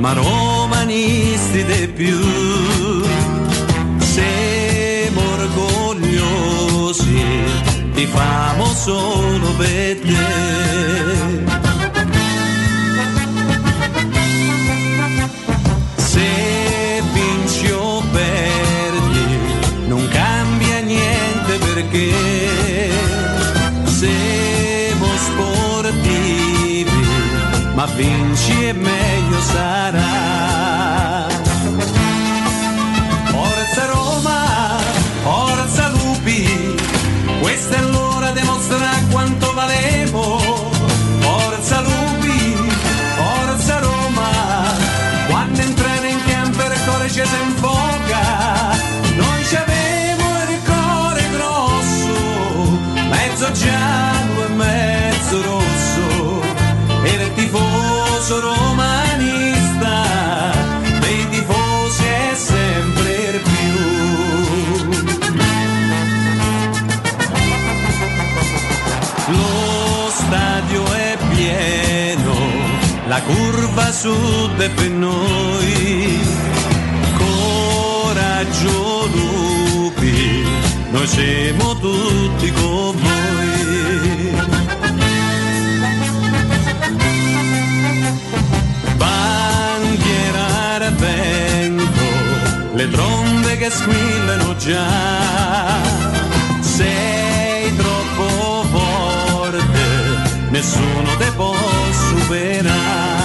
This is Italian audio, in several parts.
Ma romanisti di più. Siamo orgogliosi, ti famo solo per te. Si infoca. Noi ci avevo il cuore grosso, mezzo giallo e mezzo rosso, era il tifoso romanista, dei tifosi è sempre più. Lo stadio è pieno, la curva sud è per noi. Coraggio lupi, noi siamo tutti con voi. Bandiera vento, le trombe che squillano già. Sei troppo forte, nessuno te può superare.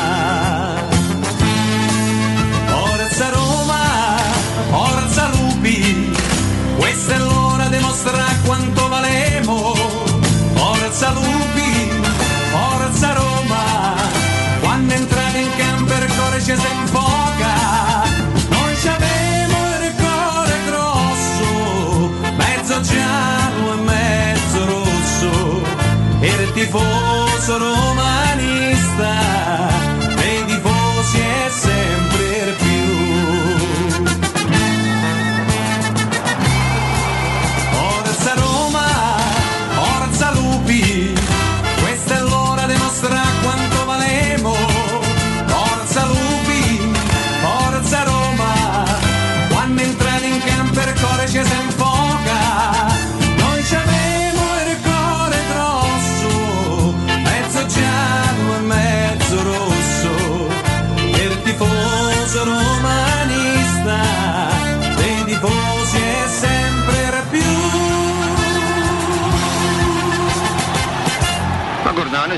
Ci si infoca. Noi abbiamo il cuore grosso, mezzo giallo e mezzo rosso, e il tifoso romanista,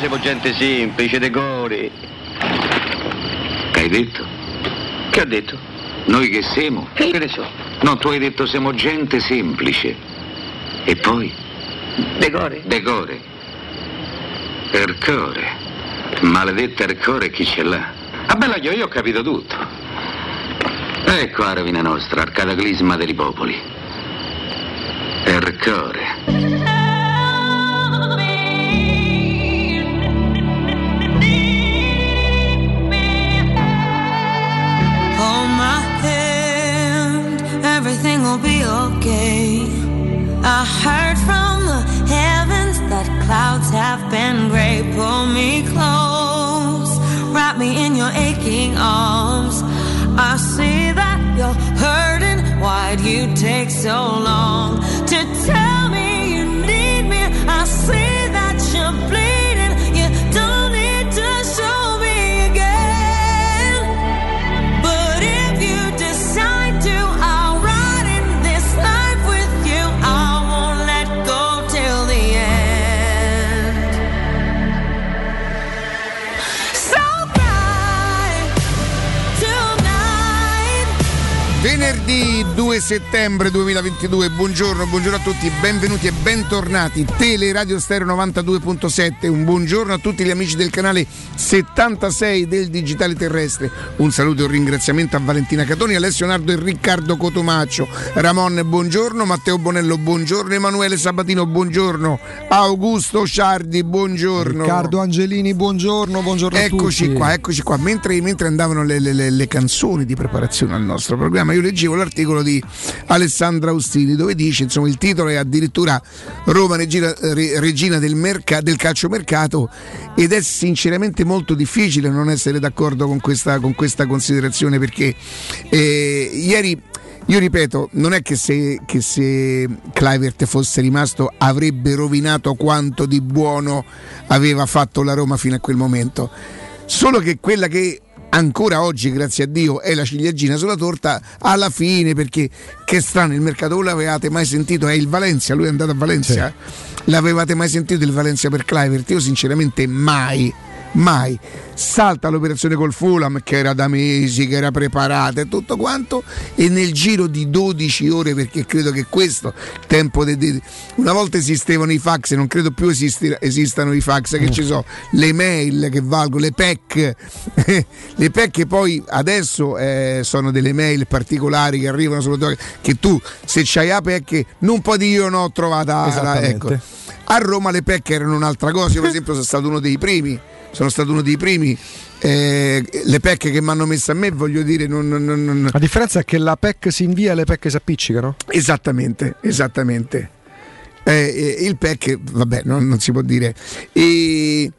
siamo gente semplice, decori. Che hai detto? Che ha detto? Noi che siamo? Che ne so? No, tu hai detto siamo gente semplice. E poi? Decore. Decore. Ercore. Maledetta Ercore chi ce l'ha? Ah bella io, io ho capito tutto. Ecco la rovina nostra, al cataclisma dei popoli. Ercore. Heard from the heavens that clouds have been gray. Pull me close, wrap me in your aching arms. I see that you're hurting. Why'd you take so long Venerdì 2 settembre 2022, buongiorno, buongiorno a tutti, benvenuti e bentornati. Tele Radio Stereo 92.7, un buongiorno a tutti gli amici del canale 76 del Digitale Terrestre. Un saluto e un ringraziamento a Valentina Catoni, Alessio Nardo e Riccardo Cotomaccio. Ramon, buongiorno, Matteo Bonello, buongiorno, Emanuele Sabatino, buongiorno, Augusto Ciardi, buongiorno. Riccardo Angelini, buongiorno, buongiorno eccoci a tutti. qua, eccoci qua. Mentre, mentre andavano le, le, le canzoni di preparazione al nostro programma, ma io leggevo l'articolo di Alessandra Austini dove dice, insomma, il titolo è addirittura Roma regina, regina del, merc- del calciomercato ed è sinceramente molto difficile non essere d'accordo con questa, con questa considerazione perché eh, ieri io ripeto, non è che se, che se Clivert fosse rimasto avrebbe rovinato quanto di buono aveva fatto la Roma fino a quel momento. Solo che quella che ancora oggi, grazie a Dio, è la ciliegina sulla torta alla fine perché che strano il mercato voi l'avevate mai sentito? È il Valencia, lui è andato a Valencia. Sì. L'avevate mai sentito il Valencia per Clivert? Io sinceramente mai mai. Salta l'operazione col Fulham che era da mesi, che era preparata e tutto quanto e nel giro di 12 ore perché credo che questo tempo de, de, una volta esistevano i fax, non credo più esisti, esistano i fax che ci sono, le mail che valgono, le PEC, le PEC che poi adesso eh, sono delle mail particolari che arrivano tua che tu se c'hai la PEC non puoi dire io non ho trovata la, ecco. A Roma le PEC erano un'altra cosa, io per esempio sono stato uno dei primi sono stato uno dei primi. Eh, le PEC che mi hanno messo a me, voglio dire, non, non, non... La differenza è che la PEC si invia e le PEC si appiccicano? Esattamente, esattamente. Eh, eh, il PEC, vabbè, non, non si può dire. E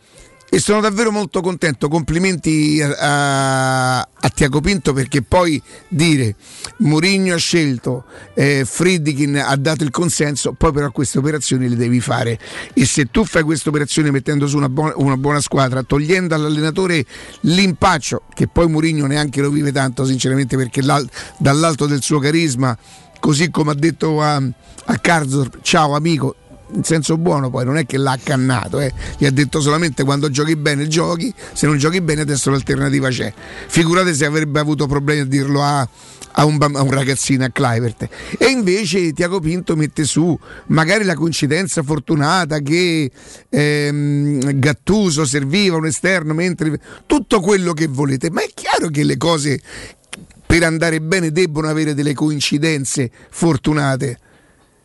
e sono davvero molto contento. Complimenti a, a, Tiago Pinto perché poi dire Mourinho ha scelto, eh, Friedkin ha dato il consenso, poi però queste operazioni le devi fare. E se tu fai queste operazioni mettendo su una buona, una buona squadra, togliendo all'allenatore l'impaccio, che poi Mourinho neanche lo vive tanto, sinceramente, perché dall'alto del suo carisma, così come ha detto a, a Carzor, ciao amico, in senso buono poi non è che l'ha accannato eh. gli ha detto solamente quando giochi bene giochi se non giochi bene adesso l'alternativa c'è. Figurate se avrebbe avuto problemi a dirlo a, a, un, a un, ragazzino a Clivert. E invece Tiago Pinto mette su magari la coincidenza fortunata che ehm, Gattuso serviva un esterno mentre tutto quello che volete ma è chiaro che le cose per andare bene debbono avere delle coincidenze fortunate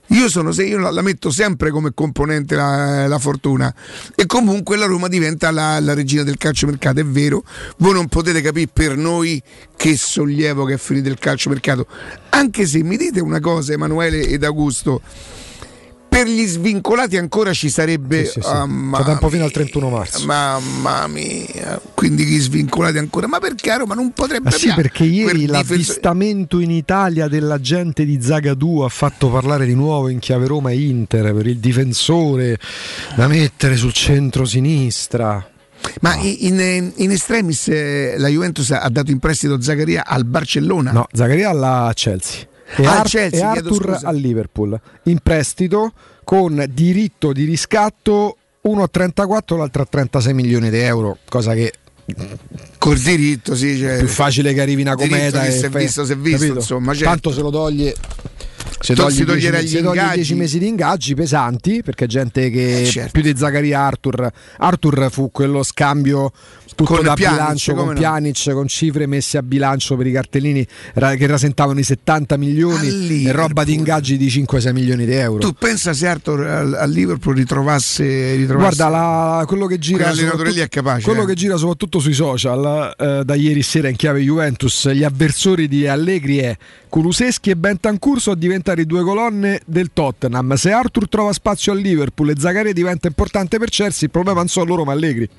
io, sono, io la metto sempre come componente la, la, fortuna. E comunque la Roma diventa la, la regina del calciomercato, è vero, voi non potete capire per noi che sollievo che è finito il calciomercato, anche se mi dite una cosa Emanuele ed Augusto, per gli svincolati ancora ci sarebbe sì, sì, sì. Oh, c'è tempo fino al 31 marzo. Mamma mia. Quindi gli svincolati ancora. Ma perché Roma non potrebbe ah, sì perché ieri l'avvistamento in Italia della gente di Zagadou ha fatto parlare di nuovo in chiave Roma e Inter per il difensore da mettere sul centro-sinistra ma in, in, estremis eh, la Juventus ha dato in prestito Zagaria al Barcellona? No Zagaria alla Chelsea e, ah, Ar- Chelsea, e Arthur al Liverpool in prestito con diritto di riscatto uno a 34 l'altro a 36 milioni di euro cosa che col diritto sì cioè, più facile che arrivi una cometa e se fai, visto se visto capito? insomma certo. tanto se lo toglie se togli, si toglierà gli ingaggi. 10 mesi di ingaggi pesanti perché gente che eh, certo. più di Zaccaria Arthur Arthur fu quello scambio tutto con da Pjanic, bilancio con no? Pjanic con cifre messe a bilancio per i cartellini che rasentavano i 70 milioni e roba di ingaggi di 5-6 milioni di euro tu pensa se Arthur al, Liverpool ritrovasse, ritrovasse guarda la, quello che gira lì è capace quello eh. che gira soprattutto sui social eh, da ieri sera in chiave Juventus gli avversori di Allegri è Kuluseschi e Bentancur sono diventati due colonne del Tottenham. Se Arthur trova spazio al Liverpool e Zaccaria diventa importante per Chelsea, il problema non sono loro ma Allegri.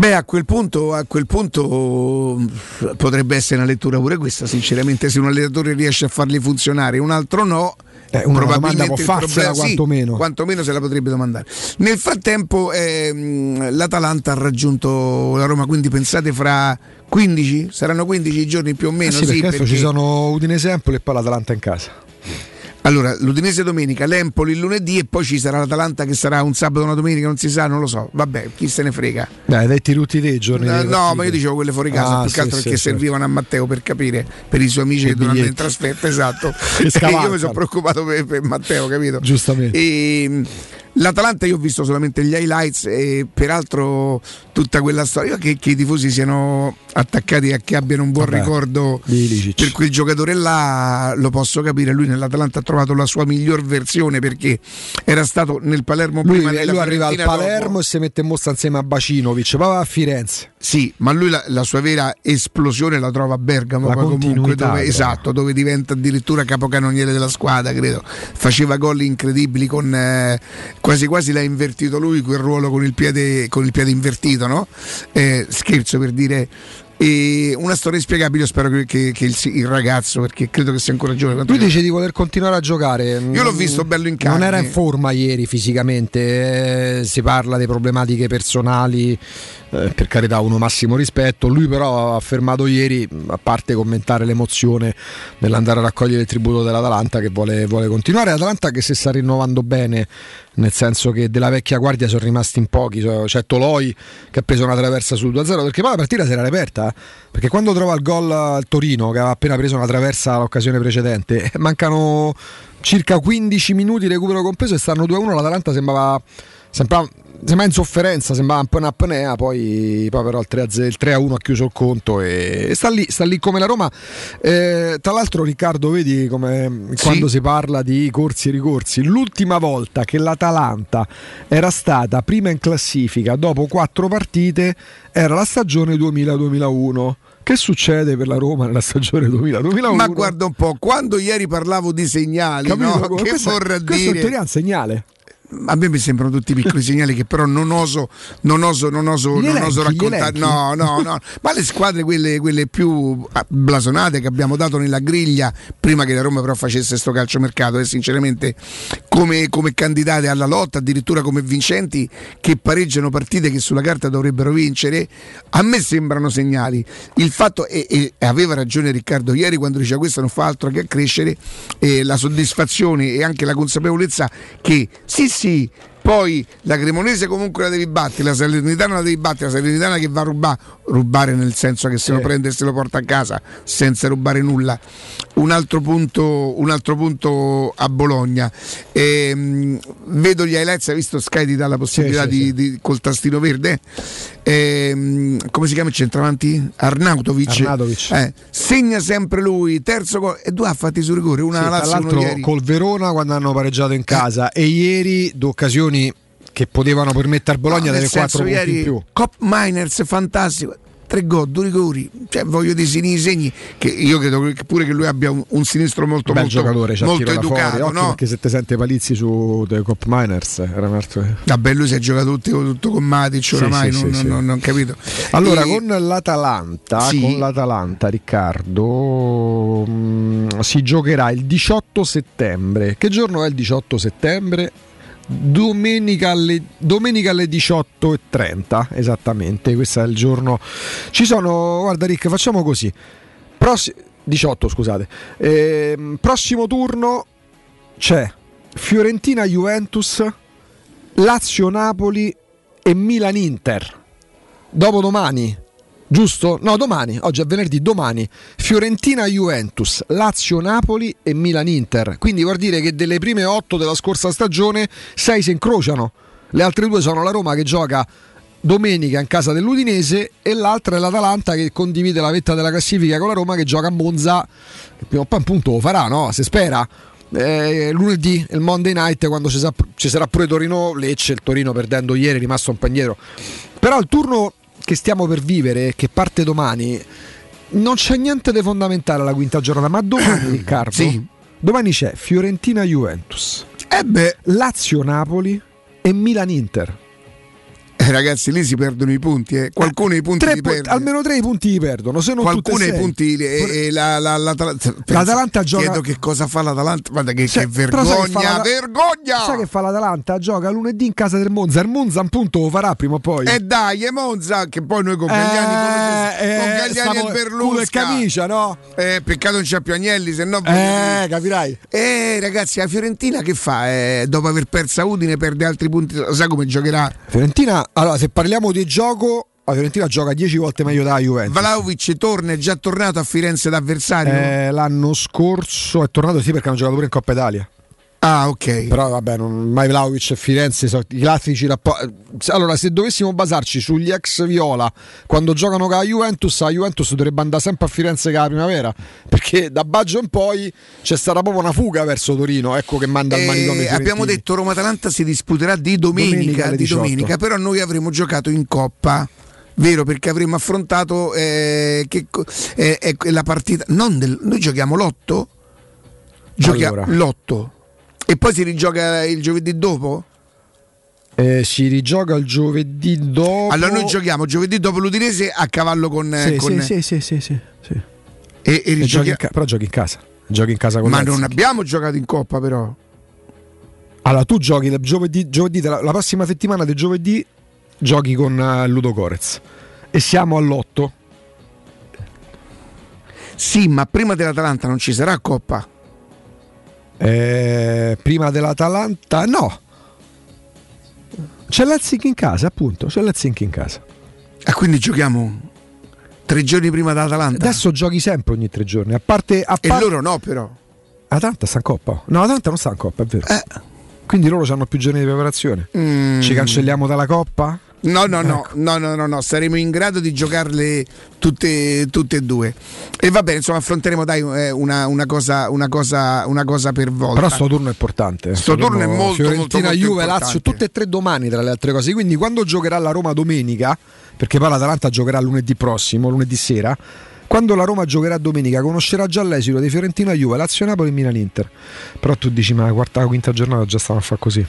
Beh, a quel, punto, a quel punto potrebbe essere una lettura pure questa, sinceramente, se un allenatore riesce a farli funzionare, un altro no. Eh, una probabilmente può farsela quantomeno. Sì, quantomeno se la potrebbe domandare. Nel frattempo ehm, l'Atalanta ha raggiunto la Roma, quindi pensate fra 15? Saranno 15 giorni più o meno. Eh sì, sì, perché, perché... ci sono Udinese Empoli e poi l'Atalanta in casa. Allora, l'Udinese domenica, l'Empoli il lunedì e poi ci sarà l'Atalanta che sarà un sabato o una domenica, non si sa, non lo so. Vabbè, chi se ne frega. Dai, detti tutti dei giorni. No, no ma io dicevo quelle fuori casa, ah, più che altro sì, perché sì, servivano a Matteo per capire, per i suoi amici che dovranno in trasferta, esatto. e io mi sono preoccupato per, per Matteo, capito? Giustamente. E, L'Atalanta io ho visto solamente gli highlights e peraltro tutta quella storia. Che, che i tifosi siano attaccati a che abbiano un buon Vabbè, ricordo per quel giocatore là lo posso capire. Lui nell'Atalanta ha trovato la sua miglior versione perché era stato nel Palermo lui, prima lui arriva al Palermo dopo. e si mette in mostra insieme a Bacinovic va a Firenze. Sì ma lui la, la sua vera esplosione la trova a Bergamo la comunque dove, esatto dove diventa addirittura capocannoniere della squadra credo. Faceva gol incredibili con eh, quasi quasi l'ha invertito lui quel ruolo con il piede, con il piede invertito, no? Eh, scherzo per dire e una storia inspiegabile, spero che, che, che il, il, ragazzo, perché credo che sia ancora giovane. Lui dice di voler continuare a giocare. Io l'ho visto bello in casa. Non era in forma ieri fisicamente, eh, si parla di problematiche personali, eh, per carità uno massimo rispetto. Lui però ha affermato ieri, a parte commentare l'emozione nell'andare a raccogliere il tributo dell'Atalanta, che vuole, vuole continuare. L'Atalanta che si sta rinnovando bene, nel senso che della vecchia guardia sono rimasti in pochi. C'è Toloi che ha preso una traversa sul 2-0, perché poi la partita si era reperta perché quando trova il gol al Torino, che aveva appena preso una traversa all'occasione precedente, mancano circa 15 minuti recupero compreso e stanno 2-1, l'Atalanta sembrava, sembrava, sembrava in sofferenza, sembrava un po' una apnea, poi, poi però il 3-1 ha chiuso il conto e sta lì, sta lì come la Roma. Eh, tra l'altro Riccardo, vedi come sì. quando si parla di corsi e ricorsi, l'ultima volta che l'Atalanta era stata prima in classifica dopo quattro partite era la stagione 2000-2001. Che succede per la Roma nella stagione 2000-2001? Ma guarda un po', quando ieri parlavo di segnali, Capito? no? che questo, vorrà questo dire? Questo è un segnale a me mi sembrano tutti piccoli segnali che però non oso, non oso, non oso, non oso raccontare. No, no, no. Ma le squadre, quelle, quelle, più ah, blasonate che abbiamo dato nella griglia prima che la Roma però facesse questo calciomercato e sinceramente come, come, candidate alla lotta, addirittura come vincenti che pareggiano partite che sulla carta dovrebbero vincere, a me sembrano segnali. Il fatto, e, e aveva ragione Riccardo ieri quando diceva questo non fa altro che accrescere eh, la soddisfazione e anche la consapevolezza che sì, sì, poi la Cremonese comunque la devi battere, la Salernitana la devi battere, la Salernitana che va a rubare, rubare nel senso che se lo prende e se lo porta a casa senza rubare nulla. Un altro punto, un altro punto a Bologna. Ehm, vedo gli highlights, hai visto Sky ti dà la possibilità sì, sì, di, di, col tastino verde. Ehm, come si chiama il centravanti? Arnautovic. Arnautovic. Eh, segna sempre lui, terzo gol e due ha fatti su rigore, una sì, Lazio, l'altro col Verona quando hanno pareggiato in casa eh. e ieri due occasioni che potevano permettere a Bologna no, delle 4 punti in più. Cop Miners fantastico tre gol, due rigori, cioè voglio dei segni, segni che io credo che pure che lui abbia un, un sinistro molto, molto, giocatore, molto educato. Fuori, no? Perché se te sente Palizzi su The Cop Miners era un altro... Vabbè, lui si è giocato tutto, tutto con Matic oramai, sì, non, sì, non, non, ho capito. Allora, e... con l'Atalanta, con l'Atalanta, Riccardo, mh, mm, si giocherà il 18 settembre. Che giorno è il 18 settembre? Domenica alle, domenica alle 18.30 esattamente questo è il giorno. Ci sono guarda Rick facciamo così. Prossi- 18 scusate. Eh, prossimo turno c'è Fiorentina Juventus Lazio Napoli e Milan Inter. Dopodomani giusto? No, domani, oggi è venerdì, domani Fiorentina Juventus, Lazio Napoli e Milan Inter. Quindi vuol dire che delle prime otto della scorsa stagione sei si incrociano. Le altre due sono la Roma che gioca domenica in casa dell'Udinese e l'altra è l'Atalanta che condivide la vetta della classifica con la Roma che gioca a Monza, che prima o poi appunto lo farà, no? Se spera. Eh, lunedì, il Monday night, quando ci sarà, pure Torino Lecce, il Torino perdendo ieri è rimasto un po'. Però il turno che stiamo per vivere, che parte domani, non c'è niente di fondamentale alla quinta giornata, ma domani, Riccardo, sì. domani c'è Fiorentina-Juventus, eh Lazio-Napoli e Milan-Inter. Eh, ragazzi, lì si perdono i punti. Eh. Qualcuno eh, i punti li perdono. Almeno tre i punti li perdono. Se non Qualcuno i punti li, e, e la, la, la, l'Atalanta gioca. Chiedo che cosa fa l'Atalanta. Guarda che, cioè, che vergogna, sai vergogna! Sai che fa l'Atalanta? Gioca lunedì in casa del Monza. Il Monza un punto lo farà prima o poi. E dai, è Monza che poi noi con Cagliani eh, con Gagliani e Berlusca. e camicia, no? Eh, peccato non c'è più Agnelli, se no... Eh, capirai. Eh, ragazzi, la Fiorentina che fa? Eh, dopo aver perso Udine perde altri punti, sai come giocherà? Fiorentina, allora, se parliamo di gioco la Fiorentina gioca 10 volte meglio della Juventus. Vlaovic torna, è già tornato a Firenze d'avversario? Eh, l'anno scorso è tornato sì perché hanno giocato pure in Coppa Italia. Ah, ok. Però vabbè, non, mai Vlaovic e Firenze sono i classici rapporti. Allora, se dovessimo basarci sugli ex Viola quando giocano con la Juventus, la Juventus dovrebbe andare sempre a Firenze che la primavera. Perché da Baggio in poi c'è stata proprio una fuga verso Torino. Ecco che manda il manicomio. Abbiamo detto Roma-Atalanta si disputerà di domenica, domenica di domenica, però noi avremo giocato in Coppa vero perché avremmo affrontato eh, che, eh, eh, la partita non del, noi giochiamo l'otto giochiamo allora. l'otto e poi si rigioca il giovedì dopo? Eh, si rigioca il giovedì dopo. Allora noi giochiamo giovedì dopo l'Udinese a cavallo con... Sì, con... sì, sì, sì, sì, sì. E, e, rigiochi... ca- però giochi in casa. Giochi in casa con Ma non abbiamo giocato in Coppa però. Allora tu giochi il giovedì, giovedì la, la prossima settimana del giovedì giochi con uh, Ludo Corez e siamo all'otto. Sì, ma prima dell'Atalanta non ci sarà Coppa. Eh, prima dell'Atalanta no. C'è l'Helsinki in casa, appunto, c'è l'Helsinki in casa. E quindi giochiamo tre giorni prima dell'Atalanta? Adesso giochi sempre ogni tre giorni, a parte... A e par- loro no però. Atalanta sta in Coppa? No, Atalanta non sta in Coppa, è vero. Eh. Quindi loro hanno più giorni di preparazione. Mm. Ci cancelliamo dalla Coppa? No, no, no, ecco. no, no, no, no, saremo in grado di giocarle tutte, tutte e due. E va bene, insomma, affronteremo dai eh, una, una, cosa, una, cosa, una cosa per volta. Però sto turno è importante. Sto turno è molto, Fiorentina, molto, Juve, importante. Lazio, tutte e tre domani tra le altre cose. Quindi quando giocherà la Roma domenica, perché poi l'Atalanta giocherà lunedì prossimo, lunedì sera, quando la Roma giocherà domenica conoscerà già l'esito di Fiorentina, Juve, Lazio, Napoli e Milan Inter. Però tu dici, ma la quarta, la quinta giornata già stanno a fare così.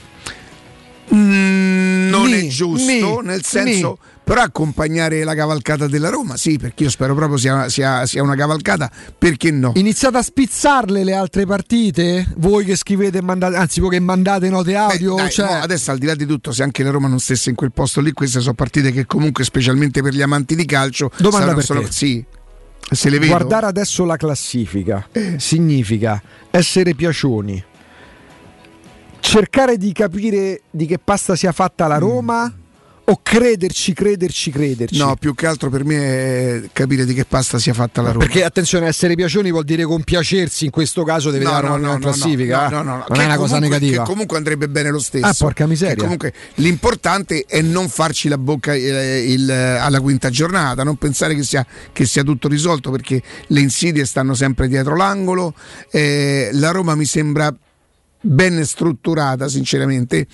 Mm, non è giusto, ni, nel senso, ni. però accompagnare la cavalcata della Roma, sì, perché io spero proprio sia, sia, sia, una cavalcata, perché no? Iniziate a spizzarle le altre partite? Voi che scrivete, mandate, anzi voi che mandate note audio? Beh, dai, cioè... no, adesso al di là di tutto, se anche la Roma non stesse in quel posto lì, queste sono partite che comunque, specialmente per gli amanti di calcio, Domanda per solo... Sì. Guardare adesso la classifica eh. significa essere piacioni, cercare di capire di che pasta sia fatta la Roma. Mm o crederci, crederci, crederci? No, più che altro per me è capire di che pasta sia fatta la Roma. Perché attenzione, essere piacioni vuol dire compiacersi, in questo caso deve no, dare no, una no, classifica. No, no, no, non è una cosa negativa. Che comunque andrebbe bene lo stesso. Ah, porca miseria. comunque l'importante è non farci la bocca il, eh, il, alla quinta giornata, non pensare che sia, che sia, tutto risolto perché le insidie stanno sempre dietro l'angolo. Eh, la Roma mi sembra ben strutturata, sinceramente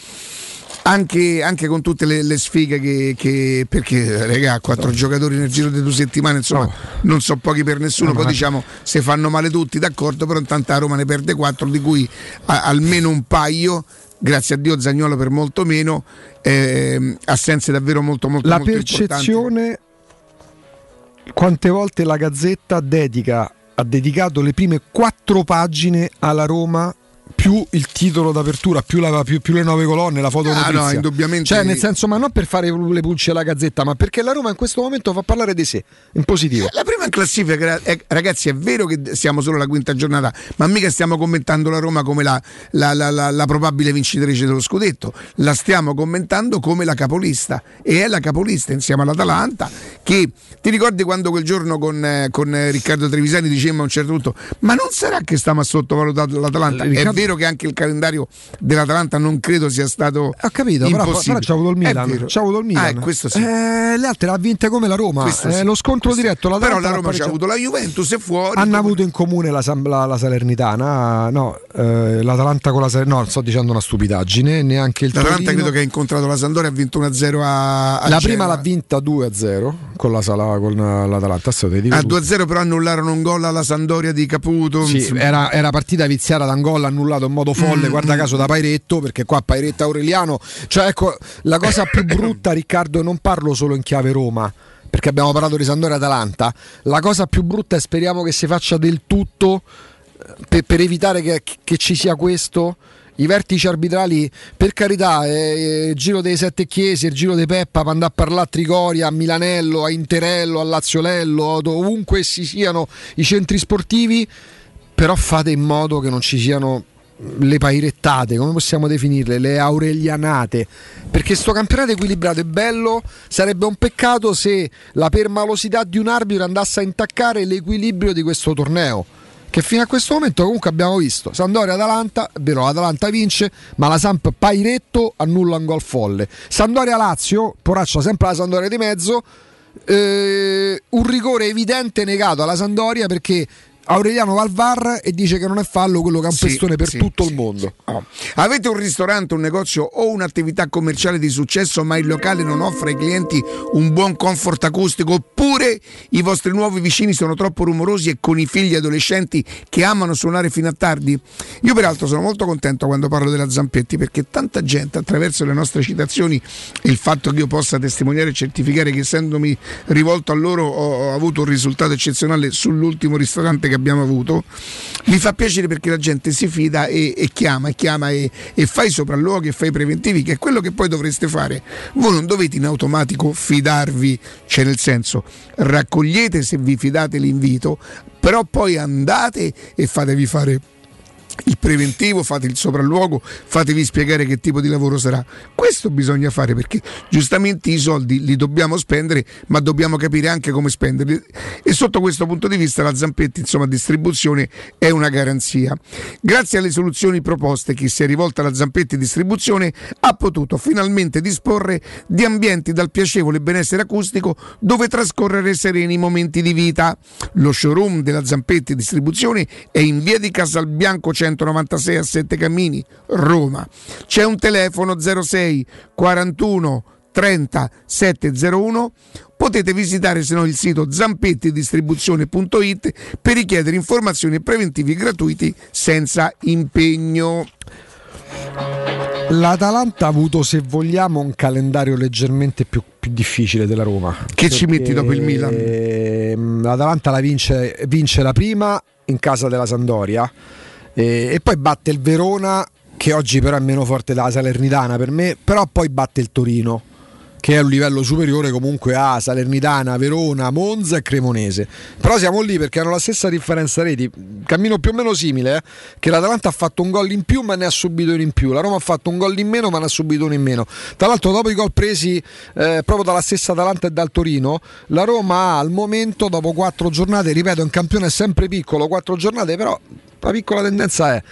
anche, anche con tutte le, le sfighe che, che, perché regà quattro giocatori nel giro di due settimane insomma no. non so pochi per nessuno no, poi ma... diciamo se fanno male tutti d'accordo però intanto a Roma ne perde quattro di cui a, almeno un paio grazie a Dio Zagnolo per molto meno eh, assenze davvero molto molto la molto percezione importanti. quante volte la Gazzetta dedica ha dedicato le prime quattro pagine alla Roma più il titolo d'apertura, più, la, più, più le nove colonne, la foto ah, no, indubbiamente. Cioè, nel senso, ma non per fare le pulci alla gazzetta, ma perché la Roma in questo momento fa parlare di sé, in positivo. La prima in classifica, ragazzi, è vero che siamo solo alla quinta giornata, ma mica stiamo commentando la Roma come la, la, la, la probabile vincitrice dello scudetto, la stiamo commentando come la capolista e è la capolista insieme all'Atalanta che ti ricordi quando quel giorno con, eh, con Riccardo Trevisani dicemmo a un certo punto ma non sarà che stiamo a sottovalutare l'Atalanta? Riccardo... Vero che anche il calendario dell'Atalanta non credo sia stato ho capito però, però avuto il Milan c'ha avuto il Milan ah, questo sì. eh, le altre l'ha vinte come la Roma eh, sì. lo scontro questo diretto sì. però la Roma c'ha avuto la Juventus e fuori hanno avuto in comune la, la, la Salernitana no eh, l'Atalanta con la Salernitana no sto dicendo una stupidaggine neanche il l'Atalanta Torino. credo che ha incontrato la Sandoria ha vinto 1-0 a, a la prima l'ha vinta 2-0 con la Sala con l'Atalanta a 2-0 però annullarono un gol alla Sandoria di Caputo sì, era, era partita viziata da un gol annullato in modo folle mm, guarda mm. caso da Pairetto perché qua Pairetto Aureliano cioè ecco la cosa più brutta Riccardo non parlo solo in chiave Roma perché abbiamo parlato di Sandoria Atalanta la cosa più brutta è speriamo che si faccia del tutto eh, per, per evitare che, che ci sia questo i vertici arbitrali, per carità, eh, il giro dei sette chiesi, il giro di Peppa, per andare a parlare a Trigoria, a Milanello, a Interello, a Laziolello, ovunque si siano i centri sportivi, però fate in modo che non ci siano le pairettate, come possiamo definirle, le aurelianate, perché sto campionato equilibrato è bello, sarebbe un peccato se la permalosità di un arbitro andasse a intaccare l'equilibrio di questo torneo che fino a questo momento comunque abbiamo visto. Sandoria-Atalanta, è vero l'Atalanta vince ma la Samp Pairetto annulla un gol folle. Sandoria-Lazio, poraccia sempre la Sandoria di mezzo eh, un rigore evidente negato alla Sandoria perché Aureliano va al VAR e dice che non è fallo quello che è un pestone per sì, tutto sì, il mondo. Oh. Avete un ristorante, un negozio o un'attività commerciale di successo, ma il locale non offre ai clienti un buon comfort acustico, oppure i vostri nuovi vicini sono troppo rumorosi e con i figli adolescenti che amano suonare fino a tardi? Io peraltro sono molto contento quando parlo della Zampetti perché tanta gente attraverso le nostre citazioni e il fatto che io possa testimoniare e certificare che essendomi rivolto a loro ho avuto un risultato eccezionale sull'ultimo ristorante che abbiamo avuto, mi fa piacere perché la gente si fida e, e chiama, e chiama e, e fa i sopralluoghi e fa i preventivi, che è quello che poi dovreste fare. Voi non dovete in automatico fidarvi, cioè nel senso raccogliete se vi fidate l'invito, però poi andate e fatevi fare il preventivo, fate il sopralluogo, fatevi spiegare che tipo di lavoro sarà. Questo bisogna fare perché giustamente i soldi li dobbiamo spendere, ma dobbiamo capire anche come spenderli. E sotto questo punto di vista la Zampetti, insomma, distribuzione è una garanzia. Grazie alle soluzioni proposte, chi si è rivolta alla Zampetti distribuzione ha potuto finalmente disporre di ambienti dal piacevole benessere acustico dove trascorrere sereni momenti di vita. Lo showroom della Zampetti distribuzione è in via di Casalbianco 100 196 a Sette Cammini, Roma. C'è un telefono 06 41 30 701 potete visitare se no il sito zampettidistribuzione.it per richiedere informazioni e preventivi gratuiti senza impegno. L'Atalanta ha avuto, se vogliamo, un calendario leggermente più, più difficile della Roma. Che ci metti dopo il Milan? L'Atalanta la vince, vince la prima in casa della Sandoria e, e poi batte il Verona, che oggi però è meno forte della Salernitana per me, però poi batte il Torino che è un livello superiore comunque a Salernitana, Verona, Monza e Cremonese. Però siamo lì perché hanno la stessa differenza reti, cammino più o meno simile, eh? che l'Atalanta ha fatto un gol in più ma ne ha subito uno in più, la Roma ha fatto un gol in meno ma ne ha subito uno in meno. Tra l'altro dopo i gol presi eh, proprio dalla stessa Atalanta e dal Torino, la Roma al momento, dopo quattro giornate, ripeto, è un campione sempre piccolo, quattro giornate però la piccola tendenza è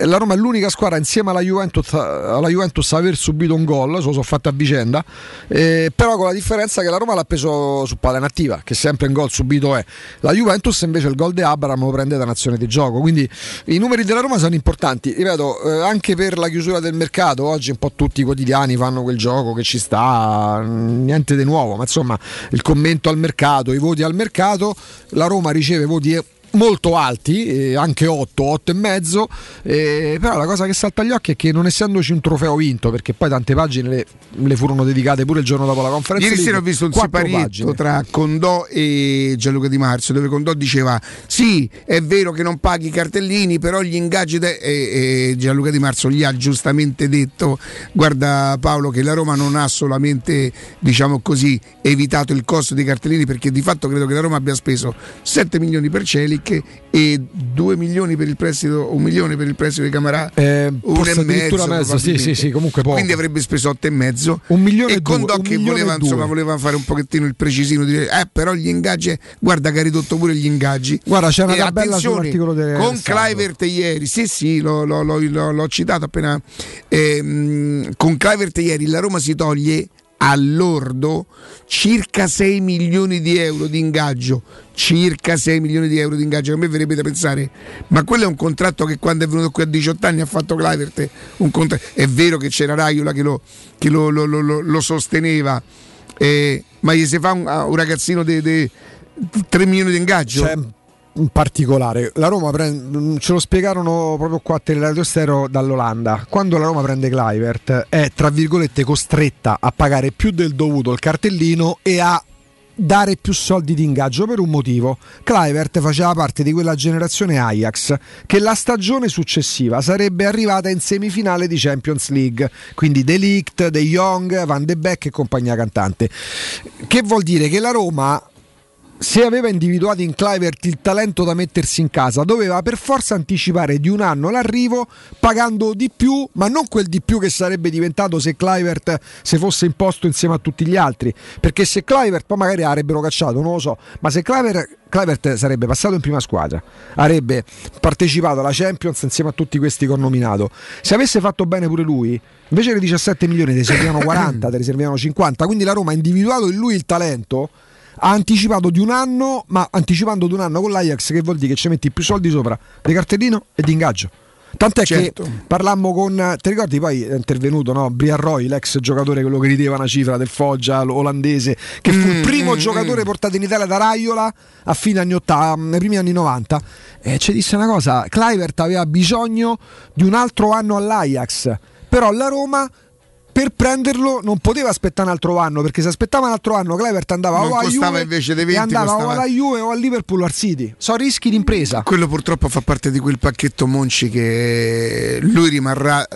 la Roma è l'unica squadra insieme alla Juventus, alla Juventus a aver subito un gol, se lo sono fatto a vicenda, eh, però con la differenza che la Roma l'ha preso su palla inattiva, che sempre in gol subito è. La Juventus invece il gol di Abraham lo prende da nazione di gioco, quindi i numeri della Roma sono importanti, ripeto, eh, anche per la chiusura del mercato, oggi un po' tutti i quotidiani fanno quel gioco che ci sta, niente di nuovo, ma insomma il commento al mercato, i voti al mercato, la Roma riceve voti molto alti, eh, anche 8, 8 e mezzo, eh, però la cosa che salta agli occhi è che non essendoci un trofeo vinto, perché poi tante pagine le, le furono dedicate pure il giorno dopo la conferenza. Ieri sera ho visto un siparietto tra Condò e Gianluca Di Marzio, dove Condò diceva sì, è vero che non paghi i cartellini, però gli ingaggi de- e, e Gianluca Di Marzio gli ha giustamente detto guarda Paolo che la Roma non ha solamente diciamo così evitato il costo dei cartellini perché di fatto credo che la Roma abbia speso 7 milioni per Celi Flick e 2 milioni per il prestito, un milione per il prestito di Camarà, eh, un e mezzo, mezzo sì, sì, sì, comunque poco. quindi avrebbe speso 8 e mezzo. Un milione e con che voleva, insomma, voleva fare un pochettino il precisino, dire, eh, però gli ingaggi, guarda che ha ridotto pure gli ingaggi. Guarda, c'è una e tabella sull'articolo del con Clivert ieri, sì, sì, l'ho, l'ho, l'ho, l'ho citato appena. Ehm, con Clivert ieri la Roma si toglie all'ordo circa 6 milioni di euro di ingaggio circa 6 milioni di euro di ingaggio a me verrebbe da pensare ma quello è un contratto che quando è venuto qui a 18 anni ha fatto Clivert contra- è vero che c'era Raiola che lo, che lo, lo, lo sosteneva eh, ma gli si fa un, un ragazzino di 3 milioni di ingaggio? C'è particolare. La Roma prende, ce lo spiegarono proprio qua a Teleradio Stereo dall'Olanda. Quando la Roma prende Clivert è tra virgolette costretta a pagare più del dovuto il cartellino e a dare più soldi di ingaggio per un motivo. Clivert faceva parte di quella generazione Ajax che la stagione successiva sarebbe arrivata in semifinale di Champions League, quindi De Ligt, De Jong, Van de Beek e compagnia cantante. Che vuol dire che la Roma se aveva individuato in Clivert il talento da mettersi in casa, doveva per forza anticipare di un anno l'arrivo pagando di più, ma non quel di più che sarebbe diventato se Clivert se fosse imposto insieme a tutti gli altri. Perché se Clivert poi magari avrebbero cacciato, non lo so, ma se Clivert, Clivert sarebbe passato in prima squadra, avrebbe partecipato alla Champions insieme a tutti questi che ho nominato. Se avesse fatto bene pure lui, invece dei 17 milioni te servivano 40, te ne servivano 50. Quindi la Roma ha individuato in lui il talento ha anticipato di un anno, ma anticipando di un anno con l'Ajax, che vuol dire che ci metti più soldi sopra di cartellino e di ingaggio. Tant'è certo. che parlammo con. Ti ricordi poi è intervenuto no? Brian Roy, l'ex giocatore, quello che rideva una cifra del Foggia olandese, che fu mm, il primo mm, giocatore mm. portato in Italia da Raiola a fine anni 80, nei primi anni 90. E ci disse una cosa: Clivert aveva bisogno di un altro anno all'Ajax. Però la Roma per prenderlo non poteva aspettare un altro anno perché se aspettava un altro anno Clevert andava non o a Juve invece dei 20, andava costava... o alla Juve o al Liverpool o al City. Sono rischi d'impresa. Quello purtroppo fa parte di quel pacchetto Monci che lui rimarrà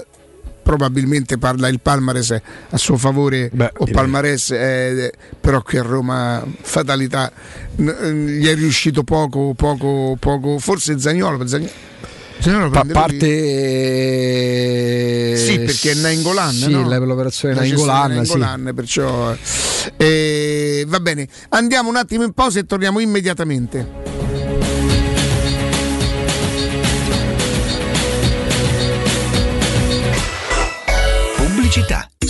probabilmente parla il Palmares a suo favore Beh, o Palmares eh, però qui a Roma fatalità gli è riuscito poco poco poco forse Zagnolo, Zagnolo pa- parte sì perché è Nainggolan sì, no? l'operazione Nainggolan sì. perciò eh, va bene andiamo un attimo in pausa e torniamo immediatamente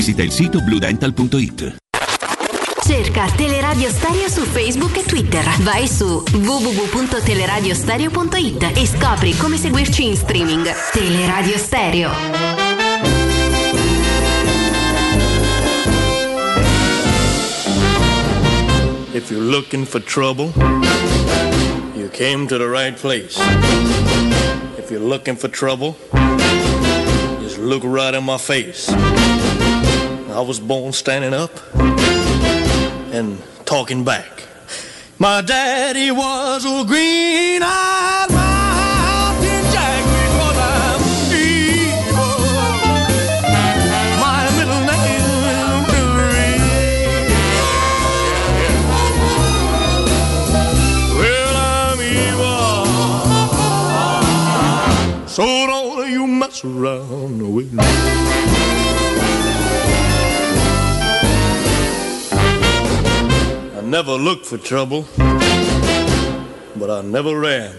visita il sito bluedental.it. Cerca Teleradio Stereo su Facebook e Twitter. Vai su www.teleradiostereo.it e scopri come seguirci in streaming. Teleradio Stereo. If you're looking for trouble, you came to the right place. If you're looking for trouble, just look right in my face. I was born standing up and talking back. My daddy was a green-eyed mountain jack because I'm evil. My middle name is Billy. Well, I'm evil. So don't you mess around with me. Never looked for trouble, but I never ran.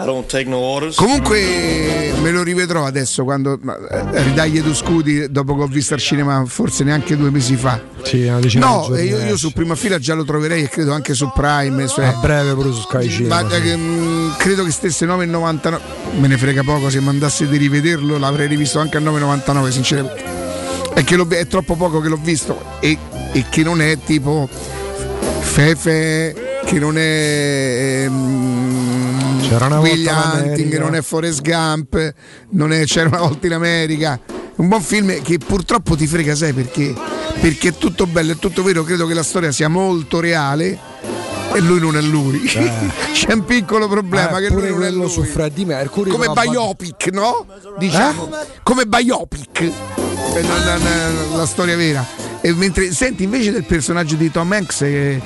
I don't take no orders. Comunque me lo rivedrò adesso quando eh, ridagli tu scudi dopo che ho visto al cinema forse neanche due mesi fa. Sì, una decina No, io, io su prima fila già lo troverei e credo anche su Prime. cioè- A breve pure su Sky Cinema. Ma sì. eh, mh, credo che stesse 9,99. Me ne frega poco se mandasse di rivederlo, l'avrei rivisto anche a 9,99, sinceramente. È è troppo poco che l'ho visto e, e che non è tipo Fefe, che non è Willy in Hunting, non è Forrest Gump, non è C'era una volta in America. Un buon film che purtroppo ti frega, sai perché? Perché è tutto bello, è tutto vero, credo che la storia sia molto reale e lui non è lui. C'è un piccolo problema Eh, che lui non è lui. su Freddie Mercury. Come biopic, no? Diciamo. Come biopic. Eh, non- non- la storia vera. E mentre senti invece del personaggio di Tom Hanks che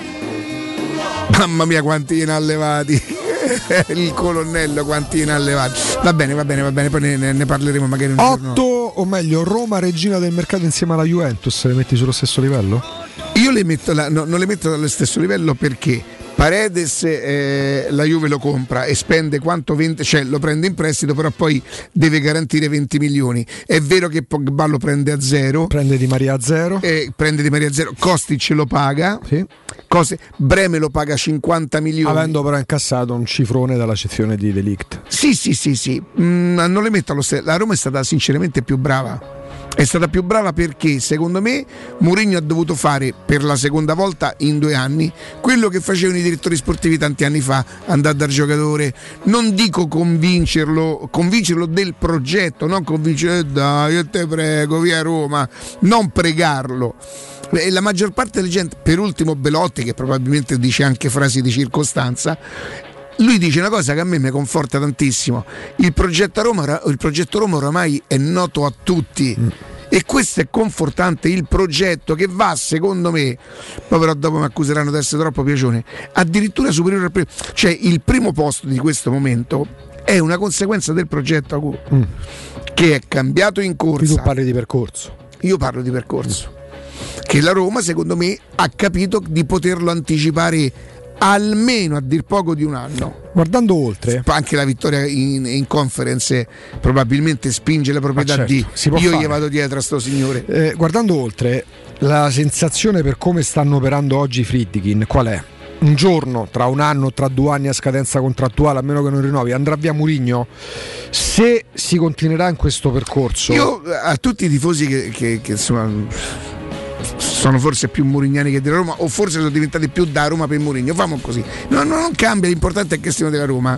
Mamma mia quanti ne ha levati. Il colonnello quanti ne ha levati. Va bene, va bene, va bene, poi ne, ne- parleremo magari un giorno. 8 o meglio Roma regina del mercato insieme alla Juventus le metti sullo stesso livello? Le metto no, non le metto allo stesso livello perché Paredes eh, la Juve lo compra e spende quanto 20, cioè lo prende in prestito, però poi deve garantire 20 milioni. È vero che Pogba lo prende a zero. Prende di Maria a zero. eh, prende di Maria a zero, Kostic lo paga, Sì. Cose- Breme lo paga 50 milioni. Avendo però incassato un cifrone dalla sezione di Delict. Sì, sì, sì, sì. Mm, non le metto allo stesso. La Roma è stata sinceramente più brava. È stata più brava perché secondo me Mourinho ha dovuto fare per la seconda volta in due anni quello che facevano i direttori sportivi tanti anni fa, andare dal giocatore, non dico convincerlo, convincerlo del progetto, non convincerlo "Eh, dai, io te prego, via Roma, non pregarlo. E la maggior parte delle gente, per ultimo Belotti, che probabilmente dice anche frasi di circostanza, lui dice una cosa che a me mi conforta tantissimo. Il progetto Roma, il progetto Roma oramai è noto a tutti. E questo è confortante, il progetto che va, secondo me, poi però dopo mi accuseranno di essere troppo piacione, addirittura superiore al primo. Cioè il primo posto di questo momento è una conseguenza del progetto Agu, che è cambiato in Qui tu parli di percorso. Io parlo di percorso. Che la Roma, secondo me, ha capito di poterlo anticipare almeno a dir poco di un anno. Guardando oltre, Anche la vittoria in, in conference probabilmente spinge la proprietà certo, di io fare. gli vado dietro a sto signore. eh, guardando oltre, la sensazione per come stanno operando oggi i Friedkin qual è? un giorno, tra un anno, tra due anni a scadenza contrattuale, a meno che non rinnovi, andrà via Murigno, se si continuerà in questo percorso... Io a tutti i tifosi che, che, che insomma sono forse più murignani che della Roma o forse sono diventati più da Roma per Murigno, famo così. No, no, non cambia, l'importante è che siano della Roma.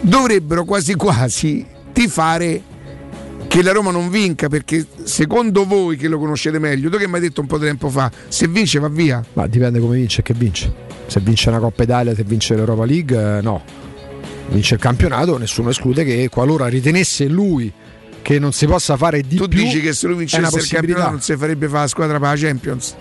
Dovrebbero quasi quasi tifare che la Roma non vinca perché secondo voi che lo conoscete meglio, tu che mi hai detto un po' di tempo fa, se vince va via. Ma dipende come vince e che vince. Se vince una Coppa Italia, se vince l'Europa League, eh, no. Vince il campionato, nessuno esclude che qualora ritenesse lui che non si possa fare di tu più. Tu dici che se lui vincesse il campionato non si farebbe fare la squadra per la Champions?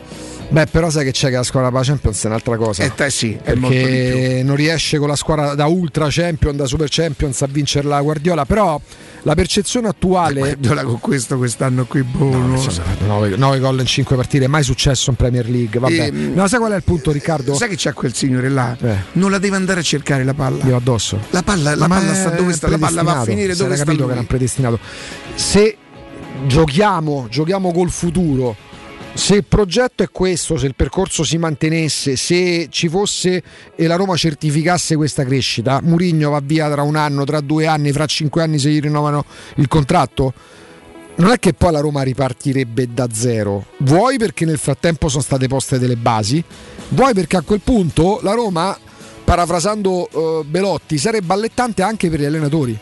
Beh, però sai che c'è che la squadra la Champions è un'altra cosa. Eh, te sì, perché non riesce con la squadra da Ultra Champion, da Super Champions a vincere la Guardiola, però la percezione attuale. Guardiola con questo quest'anno qui buono. No, 9, gol in 5 partite, mai successo in Premier League. Vabbè. E, no, sai qual è il punto, Riccardo? Sai che c'è quel signore là? Eh. Non la deve andare a cercare la palla. Io addosso. La palla, la palla sta dove sta? La palla va a finire dove sta? capito lui. che era predestinato. Se giochiamo, giochiamo col futuro se il progetto è questo, se il percorso si mantenesse, se ci fosse e la Roma certificasse questa crescita, Murigno va via tra un anno, tra due anni, fra cinque anni se gli rinnovano il contratto, non è che poi la Roma ripartirebbe da zero. Vuoi perché nel frattempo sono state poste delle basi, vuoi perché a quel punto la Roma, parafrasando uh, Belotti, sarebbe allettante anche per gli allenatori.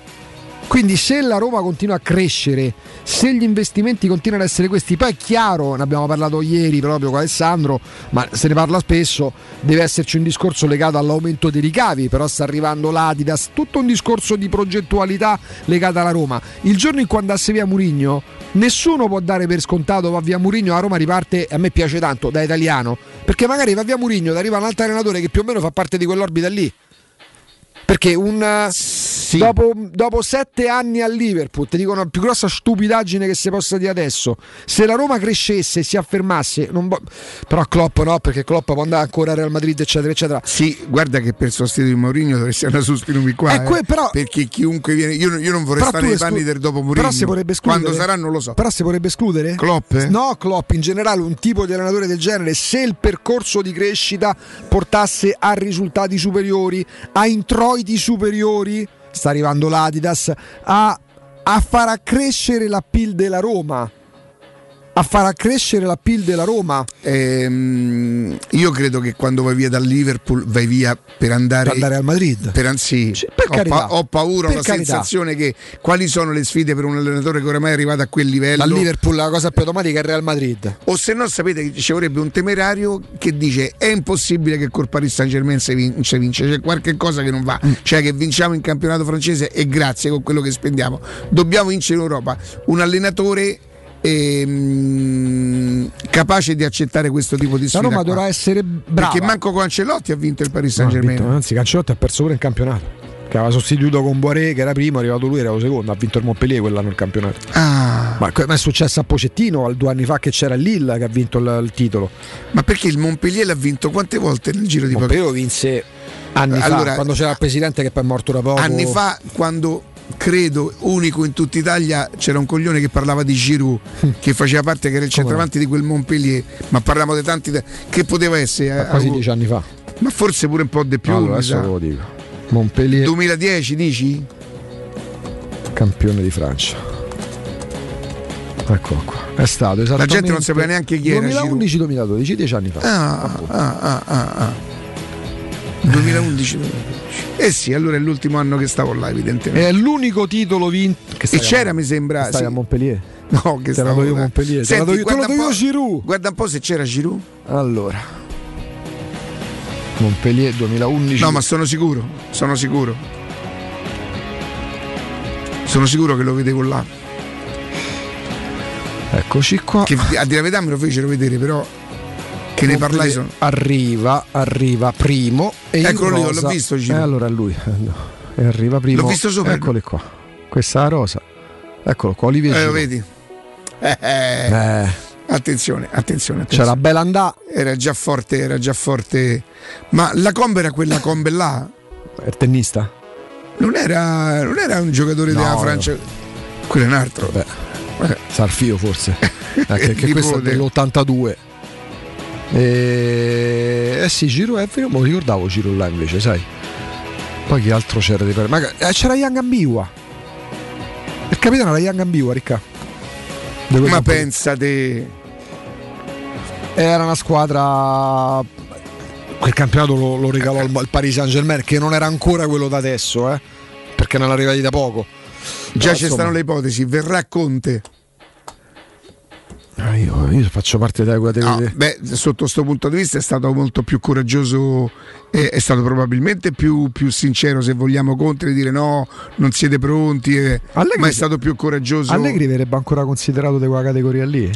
Quindi se la Roma continua a crescere, se gli investimenti continuano ad essere questi, poi è chiaro, ne abbiamo parlato ieri proprio con Alessandro, ma se ne parla spesso, deve esserci un discorso legato all'aumento dei ricavi, però sta arrivando l'Adidas, tutto un discorso di progettualità legata alla Roma. Il giorno in cui andasse via Murigno, nessuno può dare per scontato va via Murigno, la Roma riparte, a me piace tanto, da italiano, perché magari va via Murigno, arriva un altro allenatore che più o meno fa parte di quell'orbita lì. Perché un sì. Dopo, dopo, sette anni a Liverpool, ti dicono la più grossa stupidaggine che si possa dire adesso. Se la Roma crescesse e si affermasse, bo- però Klopp no, perché Klopp può andare ancora a Real Madrid, eccetera, eccetera. Sì, guarda che per sostituire Mourinho dovresti andare su Spinumi qua. Eh, que- però, perché chiunque viene, io, io non vorrei stare nei esclu- panni del dopo Mourinho. Però si potrebbe escludere. Quando sarà non lo so. Però si potrebbe escludere? Klopp? Eh? No, Klopp in generale, un tipo di allenatore del genere, se il percorso di crescita portasse a risultati superiori, a introiti superiori sta arrivando l'Adidas, a, a far accrescere la PIL della Roma a far accrescere la PIL della Roma. Ehm, io credo che quando vai via dal Liverpool vai via per andare, per andare al Madrid. Per, sì, cioè, per ho, pa- ho, paura, ho la carità. sensazione che quali sono le sfide per un allenatore che oramai è arrivato a quel livello. Dal Liverpool la cosa più automatica è il Real Madrid. O se no sapete che ci vorrebbe un temerario che dice è impossibile che col Paris Saint Germain si vince, vince, c'è qualche cosa che non va, mm. cioè che vinciamo in campionato francese e grazie con quello che spendiamo. Dobbiamo vincere in Europa. Un allenatore ehm, capace di accettare questo tipo di sfida. La Roma dovrà essere brava. Perché manco Cancellotti ha vinto il Paris Saint Germain. No, anzi, Cancellotti ha perso pure il campionato. Che aveva sostituito con Boiré, che era primo, è arrivato lui, era secondo, ha vinto il Montpellier quell'anno il campionato. Ah. Ma, ma, è successo a Pocettino due anni fa che c'era Lille che ha vinto il, il, titolo. Ma perché il Montpellier l'ha vinto quante volte nel giro di? Montpellier lo vinse anni allora, fa, quando c'era il presidente che poi è morto da poco. Anni fa, quando credo unico in tutta Italia c'era un coglione che parlava di Giroud che faceva parte che era il centravanti di quel Montpellier ma parliamo di tanti che poteva essere ma quasi dieci anni fa. Ma forse pure un po' di più allora, adesso lo dico. Montpellier 2010 dici? campione di Francia. Eccolo qua. È stato esattamente la gente non sapeva neanche chi era 2011-2012 dieci anni fa. Ah, ah, ah, ah, ah. 2011 eh sì, allora è l'ultimo anno che stavo là, evidentemente. È l'unico titolo vinto. e c'era, mi sembra. Stai sì. a Montpellier. No, che te stavo io Montpellier. Senti, te lo do io Giroud. Guarda un po' se c'era Giroud. Allora. Montpellier 2011. No, ma sono sicuro, sono sicuro. Sono sicuro che lo vedevo là. Eccoci qua. Che a dire la verità me lo fecero vedere, però che ne parlai sono... arriva arriva primo e eccolo lì l'ho visto Gino. Eh, allora lui eh, no. arriva primo l'ho visto sopra eccoli qua questa è la rosa eccolo qua Olivier eh, lo vedi eh, eh. eh. Attenzione, attenzione, attenzione. C'era bella andà. Era già forte, era già forte. Ma la combe era quella combe là? Il tennista? Non era, non era un giocatore no, della Francia. No. Quello è un altro. Beh, Sarfio forse. Anche che questo è dell'82. E... Eh sì, Giro è vero, ma ricordavo Giro là invece, sai. Poi chi altro c'era di per... Ma eh, c'era Young Ambiwa. Il capitano era Young Ambiwa, Ricca. Ma pensate. Era una squadra. Quel campionato lo, lo regalò il, il Paris Saint Germain, che non era ancora quello da adesso, eh? perché non arrivati da poco. Già ci stanno le ipotesi, verrà Conte. Ah, io, io, faccio parte della categoria. No, beh, sotto questo punto di vista è stato molto più coraggioso, è, è stato probabilmente più, più, sincero se vogliamo contro e dire no, non siete pronti, eh, ma è stato più coraggioso. Allegri verrebbe ancora considerato di quella categoria lì?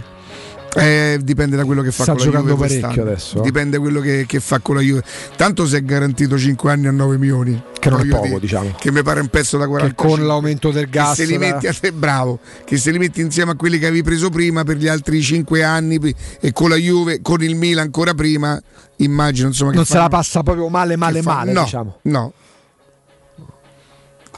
Eh, dipende da quello che fa Sta con la Juve parecchio adesso. Eh. Dipende da quello che, che, fa con la Juve. Tanto si è garantito 5 anni a 9 milioni. Che non è poco, dire, diciamo. Che mi pare un pezzo da 40. Che con l'aumento del gas. Che se li metti a te, bravo, che se li metti insieme a quelli che avevi preso prima per gli altri 5 anni e con la Juve, con il Milan ancora prima, immagino insomma. non se la passa proprio male, male, male. No, diciamo. no.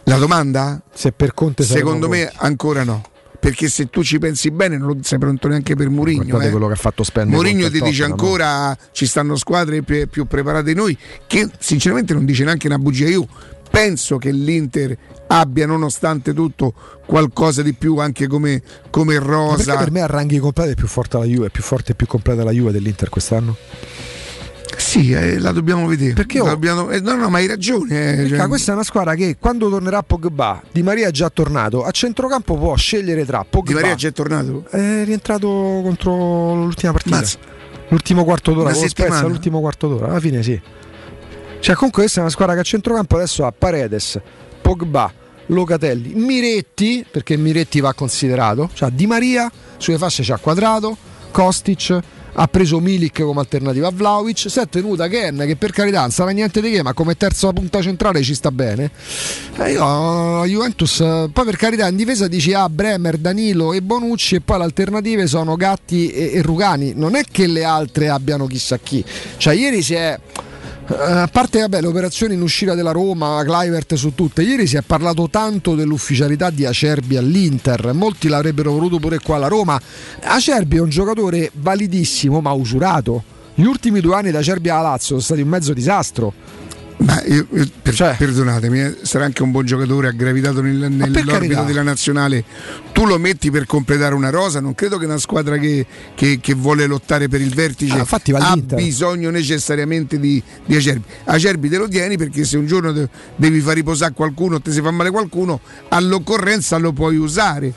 La domanda? Se per Conte Secondo me ancora no perché se tu ci pensi bene non sei pronto neanche per Mourinho. Eh. quello che ha fatto spendere. Mourinho ti dice ancora no? ci stanno squadre più, più, preparate di noi, che sinceramente non dice neanche una bugia. Io penso che l'Inter abbia nonostante tutto qualcosa di più anche come, come rosa. per me a ranghi completi è più forte la Juve, è più forte e più completa la Juve dell'Inter quest'anno. Sì, eh, la dobbiamo vedere. Perché oh, dobbiamo... eh, no, no, ma hai ragione. Eh, cioè... Questa è una squadra che quando tornerà Pogba, Di Maria è già tornato. A centrocampo può scegliere tra Pogba. Di Maria è già tornato? È rientrato contro l'ultima partita. Mazza. L'ultimo quarto d'ora, con Spezia, l'ultimo quarto d'ora. Alla fine sì. Cioè, comunque questa è una squadra che a centrocampo adesso ha Paredes, Pogba, Locatelli, Miretti, perché Miretti va considerato. Cioè, Di Maria sulle fasce c'ha Quadrato, Kostic ha preso Milik come alternativa. A Vlaovic, si è tenuta Ken che per carità non sarà niente di che ma come terza punta centrale ci sta bene. E io Juventus poi per carità in difesa dici ah Bremer, Danilo e Bonucci e poi le alternative sono Gatti e, e Rugani. Non è che le altre abbiano chissà chi. Cioè ieri si è a parte vabbè, le in uscita della Roma, Clivert su tutte, ieri si è parlato tanto dell'ufficialità di Acerbi all'Inter, molti l'avrebbero voluto pure qua alla Roma. Acerbi è un giocatore validissimo ma usurato. Gli ultimi due anni da Acerbi alla Lazio sono stati un mezzo disastro. Ma io, io, per, cioè, perdonatemi, eh, sarà anche un buon giocatore, ha gravitato nel, nell'orbita della nazionale. Tu lo metti per completare una rosa. Non credo che una squadra che, che, che vuole lottare per il vertice ah, ha bisogno necessariamente di, di, Acerbi. Acerbi te lo tieni perché se un giorno de, devi far riposare qualcuno o ti si fa male qualcuno, all'occorrenza lo puoi usare.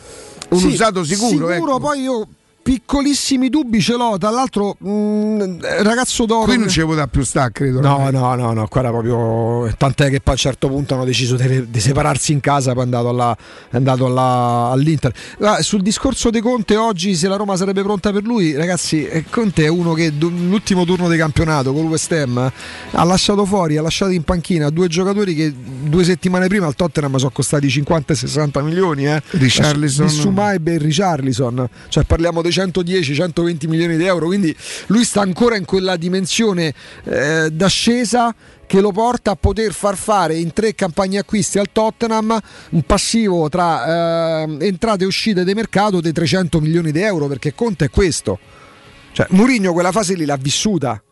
Un sì, usato sicuro. Sicuro, ecco. poi io piccolissimi dubbi ce l'ho. Tra l'altro, mh, mm, ragazzo d'oro. Qui non ci dare più sta, credo. No, no, no, no, qua era proprio. Tant'è che poi a un certo punto hanno deciso di, di separarsi in casa. Poi è andato, alla, è andato alla, all'Inter. Ah, sul discorso di Conte, oggi se la Roma sarebbe pronta per lui, ragazzi, eh, Conte è uno che l'ultimo turno di campionato con West Ham ha lasciato fuori, ha lasciato in panchina due giocatori che due settimane prima al Tottenham sono costati 50-60 milioni. Eh. Richarlison. Bissumaib e Richarlison. Cioè parliamo di 110-120 milioni di euro, quindi lui sta ancora in quella dimensione eh, d'ascesa che lo porta a poter far fare in tre campagne acquisti al Tottenham un passivo tra eh, entrate e uscite di mercato di 300 milioni di euro, perché Conte è questo. Cioè, Mourinho quella fase lì l'ha vissuta,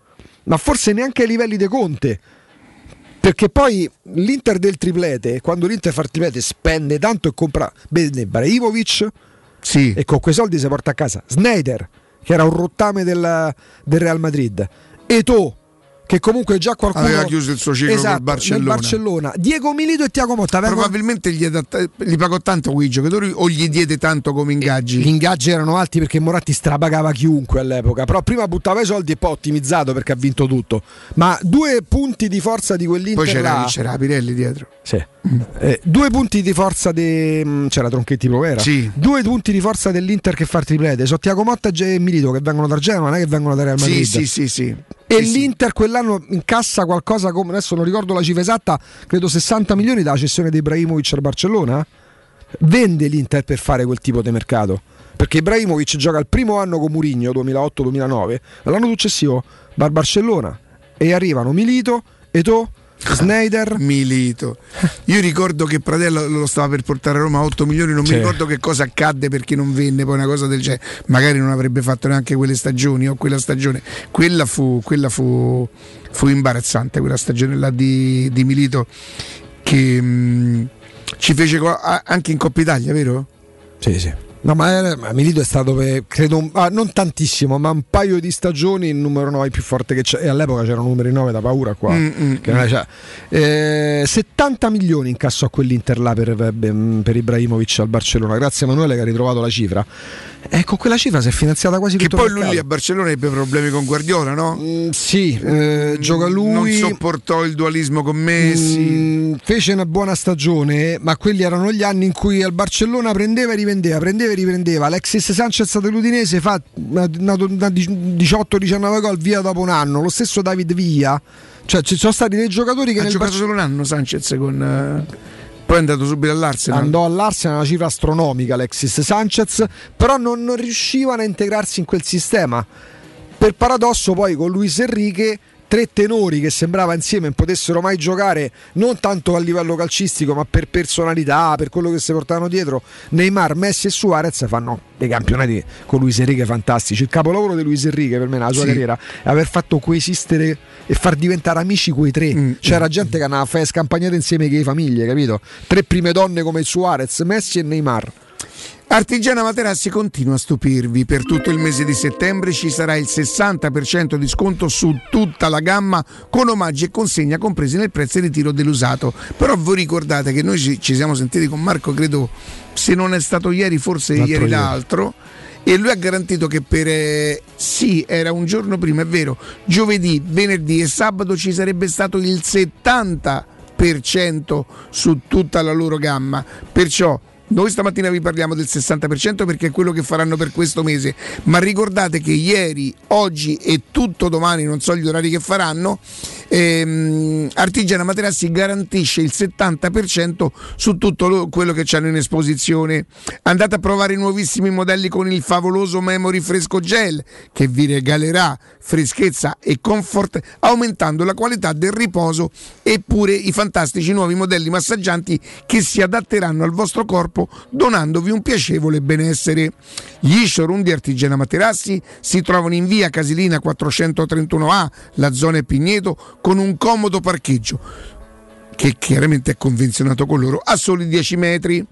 ma forse neanche ai livelli di Conte. Perché poi l'Inter del triplete, quando l'Inter fa il triplete spende tanto e compra bene Braivovic, sì. E con quei soldi si porta a casa Snyder, che era un rottame del, del Real Madrid. Eto, che comunque già qualcuno aveva chiuso il suo ciclo esatto, Barcellona. Barcellona. Diego Milito e Tiago Motta vengono... probabilmente gli, adatta... gli, pagò tanto quei giocatori o gli diede tanto come ingaggi gli ingaggi erano alti perché Moratti strapagava chiunque all'epoca però prima buttava i soldi e poi ottimizzato perché ha vinto tutto ma due punti di forza di quell'Inter poi c'era, là... c'era Pirelli dietro sì. Eh, due punti di forza de... Mm, c'era Tronchetti Provera. Sì. due punti di forza dell'Inter che fa il triplete sono Tiago Motta e Milito che vengono da Genova non è che vengono da Real Madrid. sì sì sì, sì. e sì, l'Inter quell'anno incassa qualcosa come adesso non ricordo la cifra esatta credo 60 milioni dalla cessione di Ibrahimovic al Barcellona? Vende l'Inter per fare quel tipo di mercato. Perché Ibrahimovic gioca il primo anno con Murigno 2008-2009 l'anno successivo va al Barcellona e arrivano Milito, Eto Snyder. Milito. Io ricordo che Pratello lo stava per portare a Roma a 8 milioni, non sì. mi ricordo che cosa accadde perché non venne poi una cosa del genere. Magari non avrebbe fatto neanche quelle stagioni o quella stagione. Quella fu, quella fu, fu imbarazzante, quella stagione là di, di Milito che mh, mm, ci fece anche in Coppa Italia, vero? Sì, sì. No, ma, era, ma Milito è stato, per, credo, ah, non tantissimo, ma un paio di stagioni il numero 9 più forte che c'è. E all'epoca c'erano numeri 9 da paura qua. Mm, mm, mm. Eh, 70 milioni incassò quell'Inter là per, per Ibrahimovic al Barcellona. Grazie Emanuele che ha ritrovato la cifra. Ecco, quella cifra si è finanziata quasi che tutto poi lui lì a Barcellona ebbe problemi con Guardiola, no? Mm, sì, eh, gioca lui. Non sopportò il dualismo con Messi. Mm, fece una buona stagione, ma quelli erano gli anni in cui al Barcellona prendeva e rivendeva, prendeva e riprendeva. Alexis Sanchez dell'Udinese fa 18-19 gol via dopo un anno. Lo stesso David Villa. Cioè, ci sono stati dei giocatori che. Ha giocato Barce- solo un anno Sanchez con. Uh poi è andato subito all'Arsenal. Andò all'Arsenal una cifra astronomica Alexis Sanchez, però non, non riuscivano a integrarsi in quel sistema. Per paradosso poi con Luis Enrique tre tenori che sembrava insieme non potessero mai giocare non tanto a livello calcistico ma per personalità, per quello che si portavano dietro Neymar, Messi e Suarez fanno dei campionati con Luis Enrique fantastici il capolavoro di Luis Enrique per me nella sua sì. carriera è aver fatto coesistere e far diventare amici quei tre mm, c'era mm. gente che andava a fare scampagnate insieme con le famiglie capito? tre prime donne come Suarez, Messi e Neymar Artigiana Materassi continua a stupirvi. Per tutto il mese di settembre ci sarà il 60% di sconto su tutta la gamma con omaggi e consegna compresi nel prezzo di tiro dell'usato. Però voi ricordate che noi ci, ci siamo sentiti con Marco, credo se non è stato ieri, forse l'altro ieri l'altro. E lui ha garantito che per eh, sì, era un giorno prima, è vero, giovedì, venerdì e sabato ci sarebbe stato il 70% su tutta la loro gamma. Perciò noi stamattina vi parliamo del 60% perché è quello che faranno per questo mese, ma ricordate che ieri, oggi e tutto domani, non so gli orari che faranno, ehm, Artigiana Materassi garantisce il 70% su tutto lo, quello che hanno in esposizione. Andate a provare i nuovissimi modelli con il favoloso Memory Fresco Gel che vi regalerà freschezza e comfort aumentando la qualità del riposo eppure i fantastici nuovi modelli massaggianti che si adatteranno al vostro corpo donandovi un piacevole benessere. Gli showroom di Artigiana Materassi si trovano in via Casilina 431A, la zona è Pigneto, con un comodo parcheggio che chiaramente è convenzionato con loro, a soli 10 metri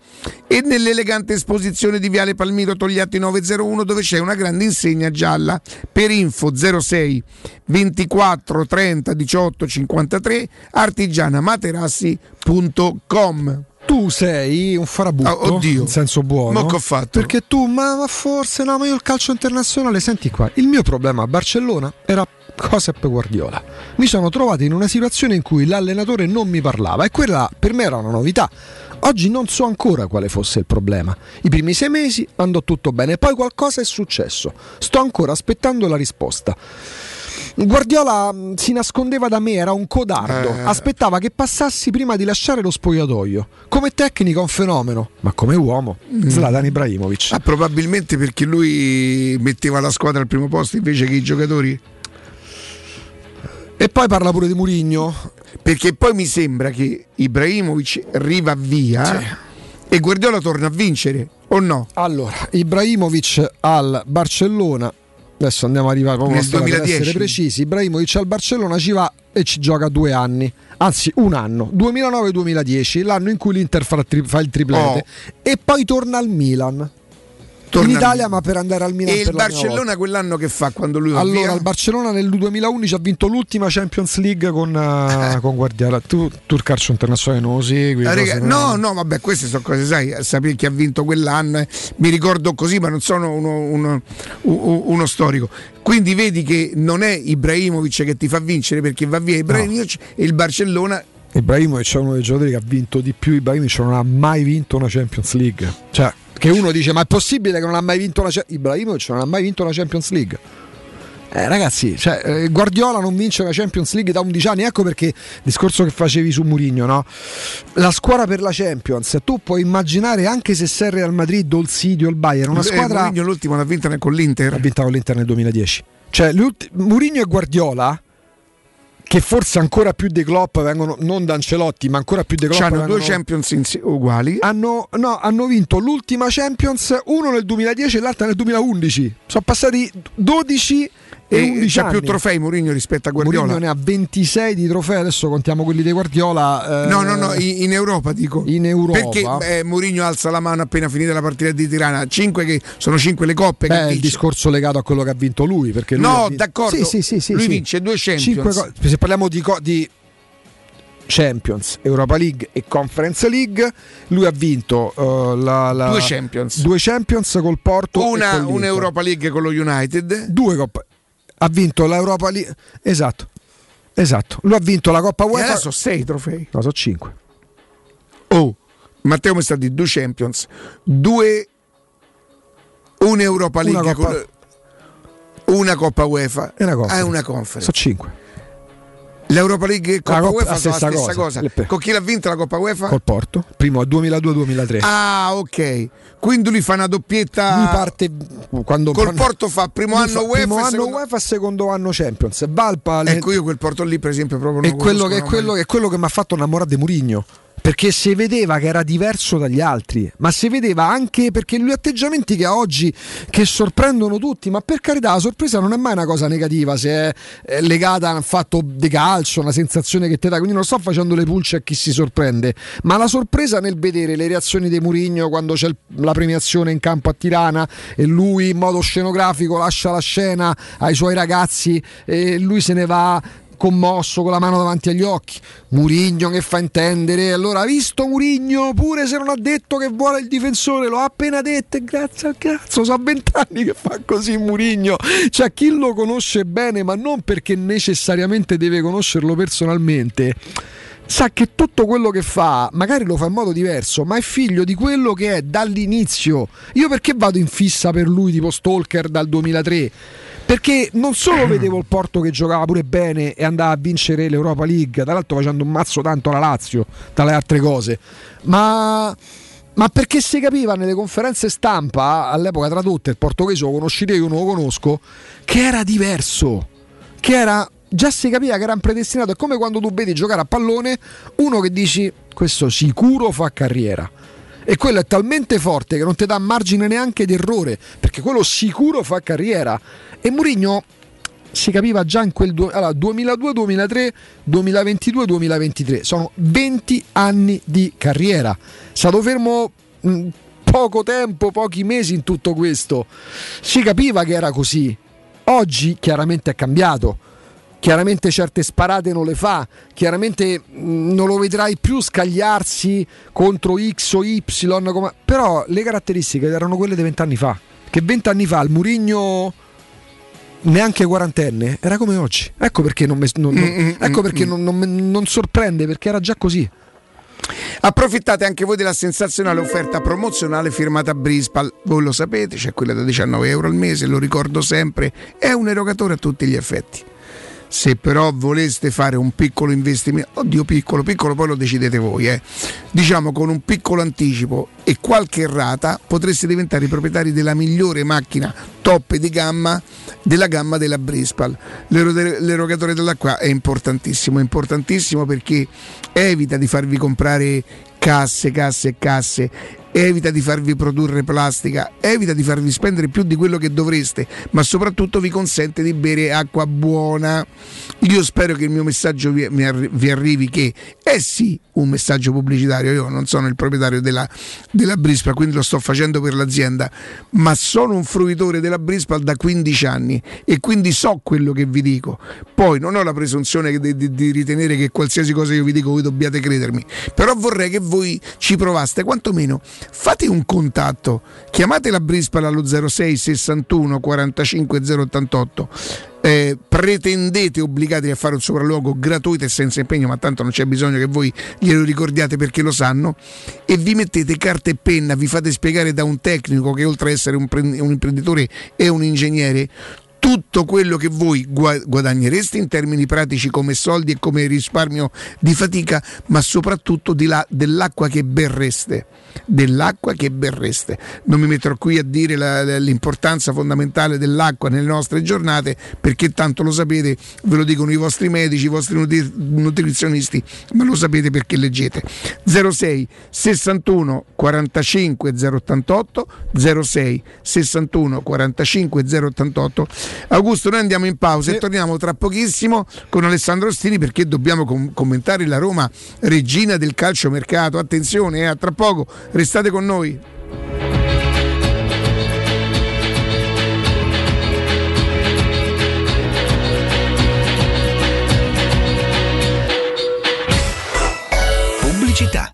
e nell'elegante esposizione di Viale Palmiro Togliatti 901 dove c'è una grande insegna gialla. Per info 06 24 30 18 53 artigianamaterassi.com tu sei un farabutto oh, oddio. in senso buono. Ma che ho fatto? Perché tu, ma, ma, forse no, ma io il calcio internazionale, senti qua, il mio problema a Barcellona era Josep Guardiola. Mi sono trovato in una situazione in cui l'allenatore non mi parlava e quella per me era una novità. Oggi non so ancora quale fosse il problema. I primi sei mesi andò tutto bene, poi qualcosa è successo. Sto ancora aspettando la risposta. Guardiola mm, si nascondeva da me, era un codardo. Eh. Aspettava che passassi prima di lasciare lo spogliatoio. Come tecnico un fenomeno, ma come uomo, mm. Zlatan Ibrahimovic. Ah, probabilmente perché lui metteva la squadra al primo posto invece che i giocatori. E poi parla pure di Murigno. Perché poi mi sembra che Ibrahimovic riva via sì. e Guardiola torna a vincere, o no? Allora, Ibrahimovic al Barcellona adesso andiamo a arrivare proprio nel 2010 per essere precisi Ibrahimovic al Barcellona ci va e ci gioca due anni anzi un anno 2009-2010 l'anno in cui l'Inter fa, il triplete oh. e poi torna al Milan Torna in Italia, ma per andare al Milan. E il Barcellona quell'anno che fa quando lui va Allora, via? il Barcellona nel 2011 ha vinto l'ultima Champions League con, uh, con Guardiola. Tu, tu il calcio internazionale non lo segui? Rega, no, no, vabbè, queste sono cose, sai, sapere chi ha vinto quell'anno. Eh. Mi ricordo così, ma non sono uno, uno, uno, uno storico. Quindi vedi che non è Ibrahimovic che ti fa vincere perché va via Ibrahimovic no. e il Barcellona Ibrahimovic è uno dei giocatori che ha vinto di più. Ibrahimovic non ha mai vinto una Champions League. Cioè, che uno dice: Ma è possibile che non ha mai vinto League? Ibrahimovic non ha mai vinto una Champions League. Eh, ragazzi, cioè, eh, Guardiola non vince una Champions League da 11 anni. Ecco perché il discorso che facevi su Murigno, no? La scuola per la Champions, tu puoi immaginare anche se sei Real Madrid o il City o il Bayern, una eh, squadra. Murigno l'ultimo l'ha vinta con l'Inter. Ha vinta con l'Inter nel 2010. Cioè, Murigno e Guardiola che forse ancora più dei Klopp vengono non da Ancelotti ma ancora più dei Klopp hanno due Champions insi- uguali. Hanno, no, hanno vinto l'ultima Champions uno nel 2010 e l'altra nel 2011 sono passati 12 e, 11 c'ha più trofei Mourinho rispetto a Guardiola Mourinho ne ha 26 di trofei adesso contiamo quelli di Guardiola eh, no no no in, Europa dico in Europa perché eh, Mourinho alza la mano appena finita la partita di Tirana 5 che sono 5 le coppe Beh, il discorso legato a quello che ha vinto lui perché lui no d'accordo sì, sì, sì, lui vince due Champions co- se parliamo di, co- di Champions, Europa League e Conference League. Lui ha vinto uh, la, la, due, Champions. due Champions col Porto. Una, un'Europa League con lo United. Due coppe. Ha vinto l'Europa League. Esatto. Esatto. Lui ha vinto la Coppa UEFA. E adesso sei trofei. No, sono cinque. Oh, Matteo mi sta di due Champions, due un'Europa League una Coppa, con, una Coppa UEFA e una, Coppa. e una Conference. Sono cinque. L'Europa League e Coppa, Coppa UEFA la stessa, la stessa cosa. cosa. Con chi l'ha vinta la Coppa UEFA? Col Porto, primo a 2002-2003. Ah, ok. Quindi lui fa una doppietta. Lui parte quando col Porto fa primo anno UEFA, primo anno secondo... UEFA, secondo anno Champions. Valpa. Ecco, io quel Porto lì, per esempio, proprio non è quello che, è quello, è quello che mi ha fatto innamorare di Murigno perché si vedeva che era diverso dagli altri, ma si vedeva anche perché lui atteggiamenti che ha oggi che sorprendono tutti, ma per carità la sorpresa non è mai una cosa negativa se è legata a un fatto di calcio, una sensazione che ti dà, quindi non sto facendo le pulce a chi si sorprende, ma la sorpresa nel vedere le reazioni di Murigno quando c'è la premiazione in campo a Tirana e lui in modo scenografico lascia la scena ai suoi ragazzi e lui se ne va commosso con la mano davanti agli occhi. Murigno che fa intendere. Allora, ha visto Murigno, pure se non ha detto che vuole il difensore, lo ha appena detto. Grazie al cazzo, sono vent'anni che fa così Murigno. C'è chi lo conosce bene, ma non perché necessariamente deve conoscerlo personalmente sa che tutto quello che fa, magari lo fa in modo diverso, ma è figlio di quello che è dall'inizio. Io perché vado in fissa per lui tipo Stalker dal 2003? Perché non solo vedevo il Porto che giocava pure bene e andava a vincere l'Europa League, tra l'altro facendo un mazzo tanto alla Lazio, tra le altre cose, ma ma perché si capiva nelle conferenze stampa all'epoca tradotte il portoghese lo conosci te, io non lo conosco che era diverso che era già si capiva che era un predestinato è come quando tu vedi giocare a pallone uno che dici questo sicuro fa carriera e quello è talmente forte che non ti dà margine neanche di errore, perché quello sicuro fa carriera. E Mourinho si capiva già in quel du- allora, 2002-2003, 2022-2023, sono 20 anni di carriera. Stato fermo mh, poco tempo, pochi mesi in tutto questo. Si capiva che era così. Oggi chiaramente è cambiato chiaramente certe sparate non le fa, chiaramente mm, non lo vedrai più scagliarsi contro X o Y, però le caratteristiche erano quelle di vent'anni fa, che vent'anni fa il Murigno neanche quarantenne era come oggi, ecco perché non, me, non, non, mm, mm, ecco perché non sorprende, perché era già così. Approfittate anche voi della sensazionale offerta promozionale firmata Brispal. Voi lo sapete, c'è quella da 19 euro al mese, lo ricordo sempre, è un erogatore a tutti gli effetti. Se però voleste fare un piccolo investimento, oddio piccolo, piccolo poi lo decidete voi, eh. diciamo con un piccolo anticipo e qualche rata potreste diventare i proprietari della migliore macchina top di gamma della gamma della Brispal. L'erogatore dell'acqua è importantissimo, è importantissimo perché evita di farvi comprare casse, casse e casse evita di farvi produrre plastica, evita di farvi spendere più di quello che dovreste, ma soprattutto vi consente di bere acqua buona. Io spero che il mio messaggio vi, vi arrivi che è sì un messaggio pubblicitario, io non sono il proprietario della, della Brispal, quindi lo sto facendo per l'azienda, ma sono un fruitore della Brispal da 15 anni e quindi so quello che vi dico. Poi non ho la presunzione di, di, di ritenere che qualsiasi cosa io vi dico voi dobbiate credermi, però vorrei che voi ci provaste quantomeno fate un contatto, chiamate la Brispal allo 06 61 45 088 eh, pretendete obbligati a fare un sopralluogo gratuito e senza impegno, ma tanto non c'è bisogno che voi glielo ricordiate perché lo sanno, e vi mettete carta e penna, vi fate spiegare da un tecnico che oltre ad essere un, un imprenditore è un ingegnere tutto quello che voi guadagnereste in termini pratici come soldi e come risparmio di fatica, ma soprattutto là, dell'acqua che berreste. Dell'acqua che berreste. Non mi metterò qui a dire la, l'importanza fondamentale dell'acqua nelle nostre giornate, perché tanto lo sapete, ve lo dicono i vostri medici, i vostri nutri- nutrizionisti, ma lo sapete perché leggete. 06 61 45 088 06 61 45 088 Augusto, noi andiamo in pausa sì. e torniamo tra pochissimo con Alessandro Ostini perché dobbiamo com- commentare la Roma regina del calciomercato. Attenzione, eh, a tra poco, restate con noi. Pubblicità.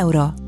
euro.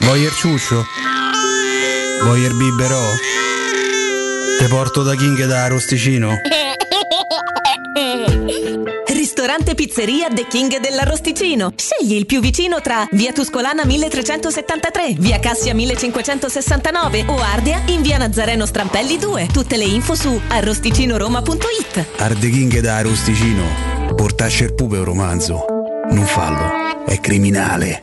Voyer ciuccio? Voyer biberò? Te porto da King da Arrosticino? Ristorante Pizzeria The King dell'Arrosticino. Scegli il più vicino tra Via Tuscolana 1373, Via Cassia 1569 o Ardea in Via Nazareno Strampelli 2. Tutte le info su arrosticinoroma.it. Arde King da Arrosticino. Portasce il pupe un romanzo. Non fallo, è criminale.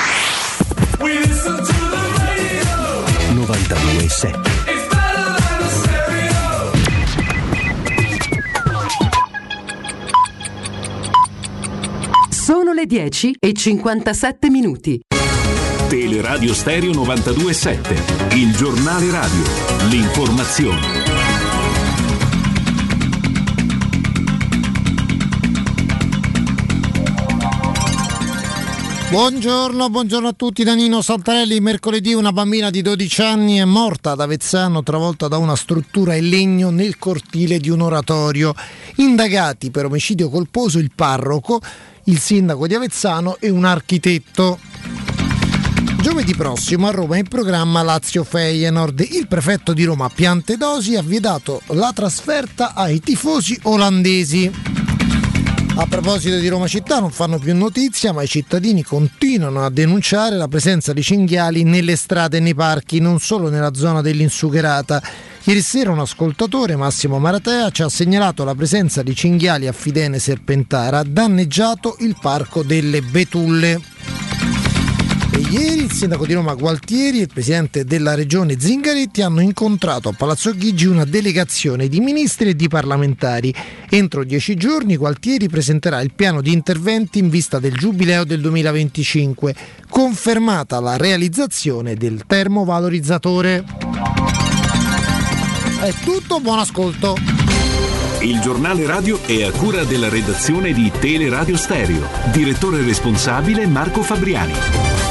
92.7 Sono le 10 e 57 minuti. Teleradio Stereo 92.7, il giornale radio, l'informazione. Buongiorno, buongiorno a tutti da Nino Santarelli. Mercoledì una bambina di 12 anni è morta ad Avezzano travolta da una struttura in legno nel cortile di un oratorio. Indagati per omicidio colposo il parroco, il sindaco di Avezzano e un architetto. Giovedì prossimo a Roma è in programma Lazio Feyenoord. Il prefetto di Roma Piantedosi ha vietato la trasferta ai tifosi olandesi. A proposito di Roma città non fanno più notizia, ma i cittadini continuano a denunciare la presenza di cinghiali nelle strade e nei parchi, non solo nella zona dell'Insugherata. Ieri sera un ascoltatore, Massimo Maratea, ci ha segnalato la presenza di cinghiali a Fidene Serpentara, danneggiato il parco delle Betulle. E ieri il sindaco di Roma Gualtieri e il presidente della regione Zingaretti hanno incontrato a Palazzo Chigi una delegazione di ministri e di parlamentari. Entro dieci giorni Gualtieri presenterà il piano di interventi in vista del giubileo del 2025, confermata la realizzazione del termovalorizzatore. È tutto, buon ascolto. Il giornale radio è a cura della redazione di Teleradio Stereo. Direttore responsabile Marco Fabriani.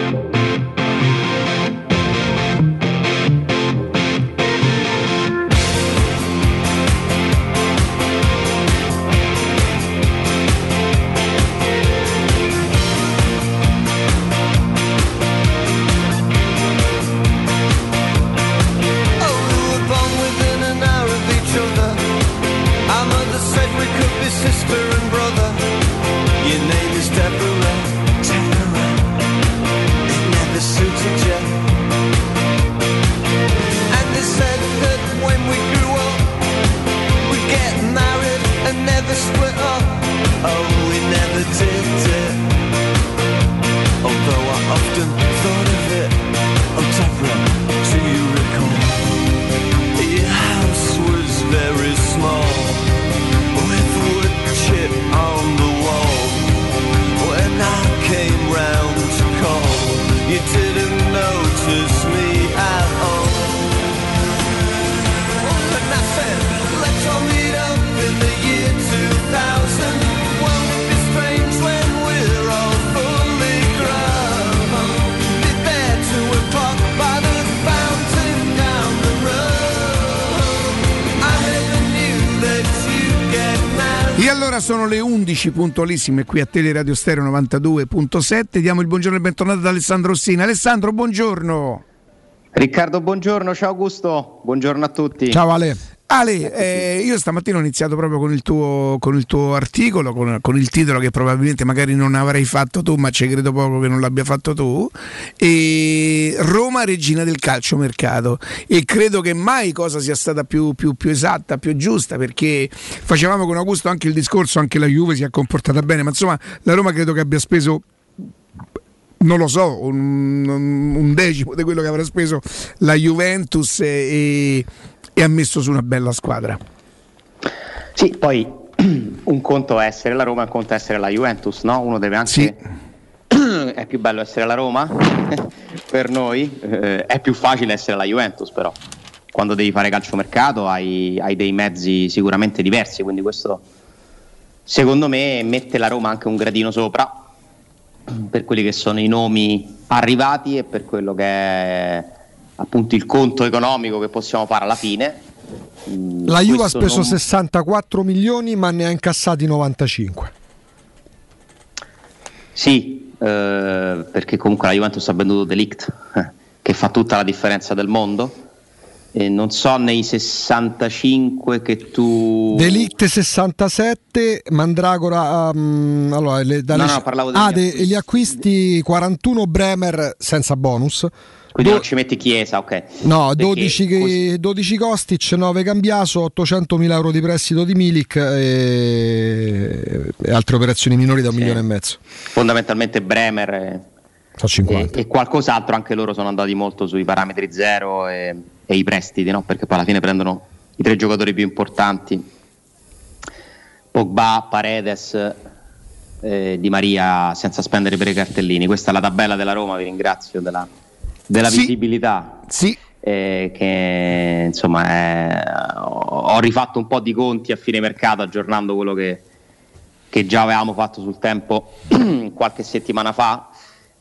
sono le 11 puntualissime qui a Teleradio Stereo 92.7. Diamo il buongiorno e bentornato ad Alessandro Ossina. Alessandro, buongiorno. Riccardo, buongiorno, ciao Augusto, buongiorno a tutti. Ciao Ale. Ale, eh, io stamattina ho iniziato proprio con il tuo, con il tuo articolo, con, con, il titolo che probabilmente magari non avrai fatto tu, ma ci credo poco che non l'abbia fatto tu. E Roma, regina del calcio mercato. E credo che mai cosa sia stata più, più, più esatta, più giusta, perché facevamo con Augusto anche il discorso, anche la Juve si è comportata bene, ma insomma la Roma credo che abbia speso non lo so, un, un, decimo di quello che avrà speso la Juventus e, e ha messo su una bella squadra. Sì, poi un conto è essere la Roma, un conto è essere la Juventus, no? Uno deve anche... Sì. è più bello essere la Roma per noi, eh, è più facile essere la Juventus però. Quando devi fare calciomercato hai, hai dei mezzi sicuramente diversi, quindi questo secondo me mette la Roma anche un gradino sopra per quelli che sono i nomi arrivati e per quello che è appunto il conto economico che possiamo fare alla fine. La Juve ha speso non... 64 milioni ma ne ha incassati 95. Sì, eh, perché comunque la Juventus ha venduto Delict, eh, che fa tutta la differenza del mondo. E non so nei 65 che tu Delict 67 Mandragora um, allora le, dalle... no, no, parlavo ah, de, gli acquisti 41 Bremer senza bonus quindi Do... non ci metti Chiesa, ok. No, 12, così... 12 Kostic, 9 Cambiaso, 800.000 euro di prestito di Milik e, e altre operazioni minori da un sì. milione e mezzo. Fondamentalmente Bremer e... E, e, qualcos'altro, anche loro sono andati molto sui parametri zero e, e i prestiti, no? perché poi alla fine prendono i tre giocatori più importanti. Pogba, Paredes, eh, Di Maria senza spendere per i cartellini. Questa è la tabella della Roma, vi ringrazio della, della sì. visibilità. Sì. Eh, che insomma è, ho rifatto un po' di conti a fine mercato aggiornando quello che, che già avevamo fatto sul tempo qualche settimana fa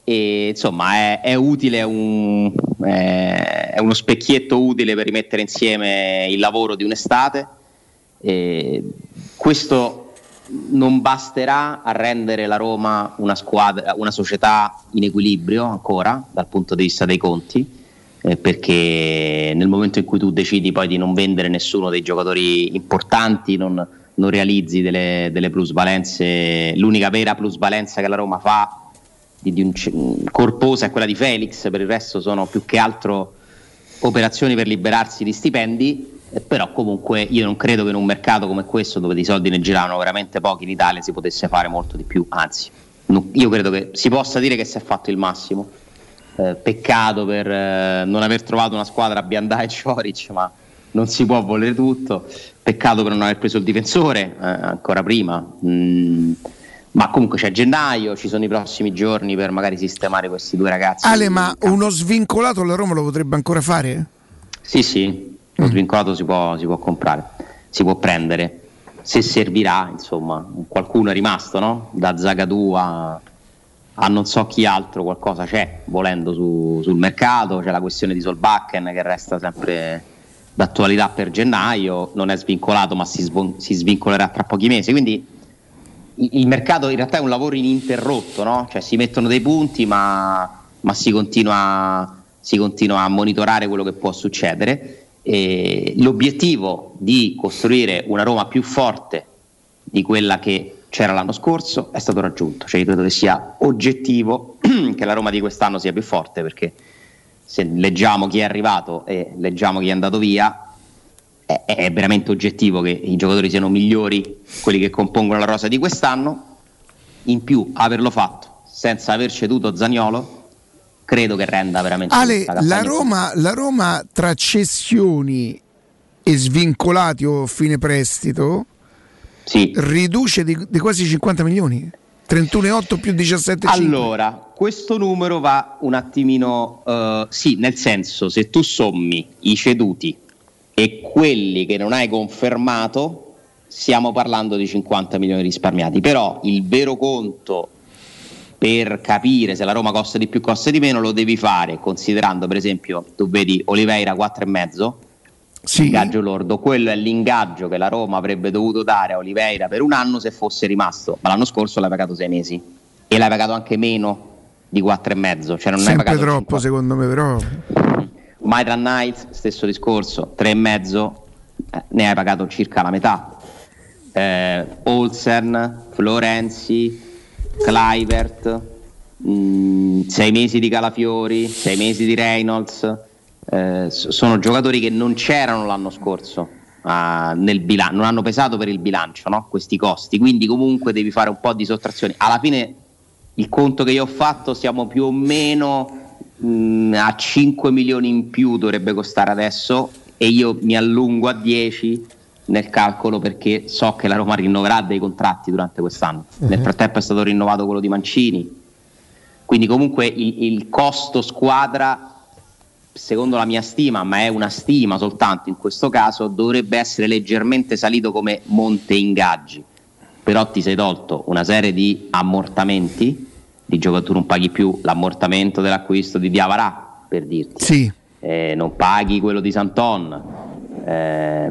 e insomma è, è utile, è, un, è, uno specchietto utile per rimettere insieme il lavoro di un'estate. E questo non basterà a rendere la Roma una, squadra, una società in equilibrio ancora dal punto di vista dei conti. Eh, perché nel momento in cui tu decidi poi di non vendere nessuno dei giocatori importanti, non, non realizzi delle, delle, plusvalenze, l'unica vera plusvalenza che la Roma fa di, di un, corposa è quella di Felix, per il resto sono più che altro operazioni per liberarsi di stipendi eh, però comunque io non credo che in un mercato come questo dove di soldi ne giravano veramente pochi in Italia si potesse fare molto di più, anzi no, io credo che si possa dire che si è fatto il massimo. Eh, peccato per eh, non aver trovato una squadra Biandà e Cioric, ma non si può volere tutto. Peccato per non aver preso il difensore eh, ancora prima. Mm, ma comunque c'è gennaio, ci sono i prossimi giorni per magari sistemare questi due ragazzi. Ale, ma uno svincolato la Roma lo potrebbe ancora fare? Sì, sì, lo mm. svincolato si può, si può comprare, si può prendere. Se servirà, insomma, qualcuno è rimasto, no? Da Zagadou a, a non so chi altro, qualcosa c'è volendo su, sul mercato. C'è la questione di Solbakken che resta sempre d'attualità per gennaio, non è svincolato ma si, svon- si svincolerà tra pochi mesi. Quindi il mercato in realtà è un lavoro ininterrotto, no? cioè si mettono dei punti ma, ma si, continua, si, continua, a monitorare quello che può succedere eh, l'obiettivo di costruire una Roma più forte di quella che c'era l'anno scorso è stato raggiunto, cioè io credo che sia oggettivo che la Roma di quest'anno sia più forte perché se leggiamo chi è arrivato e leggiamo chi è andato via è, è veramente oggettivo che i giocatori siano migliori quelli che compongono la rosa di quest'anno. In più averlo fatto senza aver ceduto Zagnolo credo che renda veramente Ale, la Roma, la Roma tra cessioni e svincolati o fine prestito sì. riduce di, di, quasi 50 milioni? 31,8 più 17,5 allora questo numero va un attimino uh, sì nel senso se tu sommi i ceduti e quelli che non hai confermato stiamo parlando di 50 milioni risparmiati. Però il vero conto per capire se la Roma costa di più, costa di meno, lo devi fare considerando per esempio, tu vedi Oliveira 4,5 sì. ingaggio lordo, quello è l'ingaggio che la Roma avrebbe dovuto dare a Oliveira per un anno se fosse rimasto, ma l'anno scorso l'hai pagato 6 mesi e l'hai pagato anche meno di 4,5, cioè non Sempre troppo 5. secondo me però. Maitland Knight, stesso discorso, 3,5, eh, ne hai pagato circa la metà. Eh, Olsen, Florenzi, Clivert, mm, sei mesi di Calafiori, sei mesi di Reynolds, eh, sono giocatori che non c'erano l'anno scorso uh, nel bilancio, non hanno pesato per il bilancio no? questi costi, quindi comunque devi fare un po' di sottrazioni. Alla fine il conto che io ho fatto siamo più o meno mh, mm, a 5 milioni in più dovrebbe costare adesso e io mi allungo a 10 nel calcolo perché so che la Roma rinnoverà dei contratti durante quest'anno. Uh-huh. Nel frattempo è stato rinnovato quello di Mancini. Quindi comunque il, il, costo squadra, secondo la mia stima, ma è una stima soltanto in questo caso, dovrebbe essere leggermente salito come monte ingaggi. Però ti sei tolto una serie di ammortamenti, di giocatori non paghi più l'ammortamento dell'acquisto di Diavarà, per dirti. Sì. Eh, non paghi quello di Santon, Eh,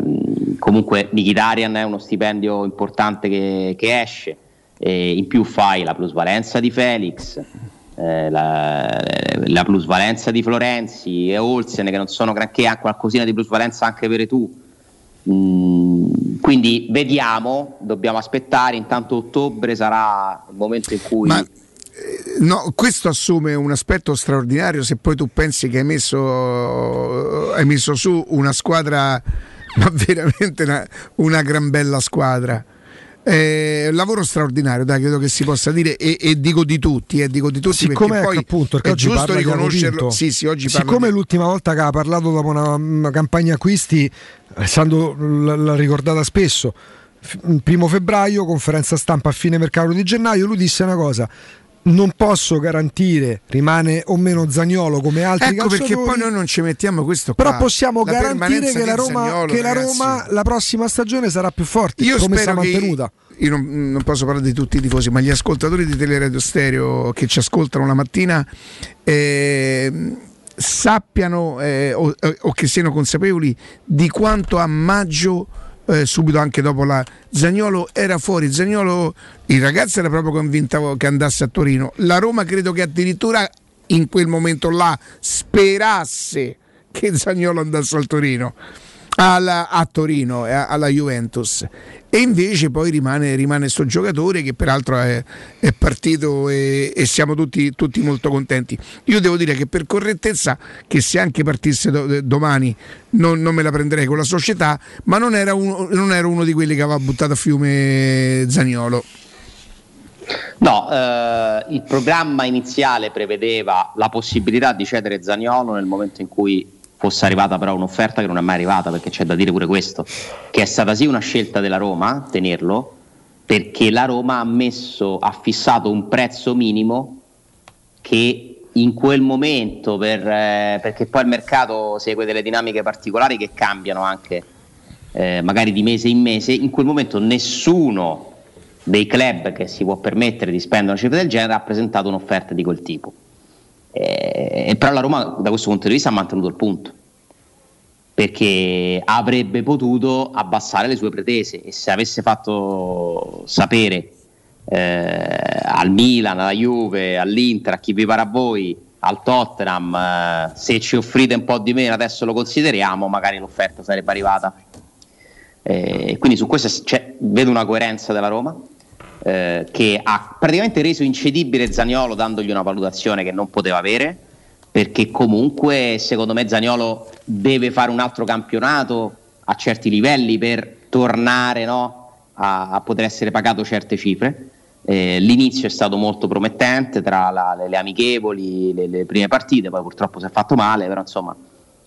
comunque Mkhitaryan è uno stipendio importante che, che esce, e in più fai la plusvalenza di Felix, eh, la, la, plusvalenza di Florenzi e Olsen che non sono granché, ha qualcosina di plusvalenza anche per tu. Mm, quindi vediamo, dobbiamo aspettare, intanto ottobre sarà il momento in cui... Ma... No, questo assume un aspetto straordinario se poi tu pensi che hai messo, hai messo su una squadra, ma veramente una, una gran bella squadra. Eh, lavoro straordinario, dai, credo che si possa dire, e, e dico di tutti, eh, dico di tutti Siccome poi appunto, è giusto riconoscerlo. Sì, sì, oggi Siccome l'ultima volta che ha parlato dopo una, una campagna acquisti, Alessandro l'ha ricordata spesso. Primo febbraio, conferenza stampa a fine mercato di gennaio, lui disse una cosa: non posso garantire rimane o meno Zagnolo come altri ecco perché poi noi non ci mettiamo questo qua. però possiamo la garantire che, la Roma, Zagnolo, che la Roma, la prossima stagione sarà più forte io come spero mantenuta. io non, non, posso parlare di tutti i tifosi ma gli ascoltatori di Teleradio Stereo che ci ascoltano la mattina eh, sappiano eh, o, o che siano consapevoli di quanto a maggio eh, subito anche dopo la Zagnolo era fuori, Zagnolo il ragazzo era proprio convinto che andasse a Torino, la Roma credo che addirittura in quel momento là sperasse che Zagnolo andasse al Torino alla, a Torino, alla Juventus. E invece poi rimane, rimane sto giocatore che peraltro è, è partito e, e siamo tutti, tutti, molto contenti. Io devo dire che per correttezza, che se anche partisse do, domani non, non, me la prenderei con la società, ma non era, uno, non era uno di quelli che aveva buttato a fiume Zaniolo. No, eh, il programma iniziale prevedeva la possibilità di cedere Zaniolo nel momento in cui fosse arrivata però un'offerta che non è mai arrivata, perché c'è da dire pure questo, che è stata sì una scelta della Roma tenerlo, perché la Roma ha messo, ha fissato un prezzo minimo che in quel momento, per, eh, perché poi il mercato segue delle dinamiche particolari che cambiano anche eh, magari di mese in mese, in quel momento nessuno dei club che si può permettere di spendere una cifra del genere ha presentato un'offerta di quel tipo. Eh, però la Roma da questo punto di vista ha mantenuto il punto perché avrebbe potuto abbassare le sue pretese e se avesse fatto sapere eh, al Milan, alla Juve, all'Inter, a chi vi pare a voi, al Tottenham, eh, se ci offrite un po' di meno adesso lo consideriamo, magari l'offerta sarebbe arrivata. Eh, quindi su questo vedo una coerenza della Roma eh, che ha praticamente reso incedibile Zaniolo dandogli una valutazione che non poteva avere perché comunque secondo me Zaniolo deve fare un altro campionato a certi livelli per tornare no, a, a, poter essere pagato certe cifre. Eh, l'inizio è stato molto promettente tra la, le, le, amichevoli, le, le, prime partite, poi purtroppo si è fatto male, però insomma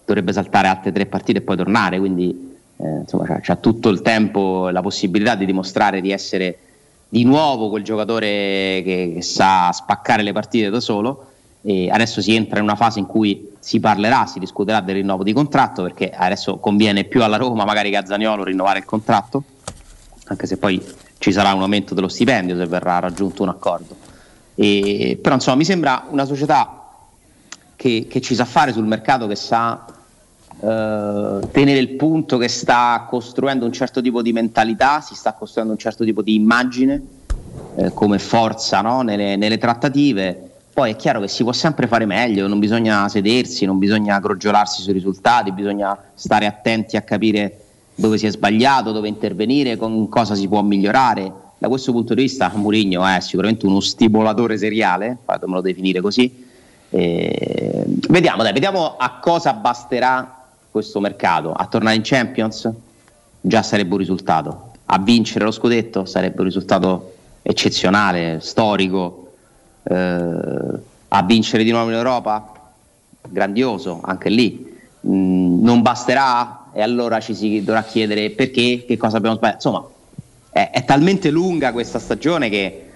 dovrebbe saltare altre tre partite e poi tornare, quindi eh, insomma c'ha, tutto il tempo e la possibilità di dimostrare di essere di nuovo quel giocatore che, che sa spaccare le partite da solo. E adesso si entra in una fase in cui si parlerà, si discuterà del rinnovo di contratto perché adesso conviene più alla Roma magari che a Zaniolo rinnovare il contratto, anche se poi ci sarà un aumento dello stipendio se verrà raggiunto un accordo. E, però insomma mi sembra una società che, che ci sa fare sul mercato, che sa eh, tenere il punto che sta costruendo un certo tipo di mentalità, si sta costruendo un certo tipo di immagine eh, come forza no? nelle, nelle, trattative. Poi è chiaro che si può sempre fare meglio, non bisogna sedersi, non bisogna crogiolarsi sui risultati, bisogna stare attenti a capire dove si è sbagliato, dove intervenire, con cosa si può migliorare. Da questo punto di vista Mourinho è sicuramente uno stimolatore seriale, fatemelo definire così. Eh, vediamo, dai, vediamo a cosa basterà questo mercato, a tornare in Champions già sarebbe un risultato, a vincere lo scudetto sarebbe un risultato eccezionale, storico, eh, a vincere di nuovo in Europa, grandioso, anche lì. Mm, non basterà? E allora ci si dovrà chiedere perché, che cosa abbiamo sbagliato. Insomma, è, è talmente lunga questa stagione che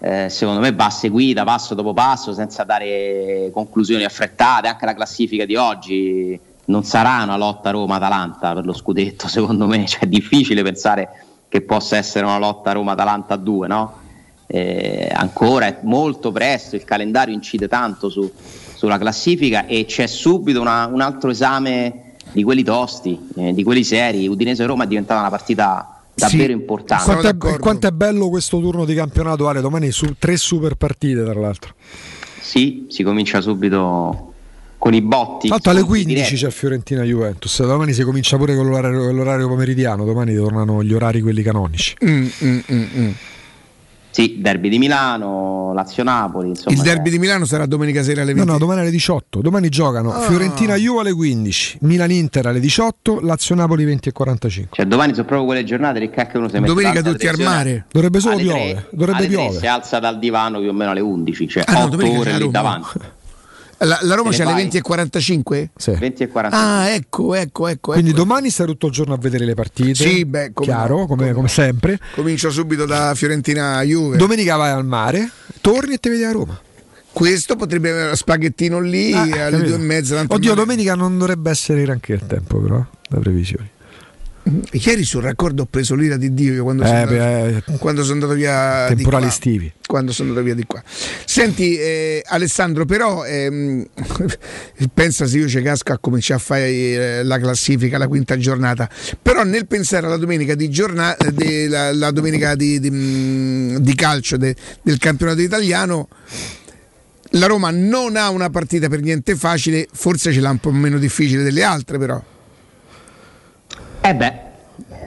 eh, secondo me va seguita passo dopo passo senza dare conclusioni affrettate, anche la classifica di oggi non sarà una lotta Roma-Atalanta per lo scudetto, secondo me, cioè, è difficile pensare che possa essere una lotta Roma-Atalanta a due, no? Eh, ancora è molto presto, il calendario incide tanto su, sulla classifica e c'è subito una, un altro esame di quelli tosti, eh, di quelli seri. Udinese-Roma è diventata una partita davvero sì, importante. Quanto è, quanto è, bello questo turno di campionato, Ale? Domani su tre super partite, tra l'altro. Sì, si comincia subito con i botti. Fatto alle 15 diretti. c'è Fiorentina Juventus. Domani si comincia pure con l'orario, l'orario pomeridiano. Domani tornano gli orari quelli canonici. Mm, mm, mm, mm. Sì, derby di Milano, Lazio-Napoli. Insomma, il derby è... di Milano sarà domenica sera alle 20. No, no, domani alle 18. Domani giocano ah. Fiorentina Juve alle 15, Milan-Inter alle 18, Lazio-Napoli 20 e 45. Cioè domani sono proprio quelle giornate che cacchio uno si mette Domenica tutti al mare. Dovrebbe solo piovere. Dovrebbe piovere. Si alza dal divano più o meno alle 11, cioè ah, 8 no, ore lì davanti. La, la Roma c'è alle 20.45? Sì. 20.45. Ah, ecco, ecco, ecco. Quindi ecco. domani stai tutto il giorno a vedere le partite. Sì, beh, come chiaro, no, come, come, sempre. Comincio subito da Fiorentina Juve. Domenica vai al mare, torni e ti vedi a Roma. Questo potrebbe avere spaghettino lì ah, alle capito. due e mezza. Oddio, domenica non dovrebbe essere granché il tempo, però, da previsioni. Ieri sul raccordo ho preso l'ira di Dio quando, eh, sono, andato, beh, quando sono andato via temporali estivi. Quando sono andato via di qua. Senti eh, Alessandro però ehm, pensa se io ci casco a cominciare a fare eh, la classifica la quinta giornata. Però nel pensare alla domenica di giornata de, la, la, domenica di, di, mm, di calcio de, del campionato italiano la Roma non ha una partita per niente facile forse ce l'ha un po' meno difficile delle altre però eh beh,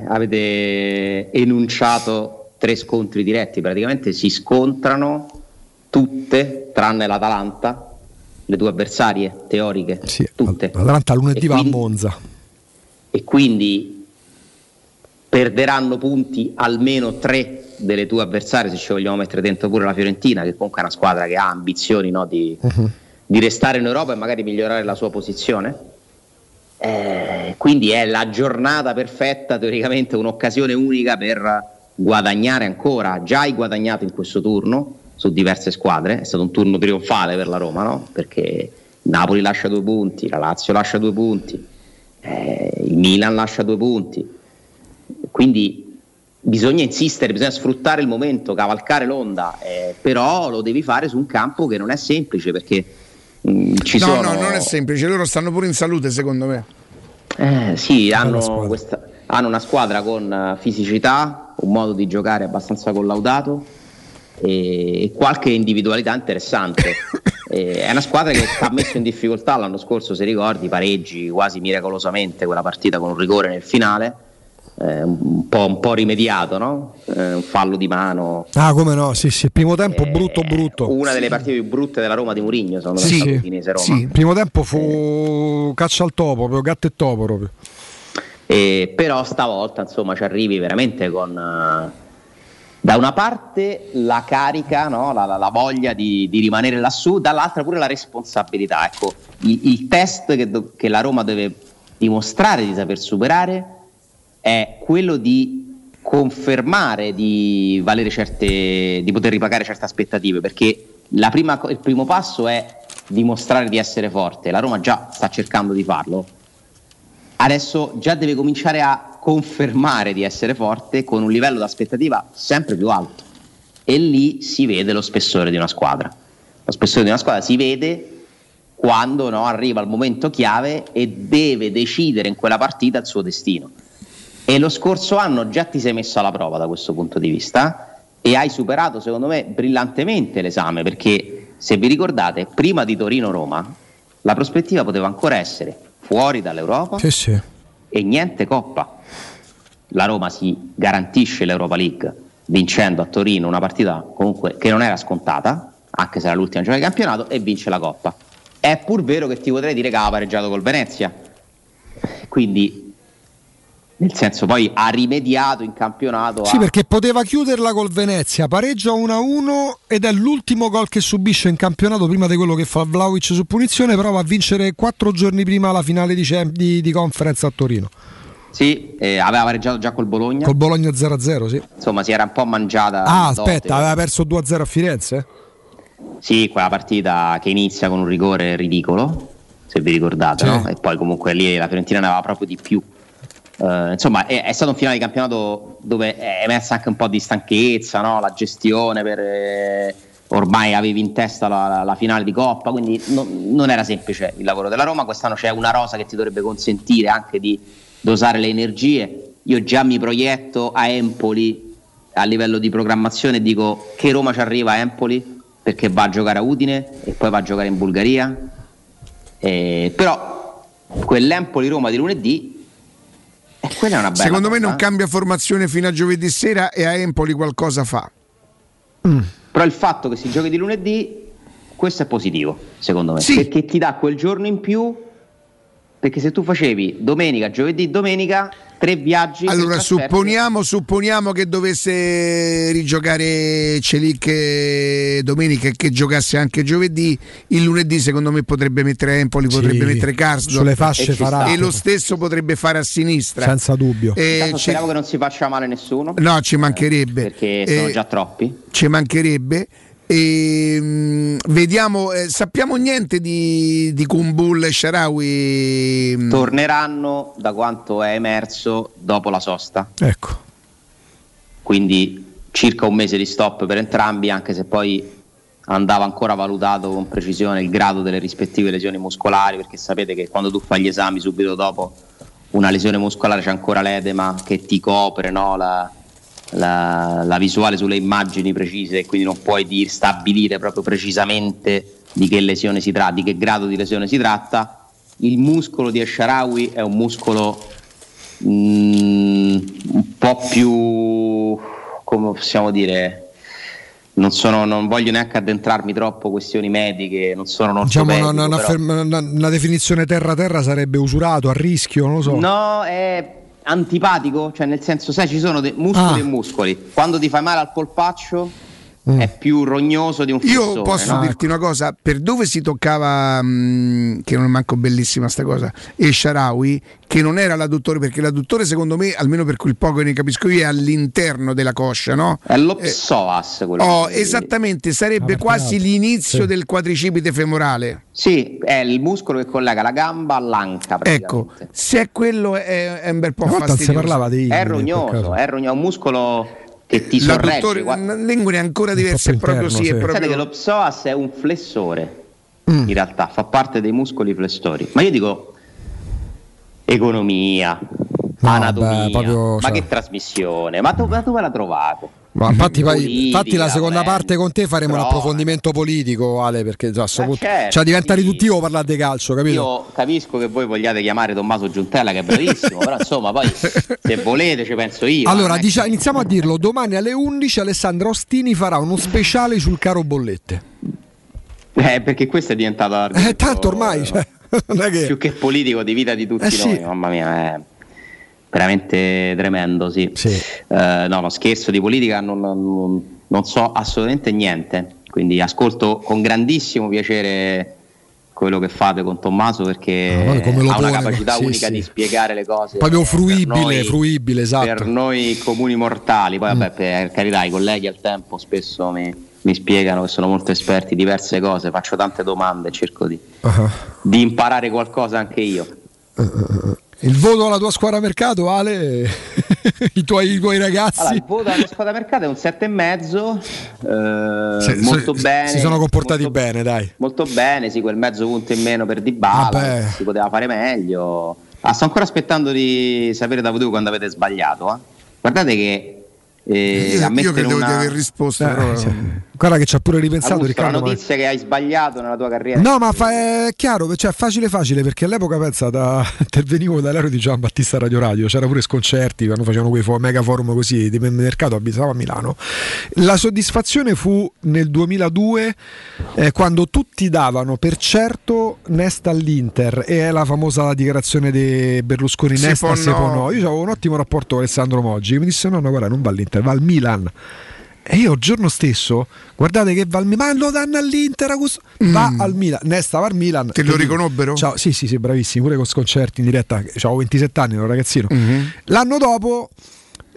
avete enunciato tre scontri diretti, praticamente si scontrano tutte, tranne l'Atalanta, le due avversarie teoriche, sì, tutte. L'Atalanta lunedì va a Monza. E quindi perderanno punti almeno tre delle tue avversarie, se ci vogliamo mettere dentro pure la Fiorentina, che comunque è una squadra che ha ambizioni no, di, uh-huh. di restare in Europa e magari migliorare la sua posizione eh, quindi è la giornata perfetta, teoricamente un'occasione unica per guadagnare ancora. Già hai guadagnato in questo turno su diverse squadre, è stato un turno trionfale per la Roma, no? perché Napoli lascia due punti, la Lazio lascia due punti, eh, il Milan lascia due punti. Quindi bisogna insistere, bisogna sfruttare il momento, cavalcare l'onda, eh, però lo devi fare su un campo che non è semplice perché ci no, sono... no, non è semplice, loro stanno pure in salute secondo me. Eh, sì, hanno, questa, hanno, una squadra con eh, fisicità, un modo di giocare abbastanza collaudato e qualche individualità interessante. è una squadra che ha messo in difficoltà l'anno scorso, se ricordi, pareggi quasi miracolosamente quella partita con un rigore nel finale eh, un, po', un, po', rimediato, no? eh, un fallo di mano. Ah, come no? Sì, sì. Primo tempo eh, brutto, brutto. Una delle partite più brutte della Roma di Murigno, secondo sì, me, sì, Roma. Sì. Primo tempo fu caccia al topo, proprio gatto e topo proprio. E, però stavolta, insomma, ci arrivi veramente con. Da una parte la carica, no? la, la, la, voglia di, di, rimanere lassù, dall'altra pure la responsabilità. Ecco, il, il test che, che la Roma deve dimostrare di saper superare è quello di confermare di certe, di poter ripagare certe aspettative, perché prima, il primo passo è dimostrare di essere forte. La Roma già sta cercando di farlo. Adesso già deve cominciare a confermare di essere forte con un livello di aspettativa sempre più alto. E lì si vede lo spessore di una squadra. Lo spessore di una squadra si vede quando no, arriva il momento chiave e deve decidere in quella partita il suo destino. E lo scorso anno già ti sei messo alla prova da questo punto di vista e hai superato, secondo me, brillantemente l'esame, perché se vi ricordate, prima di Torino-Roma, la prospettiva poteva ancora essere fuori dall'Europa sì, sì. e niente Coppa. La Roma si garantisce l'Europa League vincendo a Torino una partita comunque che non era scontata, anche se era l'ultima giornata di campionato, e vince la Coppa. È pur vero che ti potrei dire che aveva pareggiato col Venezia. Quindi nel senso poi ha rimediato in campionato. Sì, a... perché poteva chiuderla col Venezia, pareggia 1-1 ed è l'ultimo gol che subisce in campionato prima di quello che fa Vlaovic su punizione, però va a vincere quattro giorni prima la finale di, di, di conference a Torino. Sì, eh, aveva pareggiato già col Bologna. Col Bologna 0-0, sì. Insomma, si era un po' mangiata. Ah, aspetta, aveva perso 2-0 a Firenze? Sì, quella partita che inizia con un rigore ridicolo, se vi ricordate, sì. no? E poi comunque lì la Fiorentina ne aveva proprio di più Uh, insomma, è, è, stato un finale di campionato dove è emersa anche un po' di stanchezza, no? la gestione per eh, ormai avevi in testa la, la, finale di Coppa, quindi no, non era semplice il lavoro della Roma. Quest'anno c'è una rosa che ti dovrebbe consentire anche di dosare le energie. Io già mi proietto a Empoli a livello di programmazione e dico che Roma ci arriva a Empoli perché va a giocare a Udine e poi va a giocare in Bulgaria. Eh, però quell'Empoli-Roma di lunedì eh, quella è una bella Secondo cosa, me non eh? cambia formazione fino a giovedì sera e a Empoli qualcosa fa. Mm. Però il fatto che si giochi di lunedì, questo è positivo, secondo me, Sì. perché ti dà quel giorno in più. Perché se tu facevi domenica, giovedì, domenica, tre viaggi. Allora, supponiamo, supponiamo che dovesse rigiocare Celic eh, domenica e che giocasse anche giovedì. Il lunedì, secondo me, potrebbe mettere Empoli, Sì, potrebbe mettere Karsdorp. sulle fasce E farà. E lo stesso potrebbe fare a sinistra. Senza dubbio. Eh, speriamo che non si faccia male nessuno. No, ci mancherebbe. Perché sono Eh, già troppi. Ci mancherebbe. E, mm, vediamo, eh, sappiamo niente di, di Kumbul e Sharawi. mm, Torneranno da quanto è emerso dopo la sosta. Ecco. Quindi circa un mese di stop per entrambi, anche se poi andava ancora valutato con precisione il grado delle rispettive lesioni muscolari, perché sapete che quando tu fai gli esami subito dopo una lesione muscolare c'è ancora l'edema che ti copre no? la, la- la visuale sulle immagini precise e quindi non puoi dir- stabilire proprio precisamente di che lesione si tratta, di che grado di lesione si tratta. Il muscolo di Esharawi è un muscolo mm, un po' più, come possiamo dire, non, sono, non voglio neanche addentrarmi troppo questioni mediche, non sono Diciamo una, una- una- una definizione terra-terra sarebbe usurato, a rischio, non lo so. No, è antipatico, cioè nel senso, sai, ci sono dei muscoli Ah. e muscoli. Quando ti fai male al polpaccio Mm. è più rognoso di un flessore. Io posso no? dirti una cosa, per dove si toccava, mh, che non è manco bellissima sta cosa, e Sharawi, che non era l'adduttore, perché l'adduttore secondo me, almeno per quel poco che ne capisco io, è all'interno della coscia, no? È lo psoas quello. Oh, che- esattamente, sarebbe Ah, quasi l'inizio sì. del quadricipite femorale. Sì, è il muscolo che collega la gamba all'anca. Ecco, se è quello è, è un bel po' non si fastidioso. parlava dei- È rognoso, è rognoso, è un muscolo che ti L'adduttore, sorregge. è ancora diverso, è proprio sì, è Pensate che proprio... lo psoas è un flessore, Mm. in realtà, fa parte dei muscoli flessori. Ma io dico economia, anatomia, beh, proprio, ma cioè- che trasmissione, ma, tu- ma dove l'ha trovato? Ma infatti, Politica, infatti la seconda vabbè. parte con te faremo un Però- approfondimento politico, Ale, perché già, punto- certo, cioè, diventa sì. riduttivo parlare di calcio, capito? Io capisco che voi vogliate chiamare Tommaso Giuntella, che è bravissimo, però insomma, poi se volete ci penso io. Allora, non è dicia- iniziamo a dirlo. Domani alle 11 Alessandro Ostini farà uno speciale sul caro bollette. Eh, perché questo è diventato Eh, tanto ormai, cioè, che... più che politico di vita di tutti Eh, sì. noi, mamma mia, è veramente tremendo, sì. Eh, no, no, scherzo di politica non, non- non so assolutamente niente, quindi ascolto con grandissimo piacere quello che fate con Tommaso perché Ah, come lo ha una pone, capacità sì, unica sì. di spiegare le cose. Proprio fruibile, noi- fruibile, esatto. Per noi comuni mortali, poi vabbè, per carità, i colleghi al tempo spesso mi, mi spiegano che sono molto esperti di diverse cose, faccio tante domande cerco di, Ah. di imparare qualcosa anche io. Il voto alla tua squadra mercato, Ale? I, tuoi, I tuoi ragazzi? Allora, il voto alla squadra mercato è un 7,5, eh, Se- molto se- bene. Si sono comportati molto, bene, dai. molto bene, sì, quel mezzo punto in meno per Dybala, si poteva fare meglio. Ah, sto ancora aspettando di sapere da voi quando avete sbagliato. eh. Guardate che eh, Io, a io mettere credevo una... di aver risposto, Eh, però- sì. Guarda che ci ha pure ripensato Augusto, la Riccardo. ma- notizia che hai sbagliato nella tua carriera. No, ma fa- è chiaro, cioè facile facile perché all'epoca pensa da, intervenivo dall'aereo di Gian Battista Radio Radio, c'era pure sconcerti quando facevano quei mega forum così di mercato abitavo a Milano. La soddisfazione fu nel 2002 eh, quando tutti davano per certo Nesta all'Inter e è la famosa dichiarazione di Berlusconi Se Nesta può se no. può no. Io avevo un ottimo rapporto con Alessandro Moggi, mi disse no, no, guarda, non va all'Inter, va al Milan. E io il giorno stesso, guardate che va al Milan, ma lo danno all'Inter, Augusto. va al Milan, Nesta va al Milan. Mm. Te lo riconobbero? Ciao, sì, sì, sì, bravissimi, pure con sconcerti in diretta, avevo 27 anni, ero ragazzino. Mhm. L'anno dopo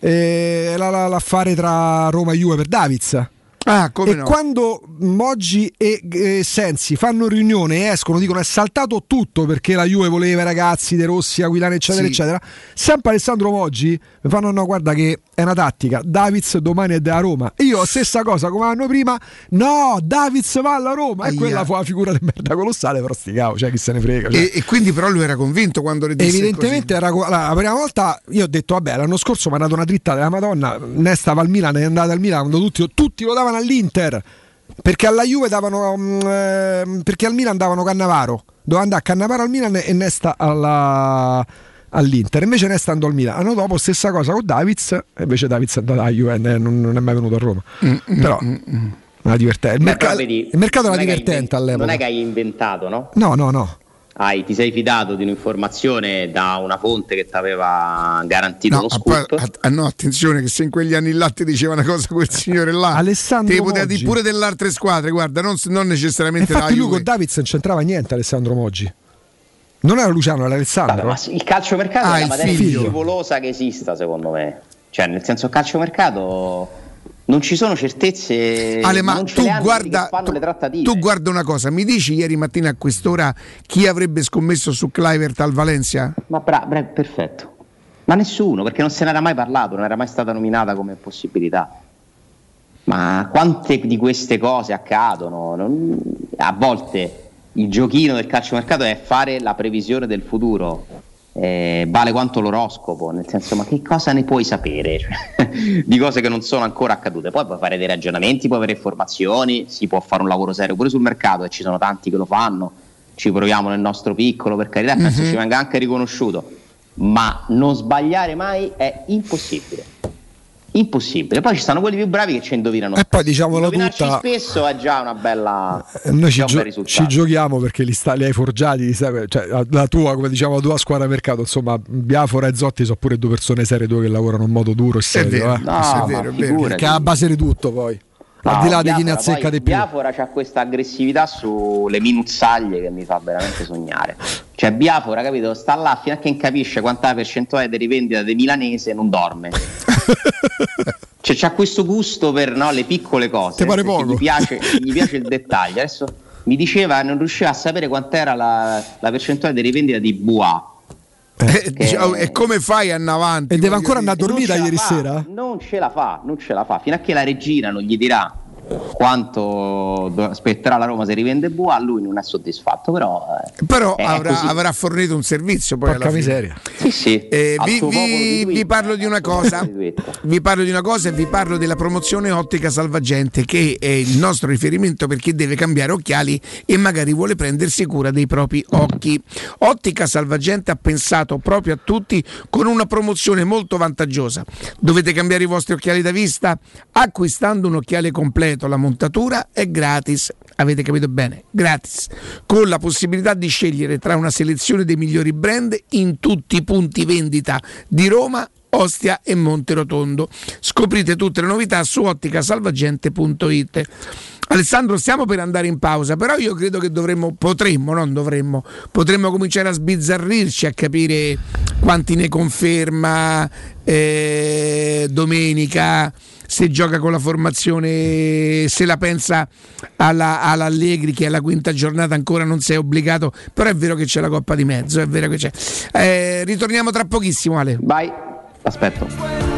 eh, la- la- l'affare tra Roma e Juve per Davids. Ah, e no? quando Moggi e eh, Sensi fanno riunione e escono, dicono è saltato tutto perché la Juve voleva i ragazzi De Rossi, Aquilani, eccetera, Sì. eccetera. Sempre Alessandro Moggi mi fanno: no, guarda che è una tattica. Davids domani è da Roma. Io stessa cosa come l'anno prima. No, Davids va alla Roma. Aia. E quella fu una figura di merda colossale, però sti cavo, cioè chi se ne frega. Cioè. E, e, quindi però lui era convinto quando le disse Evidentemente era la prima volta io ho detto vabbè, l'anno scorso mi ha dato una dritta della Madonna, Nesta va al Milan, è andata al Milan quando tutti, tutti lo davano all'Inter. Perché alla Juve davano eh, perché al Milan davano Cannavaro. Doveva andare a Cannavaro al Milan e Nesta alla all'Inter. Invece ne stando al Milan. L'anno dopo stessa cosa con Davids, e invece Davids è andato a Juve, non, non, è mai venuto a Roma. Mm, mm Però mm, mm. una divertente. Il, merc- vedi, il mercato era divertente invent- all'epoca. Non è che hai inventato, no? No, no, no. Hai, ti sei fidato di un'informazione da una fonte che ti aveva garantito no, lo scoop? A, a, no, attenzione che se in quegli anni là ti diceva una cosa quel signore là Alessandro te poteva dire pure delle altre squadre guarda non, non necessariamente infatti lui con Davids non c'entrava niente Alessandro Moggi non era Luciano, era Alessandro. Vabbè, il calciomercato ah, è la materia più scivolosa che esista, secondo me. Cioè, nel senso, il calciomercato non ci sono certezze. Ale, ma tu guarda, tu, tu guarda una cosa, mi dici ieri mattina a quest'ora chi avrebbe scommesso su Clivert al Valencia? Ma bra- bra- perfetto. Ma nessuno, perché non se n'era mai parlato, non era mai stata nominata come possibilità. Ma quante di queste cose accadono? Non... a volte il giochino del calciomercato è fare la previsione del futuro. Eh, vale quanto l'oroscopo, nel senso, ma che cosa ne puoi sapere cioè, di cose che non sono ancora accadute? Poi puoi fare dei ragionamenti, puoi avere informazioni, si può fare un lavoro serio pure sul mercato e ci sono tanti che lo fanno. Ci proviamo nel nostro piccolo, per carità, penso mm-hmm. ci venga anche riconosciuto, ma non sbagliare mai è impossibile impossibile. Poi ci stanno quelli più bravi che ci indovinano. E poi diciamolo tutta. spesso è già una bella. Eh, noi ci, gio- ci, giochiamo perché li, sta- li hai forgiati, cioè, la tua, come diciamo, la tua squadra mercato. Insomma, Biafora e Zotti sono pure due persone serie, due che lavorano in modo duro e serio. È vero, eh. no, è vero, è vero. Perché è a base di tutto poi. No, al di là di chi ne azzecca di più. Biafora c'ha questa aggressività sulle minuzzaglie che mi fa veramente sognare. Cioè, Biafora, capito? Sta là fino a che non capisce quanta percentuale di rivendita di milanese non dorme. cioè, c'ha questo gusto per no, le piccole cose. Ti pare poco? Gli piace, gli piace il dettaglio. Adesso mi diceva, non riusciva a sapere quant'era la, la percentuale di rivendita di Bois eh, diciamo, e come fai a andare avanti? E deve ancora andare a dormire ieri fa, sera? Non ce la fa, non ce la fa. Fino a che la regina non gli dirà quanto aspetterà la Roma se rivende Bua, lui non è soddisfatto, però, eh, però avrà, avrà, fornito un servizio. Poi Porca miseria. Sì, sì. Eh, vi, vi, vi, parlo di una cosa, vi parlo di una cosa e vi parlo della promozione Ottica Salvagente, che è il nostro riferimento per chi deve cambiare occhiali e magari vuole prendersi cura dei propri occhi. Ottica Salvagente ha pensato proprio a tutti con una promozione molto vantaggiosa. Dovete cambiare i vostri occhiali da vista acquistando un occhiale completo ripeto, la montatura è gratis. Avete capito bene? Gratis. Con la possibilità di scegliere tra una selezione dei migliori brand in tutti i punti vendita di Roma Ostia e Monterotondo. Scoprite tutte le novità su otticasalvagente.it. Alessandro, stiamo per andare in pausa, però io credo che dovremmo, potremmo, non dovremmo, potremmo cominciare a sbizzarrirci a capire quanti ne conferma eh, domenica se gioca con la formazione, se la pensa alla, all'Allegri che alla quinta giornata ancora non sei obbligato, però è vero che c'è la Coppa di mezzo, è vero che c'è. Eh, ritorniamo tra pochissimo Ale. Vai, aspetto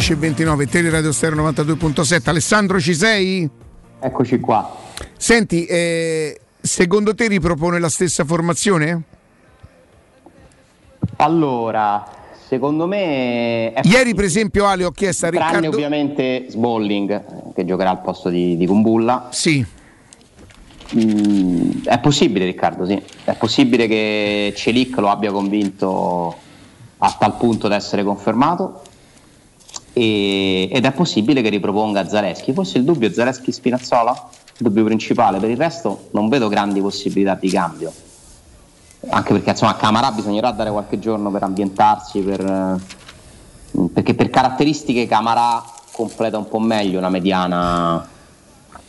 Eccoci, 11 e 29, Teleradio Stereo 92.7. Alessandro, ci sei? Eccoci qua. Senti, eh, secondo te ripropone la stessa formazione? Allora, secondo me... Ieri per esempio Ale ho chiesto a Riccardo... Tranne ovviamente Sbolling, che giocherà al posto di, di Kumbulla. Sì. Mm, è possibile Riccardo, sì. È possibile che Celic lo abbia convinto a tal punto da essere confermato e, ed è possibile che riproponga Zareschi. Forse il dubbio è Zareschi-Spinazzola, il dubbio principale, per il resto non vedo grandi possibilità di cambio. Anche perché insomma a Camarà bisognerà dare qualche giorno per ambientarsi, per, eh, perché per caratteristiche Camarà completa un po' meglio una mediana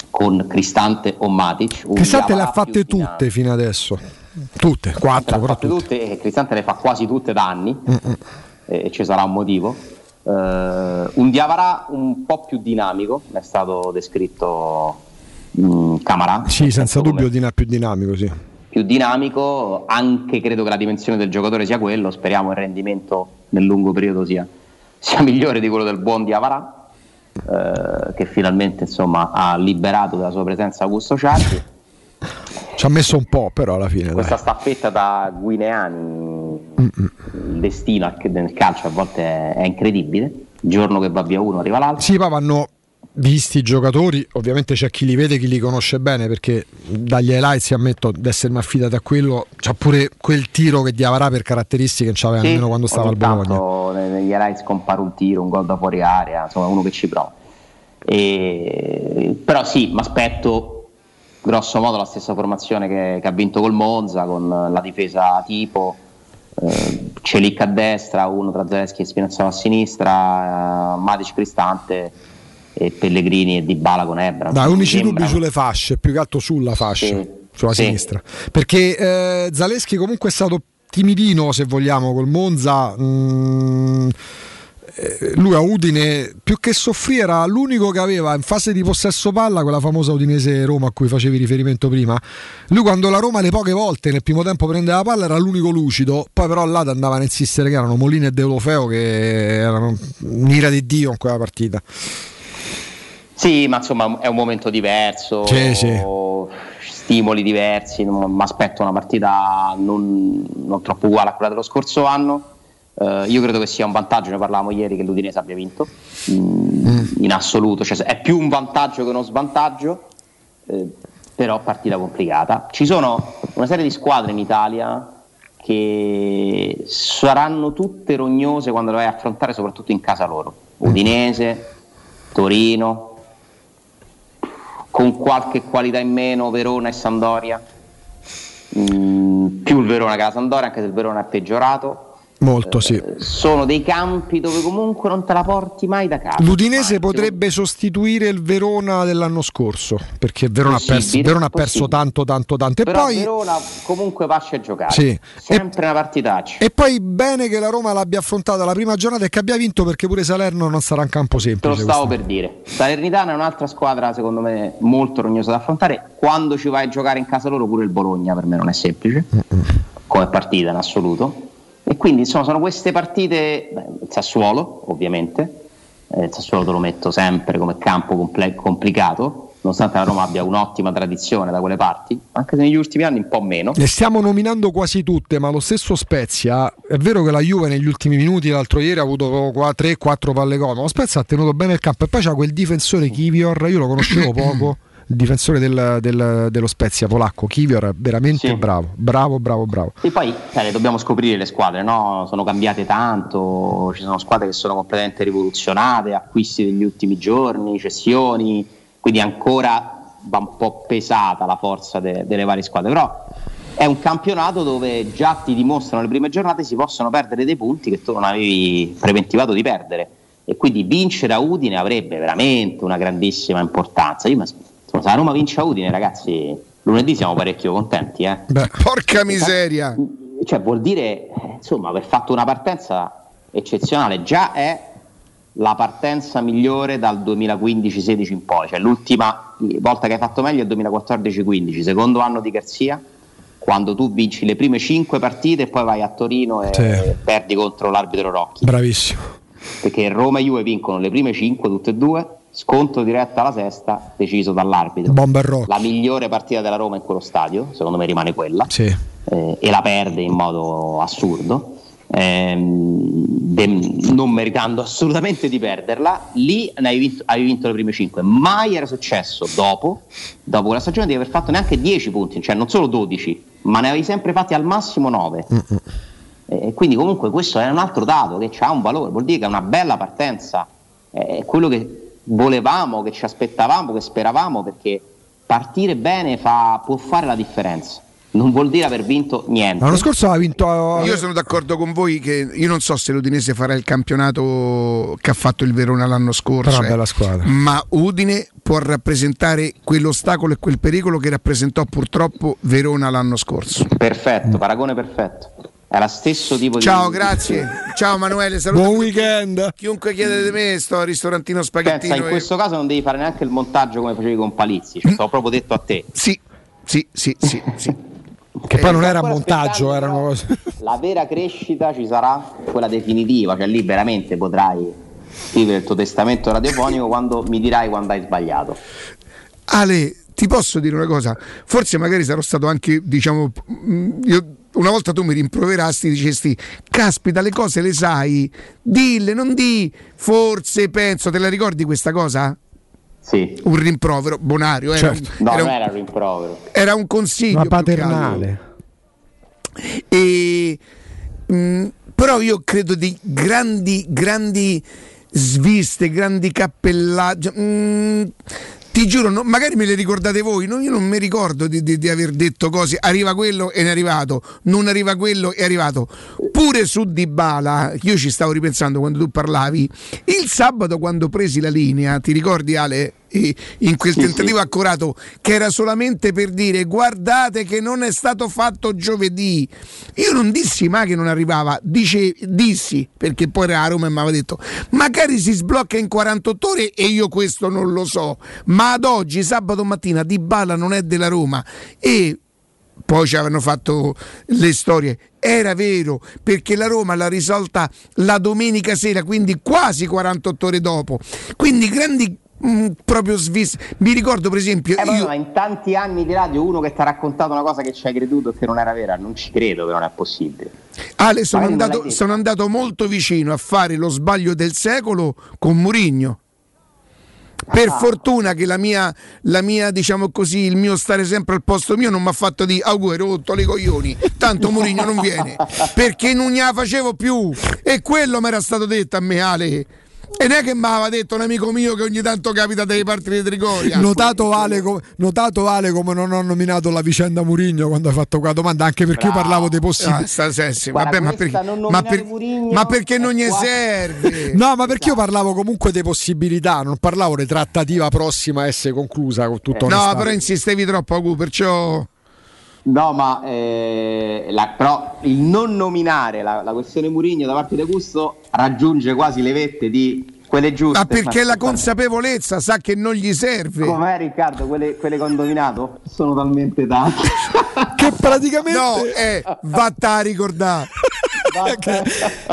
con Cristante o Matic. Cristante le ha fatte tutte fino adesso. Tutte, quattro, però tutte. tutte. Cristante le fa quasi tutte da anni Mm-mm. e ci sarà un motivo. Uh, un Diavara un po' più dinamico, è stato descritto um, Camarà. Sì, senza dubbio come... più dinamico, sì. Più dinamico, anche credo che la dimensione del giocatore sia quello, speriamo il rendimento nel lungo periodo sia, sia migliore di quello del buon Diavara, uh, che finalmente insomma, ha liberato dalla sua presenza Augusto Ciardi. Ci ha messo un po' però alla fine. Questa dai. staffetta da guineani. Il destino nel calcio a volte è, incredibile. il giorno che va via uno arriva l'altro. Sì, ma vanno visti i giocatori, ovviamente c'è chi li vede, chi li conosce bene, perché dagli highlights ammetto di essermi affidato a quello, c'ha pure quel tiro che Diavarà per caratteristiche che c'aveva sì, almeno quando stava al Bologna. Negli highlights compare un tiro, un gol da fuori area, insomma uno che ci prova. E... Però sì, mi aspetto grosso modo la stessa formazione che, che, ha vinto col Monza, con la difesa tipo, eh, Celic a destra, uno tra Zelensky e Spinazzola a sinistra, eh, Matic Cristante e Pellegrini e Dybala con Ebra. Dai, unici dubbi sulle fasce, più che altro sulla fascia, sì. sulla sì. sinistra. Perché eh, Zaleschi comunque è stato timidino, se vogliamo, col Monza. Mm, eh, lui a Udine più che soffrire era l'unico che aveva in fase di possesso palla quella famosa Udinese Roma a cui facevi riferimento prima lui quando la Roma le poche volte nel primo tempo prendeva la palla era l'unico lucido poi però là andavano a insistere che erano Molina e Deulofeo che erano un'ira di Dio in quella partita sì, ma insomma è un momento diverso, sì, sì. stimoli diversi, mi aspetto una partita non, non, troppo uguale a quella dello scorso anno. Uh, io credo che sia un vantaggio, ne parlavamo ieri, che l'Udinese abbia vinto, mm, mm. in assoluto, cioè, è più un vantaggio che uno svantaggio, eh, però partita complicata. Ci sono una serie di squadre in Italia che saranno tutte rognose quando le vai a affrontare, soprattutto in casa loro. Udinese, Torino, con qualche qualità in meno Verona e Sandoria, mm, più il Verona che la Sandoria, anche se il Verona è peggiorato. Molto sì. Eh, sono dei campi dove comunque non te la porti mai da casa. L'Udinese potrebbe sostituire il Verona dell'anno scorso perché Verona, ha perso, Verona ha perso, tanto, tanto, tanto. E Però poi Verona comunque pasce a giocare. Sì. Sempre e, una partitaccia. E poi bene che la Roma l'abbia affrontata la prima giornata e che abbia vinto perché pure Salerno non sarà un campo semplice. Te lo stavo per dire. Salernitana è un'altra squadra secondo me molto rognosa da affrontare. Quando ci vai a giocare in casa loro pure il Bologna per me non è semplice. Mm-mm. Come partita in assoluto e quindi insomma sono queste partite, beh, il Sassuolo ovviamente, eh, il Sassuolo te lo metto sempre come campo comple- complicato, nonostante la Roma abbia un'ottima tradizione da quelle parti, anche se negli ultimi anni un po' meno. Le stiamo nominando quasi tutte, ma lo stesso Spezia, è vero che la Juve negli ultimi minuti, l'altro ieri ha avuto 3-4 palle gol, ma lo Spezia ha tenuto bene il campo e poi c'ha quel difensore Kivior, io lo conoscevo poco il difensore del, del, dello Spezia polacco, Kivior, veramente sì. bravo, bravo, bravo, bravo. E poi cioè, dobbiamo scoprire le squadre, no? sono cambiate tanto, ci sono squadre che sono completamente rivoluzionate, acquisti degli ultimi giorni, cessioni, quindi ancora va un po' pesata la forza de, delle varie squadre, però è un campionato dove già ti dimostrano le prime giornate si possono perdere dei punti che tu non avevi preventivato di perdere e quindi vincere a Udine avrebbe veramente una grandissima importanza. Io mi se la Roma vince a Udine, ragazzi, lunedì siamo parecchio contenti. Eh? Beh, porca miseria! Cioè, vuol dire, insomma, aver fatto una partenza eccezionale. Già è la partenza migliore dal 2015-16 in poi. Cioè, l'ultima volta che hai fatto meglio è il 2014-15, secondo anno di Garzia quando tu vinci le prime 5 partite e poi vai a Torino e sì. perdi contro l'arbitro Rocchi. Bravissimo. Perché Roma e Juve vincono le prime 5 tutte e due scontro diretto alla sesta deciso dall'arbitro. La migliore partita della Roma in quello stadio, secondo me rimane quella, sì. eh, e la perde in modo assurdo. Ehm, de, non meritando assolutamente di perderla, lì hai vinto, hai vinto le prime 5. Mai era successo dopo, dopo quella stagione di aver fatto neanche 10 punti, cioè non solo 12, ma ne avevi sempre fatti al massimo 9. Mm-mm. E quindi comunque questo è un altro dato che ha un valore, vuol dire che è una bella partenza. È quello che volevamo, che ci aspettavamo, che speravamo, perché partire bene fa, può fare la differenza. Non vuol dire aver vinto niente. L'anno scorso ha vinto. Io sono d'accordo con voi che io non so se l'Udinese farà il campionato che ha fatto il Verona l'anno scorso. Squadra. Ma Udine può rappresentare quell'ostacolo e quel pericolo che rappresentò purtroppo Verona l'anno scorso. Perfetto, paragone perfetto. Era stesso tipo Ciao, di... grazie. Ciao Manuele, saluto. Buon weekend. Chiunque chiede di me, sto al ristorantino spaghettino. Pensa, in questo caso non devi fare neanche il montaggio come facevi con Palizzi, cioè, mm. proprio detto a te. Sì, sì, sì, sì, sì. Che poi non era montaggio, erano cose. La vera crescita ci sarà quella definitiva, cioè lì veramente potrai scrivere il tuo testamento radiofonico quando mi dirai quando hai sbagliato. Ale, ti posso dire una cosa? Forse magari sarò stato anche, diciamo, mm, io una volta tu mi rimproverasti, dicesti, caspita, le cose le sai, dille, non di forse, penso, te la ricordi questa cosa? Sì. Un rimprovero, bonario. Era certo. un, no, era non un, era un rimprovero. Era un consiglio. Una paternale. E, mh, mm, però io credo di grandi, grandi sviste, grandi cappellaggi. Mm, ti giuro, no, magari me le ricordate voi, no, io non mi ricordo di, di, di, aver detto cose, arriva quello e è arrivato, non arriva quello e è arrivato. Pure su Dybala, io ci stavo ripensando quando tu parlavi, il sabato quando presi la linea, ti ricordi Ale? In quel sì, tentativo sì. accurato che era solamente per dire guardate che non è stato fatto giovedì io non dissi mai che non arrivava dice, dissi perché poi era a Roma e mi aveva detto magari si sblocca in 48 ore e io questo non lo so ma ad oggi sabato mattina Di Balla non è della Roma e poi ci avevano fatto le storie. Era vero, perché la Roma l'ha risolta la domenica sera, quindi quasi 48 ore dopo. Quindi grandi Mm, proprio svis. Mi ricordo, per esempio. Eh, io... ma in tanti anni di radio, uno che ti ha raccontato una cosa che ci hai creduto e che non era vera, non ci credo che non è possibile. Ale, sono andato, sono andato, molto vicino a fare lo sbaglio del secolo con Murigno. Per ah. fortuna che la mia, la mia, diciamo così, il mio stare sempre al posto mio non mi ha fatto di auguri, rotto le coglioni. Tanto Murigno non viene perché non gliela facevo più. E quello mi era stato detto a me, Ale e non è che mi aveva detto un amico mio che ogni tanto capita delle parti di Trigoria. Notato vale, com- notato vale come non ho nominato la vicenda Murigno quando hai fatto quella domanda, anche perché Bravo. io parlavo dei possibili. Ah, Vabbè, ma, perché, ma, per, ma perché non gli serve? no, ma perché io parlavo comunque di possibilità, non parlavo di trattativa prossima a essere conclusa con tutto eh, No, però insistevi troppo, Agu, perciò. No, ma eh, la, però il non nominare la, la questione Murigno da parte di Augusto raggiunge quasi le vette di quelle giuste. Ma perché la consapevolezza sa che non gli serve. Com'è Riccardo? Quelle, quelle che ho indovinato sono talmente tante. che praticamente... No, è vatta a ricordare che,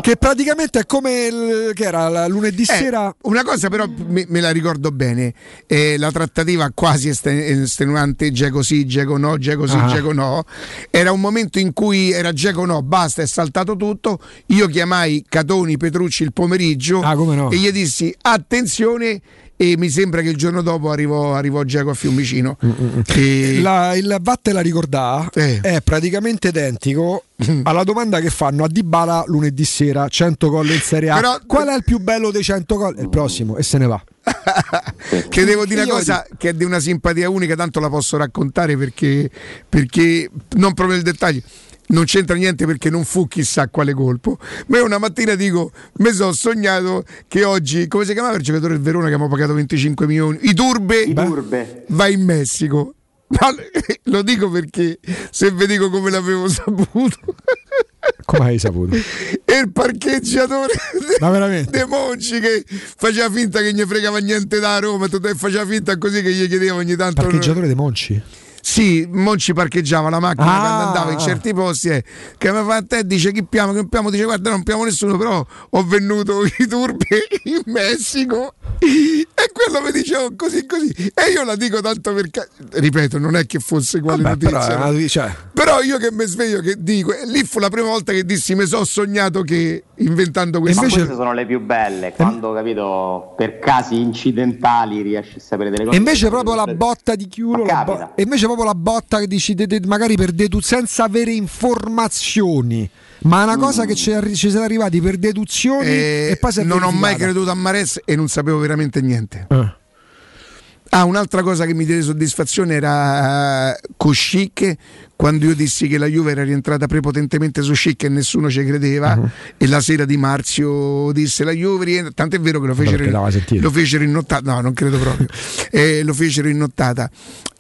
che, praticamente è come il, che era lunedì eh, sera. Una cosa però me, me la ricordo bene, eh, la trattativa quasi estenuante, Geco sì, Geco no, Geco sì, ah. Geco no, era un momento in cui era Geco no, basta, è saltato tutto, io chiamai Catoni Petrucci il pomeriggio ah, no. e gli dissi attenzione e mi sembra che il giorno dopo arrivò, arrivò Giacomo a Fiumicino. Mm-hmm. E... La, il Vatte la ricordà eh. è praticamente identico alla domanda che fanno a Dybala lunedì sera 100 gol in Serie A. Però... Qual è il più bello dei 100 gol? Il prossimo e se ne va. che devo dire una cosa che è di una simpatia unica, tanto la posso raccontare perché, perché non proprio nel dettaglio non c'entra niente perché non fu chissà quale colpo. Ma io una mattina dico: mi sono sognato che oggi, come si chiamava il giocatore del Verona che abbiamo pagato 25 milioni? I Turbe, I turbe. va in Messico. Ma lo dico perché se vi dico come l'avevo saputo. Come hai saputo? E il parcheggiatore de, De Monci che faceva finta che gli fregava niente da Roma e faceva finta così che gli chiedeva ogni tanto. Parcheggiatore De Monci? Sì, Monci parcheggiava la macchina ah, quando andava in certi posti eh, che mi fa a te dice chi piamo, chi piamo, dice guarda non piamo nessuno però ho venuto i turbi in Messico. E quello mi dice oh, così così. E io la dico tanto perché ripeto non è che fosse quale Vabbè, notizia però, no? cioè... però, io che mi sveglio che dico lì fu la prima volta che dissi mi sono sognato che inventando questo invece... queste sono le più belle quando capito per casi incidentali riesci a sapere delle cose e invece proprio la botta di chiulo bo- e invece proprio la botta che dici de- de- magari per deduzione senza avere informazioni ma è una cosa mm. che ci, arri- ci siete arrivati per deduzioni e, e poi si è non ho mai creduto a Mares e non sapevo veramente niente eh. Ah, un'altra cosa che mi diede soddisfazione era uh, Koscic quando io dissi che la Juve era rientrata prepotentemente su Schick e nessuno ci credeva uh-huh. e la sera di Marzio disse la Juve rientra tant'è vero che lo fecero, in, lo fecero in nottata no non credo proprio. Eh, lo fecero in nottata.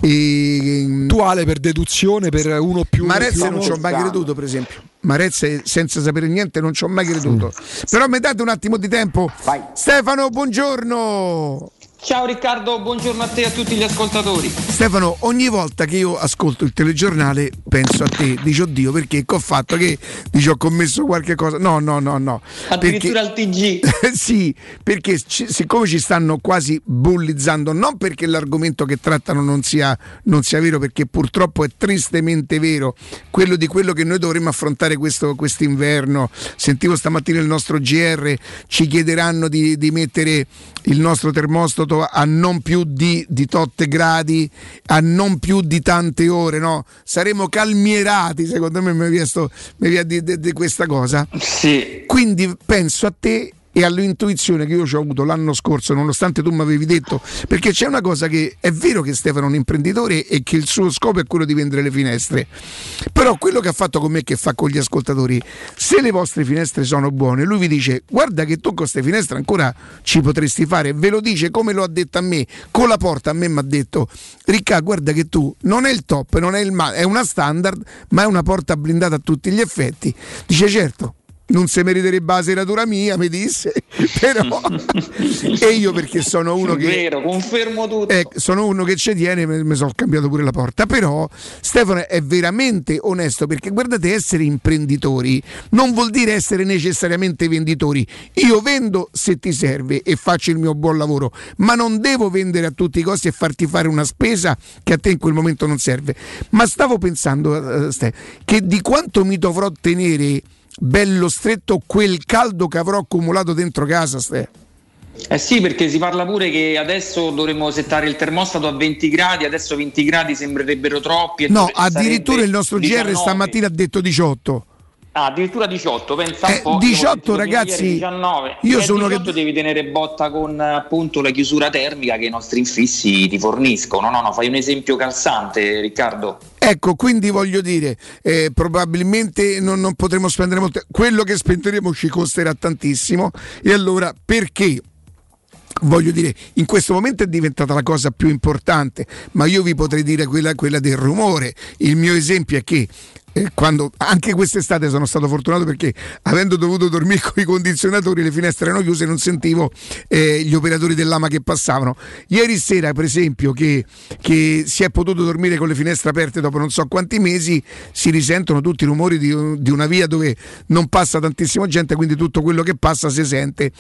E, tu Ale per deduzione per uno più Marezza non ci ho mai creduto per esempio. Marezza senza sapere niente non ci ho mai creduto. Mm. però mi date un attimo di tempo. Vai. Stefano buongiorno Ciao Riccardo, buongiorno a te e a tutti gli ascoltatori. Stefano, ogni volta che io ascolto il telegiornale penso a te, dici oddio perché ho fatto che dici ho commesso qualche cosa. No, no, no, no. Addirittura al TG. sì, perché c- siccome ci stanno quasi bullizzando, non perché l'argomento che trattano non sia, non sia vero, perché purtroppo è tristemente vero, quello di quello che noi dovremmo affrontare questo inverno. Sentivo stamattina il nostro GR, ci chiederanno di, di mettere il nostro termostato a non più di, di tot gradi, a non più di tante ore, no? Saremo calmierati, secondo me mi ha chiesto di, di, di questa cosa. Sì. Quindi penso a te e all'intuizione che io ho avuto l'anno scorso, nonostante tu mi avevi detto, perché c'è una cosa che è vero che Stefano è un imprenditore e che il suo scopo è quello di vendere le finestre, però quello che ha fatto con me che fa con gli ascoltatori, se le vostre finestre sono buone, lui vi dice guarda che tu con queste finestre ancora ci potresti fare, ve lo dice come lo ha detto a me, con la porta a me mi ha detto Ricca guarda che tu non è il top, non è il male, è una standard, ma è una porta blindata a tutti gli effetti, dice certo non si meriterebbe la seratura mia, mi disse, però e io perché sono uno che... Vero, confermo tutto. Eh, sono uno che ci tiene, mi sono cambiato pure la porta, però Stefano è veramente onesto perché guardate, essere imprenditori non vuol dire essere necessariamente venditori. Io vendo se ti serve e faccio il mio buon lavoro, ma non devo vendere a tutti i costi e farti fare una spesa che a te in quel momento non serve. Ma stavo pensando, uh, Ste, che di quanto mi dovrò tenere bello stretto quel caldo che avrò accumulato dentro casa, Ste. Eh sì, perché si parla pure che adesso dovremmo settare il termostato a 20 gradi, adesso 20 gradi sembrerebbero troppi. no, addirittura il nostro 19. GR stamattina ha detto 18. Ah, addirittura 18, pensa eh, po'. 18 ragazzi, 19. Io sono 18 che devi tenere botta con appunto la chiusura termica che i nostri infissi ti forniscono. No, no, fai un esempio calzante, Riccardo. Ecco, quindi voglio dire, eh, probabilmente non, non potremo spendere molto. Quello che spenderemo ci costerà tantissimo. E allora perché? voglio dire, in questo momento è diventata la cosa più importante, ma io vi potrei dire quella, quella del rumore. Il mio esempio è che quando anche quest'estate sono stato fortunato perché avendo dovuto dormire con i condizionatori le finestre erano chiuse non sentivo eh, gli operatori dell'ama che passavano. Ieri sera per esempio che, che, si è potuto dormire con le finestre aperte dopo non so quanti mesi si risentono tutti i rumori di, di una via dove non passa tantissima gente quindi tutto quello che passa si sente.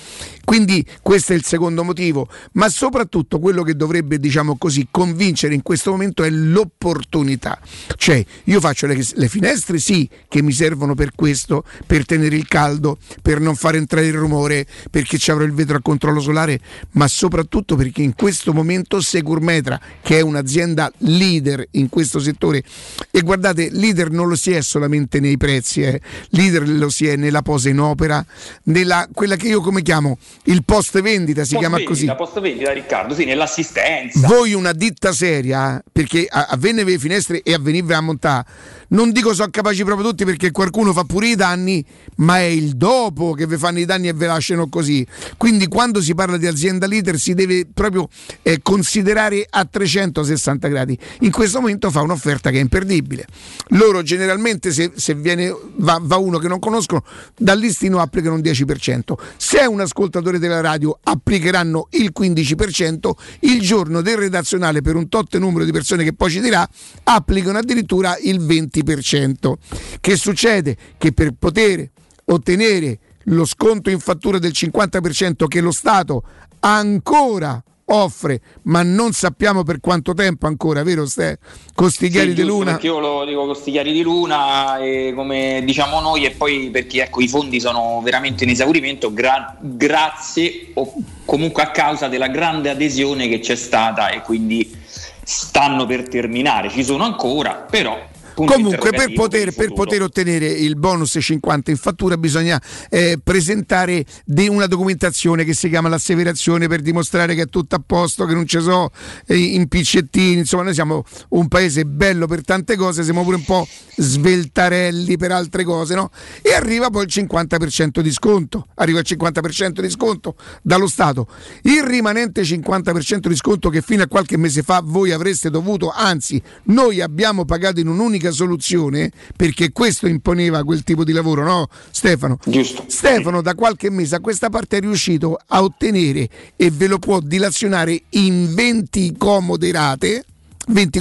Quindi questo è il secondo motivo. Ma soprattutto quello che dovrebbe diciamo così convincere in questo momento è l'opportunità. Cioè io faccio le, le finestre finestre sì che mi servono per questo, per tenere il caldo, per non far entrare il rumore, perché ci avrò il vetro a controllo solare, ma soprattutto perché in questo momento Securmetra, che è un'azienda leader in questo settore, e guardate, leader non lo si è solamente nei prezzi, eh. leader lo si è nella posa in opera, nella quella che io come chiamo il post vendita, si post chiama vendita, così. La post vendita, Riccardo, sì, nell'assistenza. Voi una ditta seria, perché a, a le finestre e a venirvi a montare non dico sono capaci proprio tutti perché qualcuno fa pure i danni, ma è il dopo che vi fanno i danni e ve lasciano così. Quindi quando si parla di azienda leader si deve proprio eh, considerare a 360 gradi. In questo momento fa un'offerta che è imperdibile. Loro generalmente se, se viene, va, va, uno che non conoscono, dal listino applicano un 10%. Se è un ascoltatore della radio applicheranno il 15%, il giorno del redazionale per un tot numero di persone che poi ci dirà applicano addirittura il 20%. 20%. Che succede? Che per poter ottenere lo sconto in fattura del 50% che lo Stato ancora offre, ma non sappiamo per quanto tempo ancora, vero Ste? Costigliari sì, di Luna. Io lo dico Costigliari di Luna, e come diciamo noi, e poi perché ecco, i fondi sono veramente in esaurimento, gra- grazie o comunque a causa della grande adesione che c'è stata e quindi stanno per terminare. Ci sono ancora, però Comunque per poter, per poter, ottenere il bonus 50 in fattura bisogna eh, presentare una documentazione che si chiama l'asseverazione per dimostrare che è tutto a posto, che non ci sono eh, impiccettini, insomma noi siamo un paese bello per tante cose, siamo pure un po' sveltarelli per altre cose, no? E arriva poi il 50% di sconto, arriva il 50% di sconto dallo Stato. Il rimanente 50% di sconto che fino a qualche mese fa voi avreste dovuto, anzi noi abbiamo pagato in un'unica l'unica soluzione, perché questo imponeva quel tipo di lavoro, no Stefano? Giusto. Stefano da qualche mese a questa parte è riuscito a ottenere e ve lo può dilazionare in 20 comode rate 20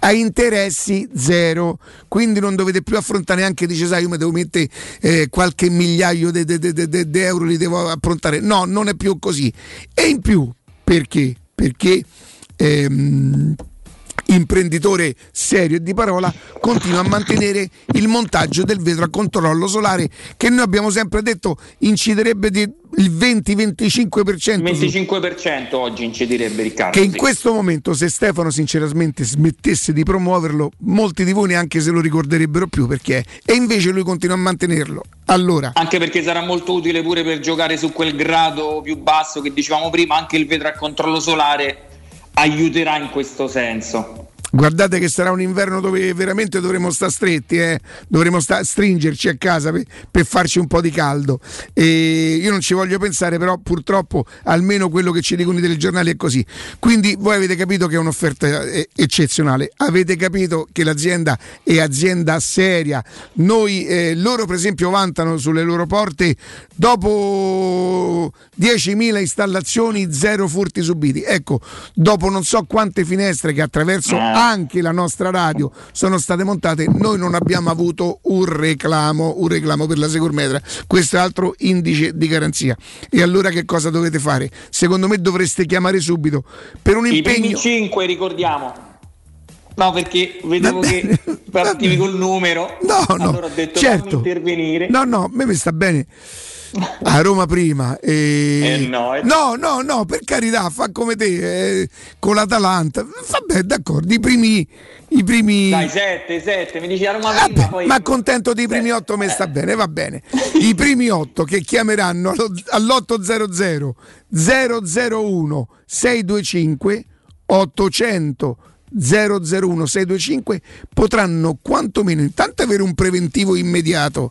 a interessi zero. Quindi non dovete più affrontare neanche dice sai io mi devo mettere eh, qualche migliaio di euro li devo affrontare. No non è più così. E in più perché? Perché ehm, imprenditore serio e di parola, continua a mantenere il montaggio del vetro a controllo solare che noi abbiamo sempre detto inciderebbe di il 20-25%. 25% oggi inciderebbe Riccardo. Che in questo momento se Stefano sinceramente smettesse di promuoverlo, molti di voi neanche se lo ricorderebbero più perché è. E invece lui continua a mantenerlo. Allora. Anche perché sarà molto utile pure per giocare su quel grado più basso che dicevamo prima, anche il vetro a controllo solare aiuterà in questo senso. Guardate che sarà un inverno dove veramente dovremo stare stretti, eh? dovremo sta- stringerci a casa per, per, farci un po' di caldo. E io non ci voglio pensare, però purtroppo almeno quello che ci dicono i telegiornali è così. Quindi voi avete capito che è un'offerta eh, eccezionale, avete capito che l'azienda è azienda seria. Noi, eh, loro per esempio vantano sulle loro porte dopo 10.000 installazioni zero furti subiti. Ecco, dopo non so quante finestre che attraverso anche la nostra radio sono state montate, noi non abbiamo avuto un reclamo, un reclamo per la Securmetra. Questo è altro indice di garanzia. E allora che cosa dovete fare? Secondo me dovreste chiamare subito per un impegno. I primi 5 ricordiamo. No, perché vedevo che partivi col numero. No, no. Allora ho detto certo. intervenire. No, no, a me mi sta bene a Roma prima e... eh no, eh... no, no, no, per carità, fa come te eh, con l'Atalanta. Vabbè, d'accordo, i primi i primi Dai, 7, 7, mi dici a Roma prima, poi... Ma contento dei primi 8 me sta bene, va bene. I primi 8 che chiameranno all'800 001 625 800 001 625 potranno quantomeno intanto avere un preventivo immediato.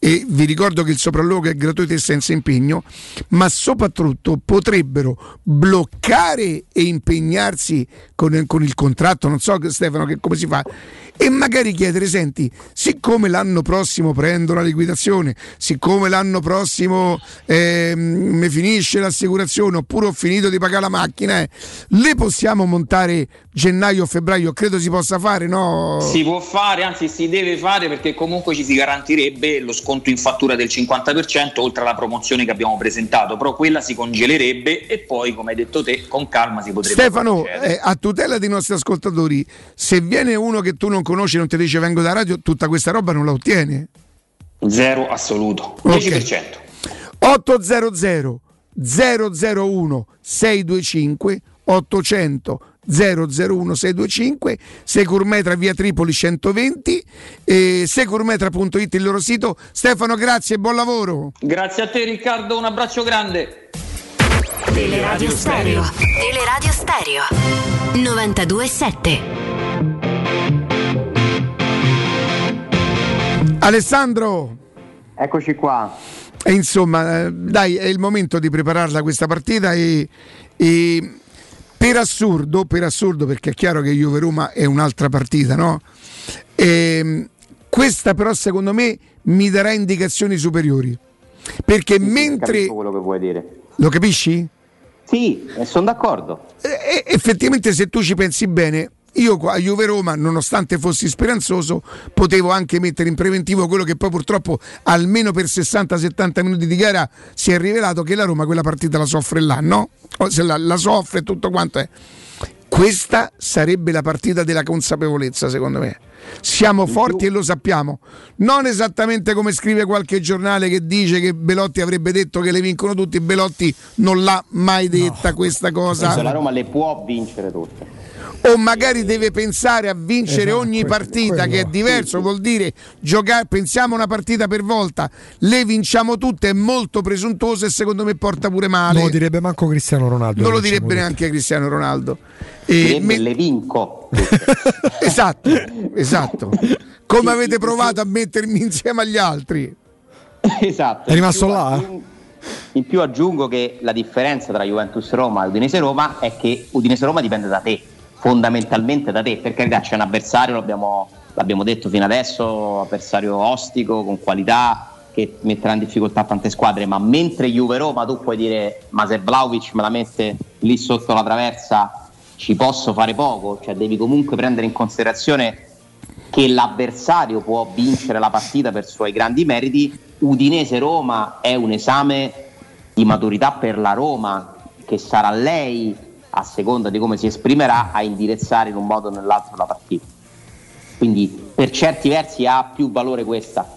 E vi ricordo che il sopralluogo è gratuito e senza impegno, ma soprattutto potrebbero bloccare e impegnarsi con, con il contratto, non so Stefano che come si fa, e magari chiedere, senti, siccome l'anno prossimo prendo la liquidazione, siccome l'anno prossimo eh, mi finisce l'assicurazione oppure ho finito di pagare la macchina, eh, le possiamo montare gennaio o febbraio? Credo si possa fare, no? Si può fare, anzi si deve fare perché comunque ci si garantirebbe lo sconto in fattura del 50% oltre alla promozione che abbiamo presentato, però quella si congelerebbe e poi, come hai detto te, con calma si potrebbe... Stefano, eh, a tutela dei nostri ascoltatori, se viene uno che tu non conosci, non ti dice vengo da radio, tutta questa roba non la ottiene? Zero assoluto, 10%. 800 001 625 800 001 625 Securmetra via Tripoli 120 e securmetra.it il loro sito. Stefano grazie e buon lavoro. Grazie a te Riccardo un abbraccio grande. Teleradio Stereo. Teleradio Stereo. 927 Alessandro eccoci qua e insomma eh, dai è il momento di prepararla questa partita e, e per assurdo, per assurdo, perché è chiaro che Juve-Roma è un'altra partita, no? E, ehm, questa però secondo me mi darà indicazioni superiori. Perché sì, mentre... quello che vuoi dire. Lo capisci? Sì, sono d'accordo. E, effettivamente se tu ci pensi bene, io a Juve Roma, nonostante fossi speranzoso, potevo anche mettere in preventivo quello che poi purtroppo almeno per 60-70 minuti di gara si è rivelato che la Roma quella partita la soffre là, no? Se la, la soffre tutto quanto è. Questa sarebbe la partita della consapevolezza, secondo me. Siamo forti e lo sappiamo. Non esattamente come scrive qualche giornale che dice che Belotti avrebbe detto che le vincono tutti. Belotti non l'ha mai detta no. questa cosa. La Roma le può vincere tutte o magari deve pensare a vincere esatto, ogni partita quello, che è diverso, vuol dire giocare, pensiamo una partita per volta, le vinciamo tutte, è molto presuntuoso e secondo me porta pure male. Non lo direbbe manco Cristiano Ronaldo. Non lo direbbe neanche Cristiano Ronaldo. E me... le vinco. esatto, esatto. Come avete provato a mettermi insieme agli altri? Esatto. È rimasto là? In più aggiungo che la differenza tra Juventus Roma e Udinese Roma è che Udinese Roma dipende da te fondamentalmente da te, per carità c'è un avversario, l'abbiamo, l'abbiamo detto fino adesso, avversario ostico, con qualità, che metterà in difficoltà tante squadre, ma mentre Juve-Roma tu puoi dire ma se Vlaovic me la mette lì sotto la traversa ci posso fare poco, cioè devi comunque prendere in considerazione che l'avversario può vincere la partita per suoi grandi meriti, Udinese-Roma è un esame di maturità per la Roma che sarà lei a seconda di come si esprimerà a indirizzare in un modo o nell'altro la partita. Quindi per certi versi ha più valore questa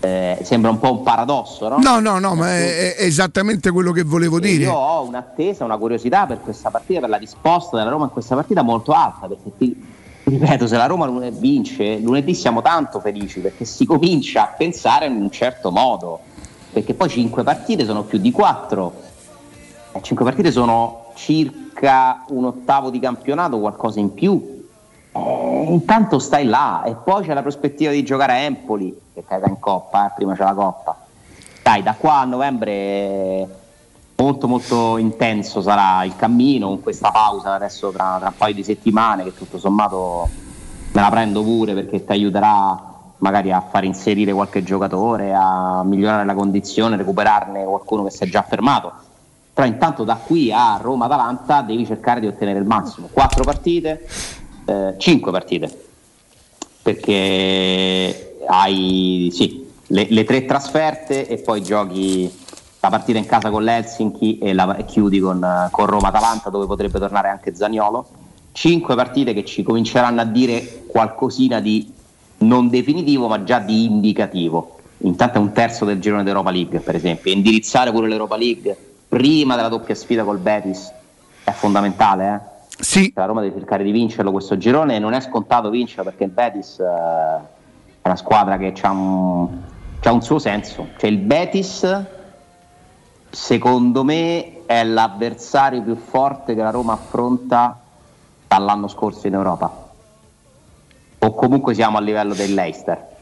eh, sembra un po' un paradosso, no? No, no, no, ma è, è esattamente quello che volevo dire. Io ho un'attesa, una curiosità per questa partita, per la risposta della Roma in questa partita molto alta, perché ti, ripeto, se la Roma lunedì vince, lunedì siamo tanto felici perché si comincia a pensare in un certo modo, perché poi cinque partite sono più di quattro, e cinque partite sono circa un ottavo di campionato, qualcosa in più eh, intanto stai là e poi c'è la prospettiva di giocare a Empoli, che cade in coppa, eh, prima c'è la coppa. Dai, da qua a novembre molto molto intenso sarà il cammino con questa pausa adesso tra, tra un paio di settimane che tutto sommato me la prendo pure perché ti aiuterà magari a far inserire qualche giocatore, a migliorare la condizione, recuperarne qualcuno che si è già fermato. Però intanto da qui a Roma-Atalanta devi cercare di ottenere il massimo. Quattro partite, eh, 5 partite perché hai sì, le, le, tre trasferte e poi giochi la partita in casa con l'Helsinki e, la, e chiudi con, con Roma-Atalanta dove potrebbe tornare anche Zaniolo. Cinque partite che ci cominceranno a dire qualcosina di non definitivo ma già di indicativo. Intanto è un terzo del girone d'Europa League, per esempio. Indirizzare pure l'Europa League prima della doppia sfida col Betis è fondamentale, eh? Sì. La Roma deve cercare di vincerlo questo girone e non è scontato vincerlo perché il Betis eh, è una squadra che ha un, un, suo senso. Cioè il Betis, secondo me, è l'avversario più forte che la Roma affronta dall'anno scorso in Europa. O comunque siamo a livello del Leicester.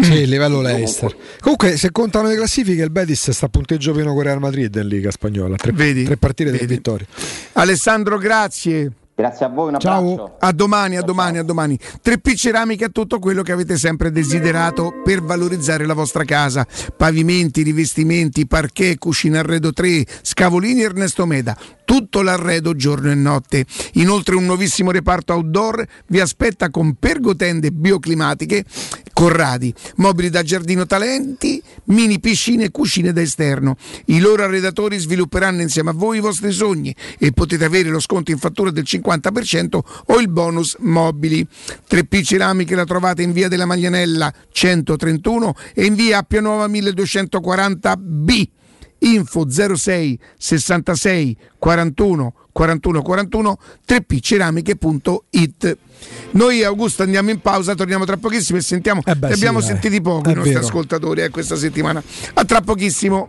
Sì, il livello Leicester. Comunque, se contano le classifiche, il Betis sta a punteggio pieno con Real Madrid in Liga Spagnola. Tre, Vedi? tre partite, Vedi. tre vittorie. Alessandro, grazie. Grazie a voi, un Ciao. A domani, a domani, a domani. 3P Ceramica è tutto quello che avete sempre desiderato per valorizzare la vostra casa. Pavimenti, rivestimenti, parquet, cucina arredo 3, scavolini Ernesto Meda. Tutto l'arredo giorno e notte. Inoltre un nuovissimo reparto outdoor vi aspetta con pergotende bioclimatiche Corradi, mobili da giardino talenti, mini piscine e cucine da esterno. I loro arredatori svilupperanno insieme a voi i vostri sogni e potete avere lo sconto in fattura del 50% o il bonus mobili. 3P Ceramiche la trovate in via della Maglianella 131 e in via Appia Nuova 1240B info 06 66 41 41 41 3pceramiche.it noi Augusto andiamo in pausa torniamo tra pochissimo e sentiamo eh beh, abbiamo sì, sentiti poco i nostri vero. ascoltatori eh, questa settimana. A tra pochissimo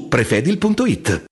prefedil.it.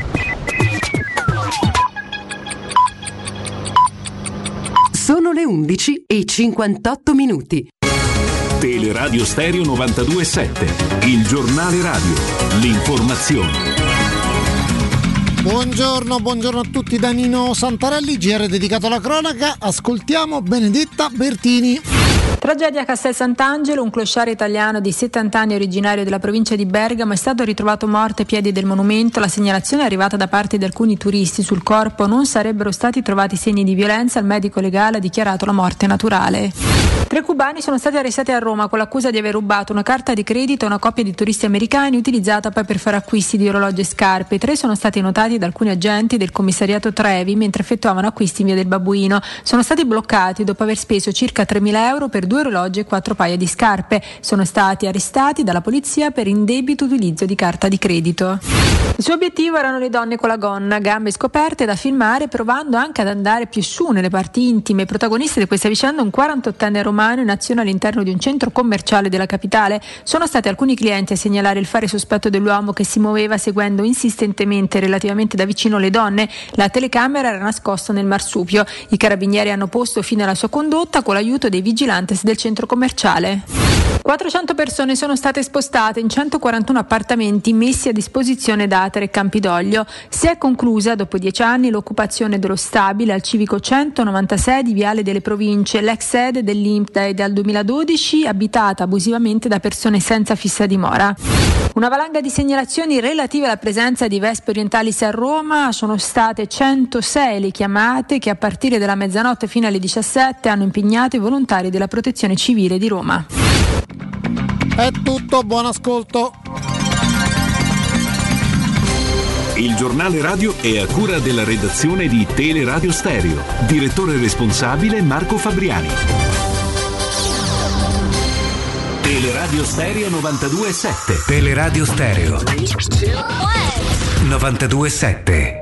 Sono le 11 e 58 minuti. Teleradio Stereo 927, il giornale radio, l'informazione. Buongiorno, buongiorno a tutti da Nino Santarelli, GR dedicato alla cronaca. Ascoltiamo Benedetta Bertini. Tragedia a Castel Sant'Angelo, un clochard italiano di 70 anni originario della provincia di Bergamo è stato ritrovato morto ai piedi del monumento. La segnalazione è arrivata da parte di alcuni turisti. Sul corpo non sarebbero stati trovati segni di violenza. Il medico legale ha dichiarato la morte naturale. Tre cubani sono stati arrestati a Roma con l'accusa di aver rubato una carta di credito a una coppia di turisti americani utilizzata poi per fare acquisti di orologi e scarpe. Tre sono stati notati da alcuni agenti del commissariato Trevi mentre effettuavano acquisti in via del Babuino. Sono stati bloccati dopo aver speso circa 3.000 euro per due orologi e quattro paia di scarpe. Sono stati arrestati dalla polizia per indebito utilizzo di carta di credito. Il suo obiettivo erano le donne con la gonna, gambe scoperte da filmare, provando anche ad andare più su nelle parti intime. Protagonista di questa vicenda un 48enne romano in azione all'interno di un centro commerciale della capitale. Sono stati alcuni clienti a segnalare il fare sospetto dell'uomo che si muoveva seguendo insistentemente e relativamente da vicino le donne. La telecamera era nascosta nel marsupio. I carabinieri hanno posto fine alla sua condotta con l'aiuto dei vigilantes del centro commerciale. 400 persone sono state spostate in 141 appartamenti messi a disposizione da Atere Campidoglio. Si è conclusa dopo dieci anni l'occupazione dello stabile al civico 196 di Viale delle Province, l'ex sede dell'IMPDA dal 2012 abitata abusivamente da persone senza fissa dimora. Una valanga di segnalazioni relative alla presenza di vespe orientali a Roma sono state 106 le chiamate che a partire dalla mezzanotte fino alle 17 hanno impegnato i volontari della Protezione Civile di Roma. È tutto, buon ascolto. Il giornale radio è a cura della redazione di Teleradio Stereo. Direttore responsabile Marco Fabriani. Teleradio Stereo 92.7. Teleradio Stereo 92.7.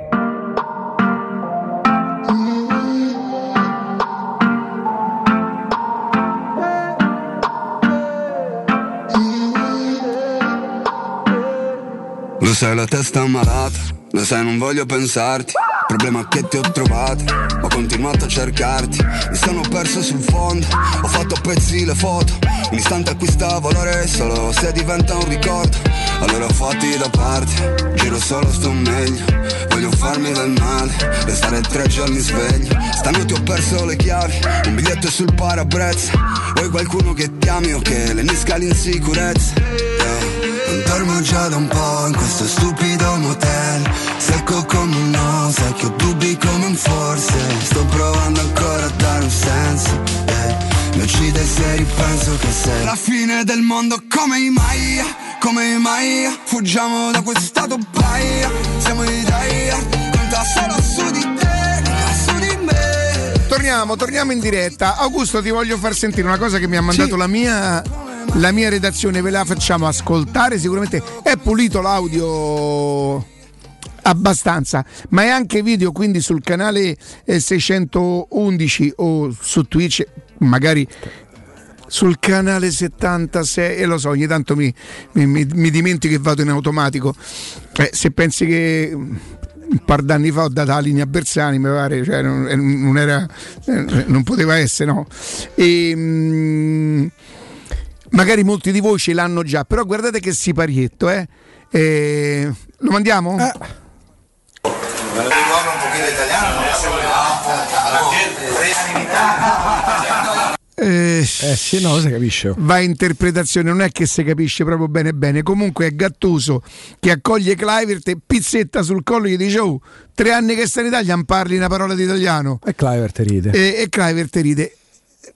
Lo sai la testa malata, lo sai non voglio pensarti problema che ti ho trovato, ho continuato a cercarti Mi sono perso sul fondo, ho fatto a pezzi le foto Un istante acquista valore solo se diventa un ricordo. Allora fatti da parte, giro solo sto meglio. Voglio farmi del male, restare tre giorni sveglio. Stanotte ho perso le chiavi, un biglietto sul parabrezza. Vuoi qualcuno che ti ami o che lenisca l'insicurezza? Yeah. Non dormo già da un po' in questo stupido motel Secco come un no, sai che ho dubbi come un forse Sto provando ancora a dare un senso eh. Mi uccide se ripenso che sei La fine del mondo come mai, come mai Fuggiamo da quest'stato baia Siamo i dai, conta solo su di te Su di me Torniamo, torniamo in diretta. Augusto, ti voglio far sentire una cosa che mi ha mandato la mia la mia redazione ve la facciamo ascoltare. Sicuramente è pulito l'audio abbastanza, ma è anche video, quindi sul canale 611 o su Twitch, magari sul canale 76 e lo so, ogni tanto mi, mi, mi, dimentico che vado in automatico. Eh, se pensi che un par d'anni fa ho dato la linea Bersani, mi pare, cioè non, non, era, non poteva essere, no. E, mh, magari molti di voi ce l'hanno già, però guardate che siparietto, eh. eh lo mandiamo? Eh. Eh, eh sì, no, si capisce. Va interpretazione, non è che si capisce proprio bene bene. Comunque è Gattuso che accoglie Clivert e pizzetta sul collo gli dice "Oh, tre anni che sta in Italia non parli una parola di italiano". E Clivert ride. E, e Clivert ride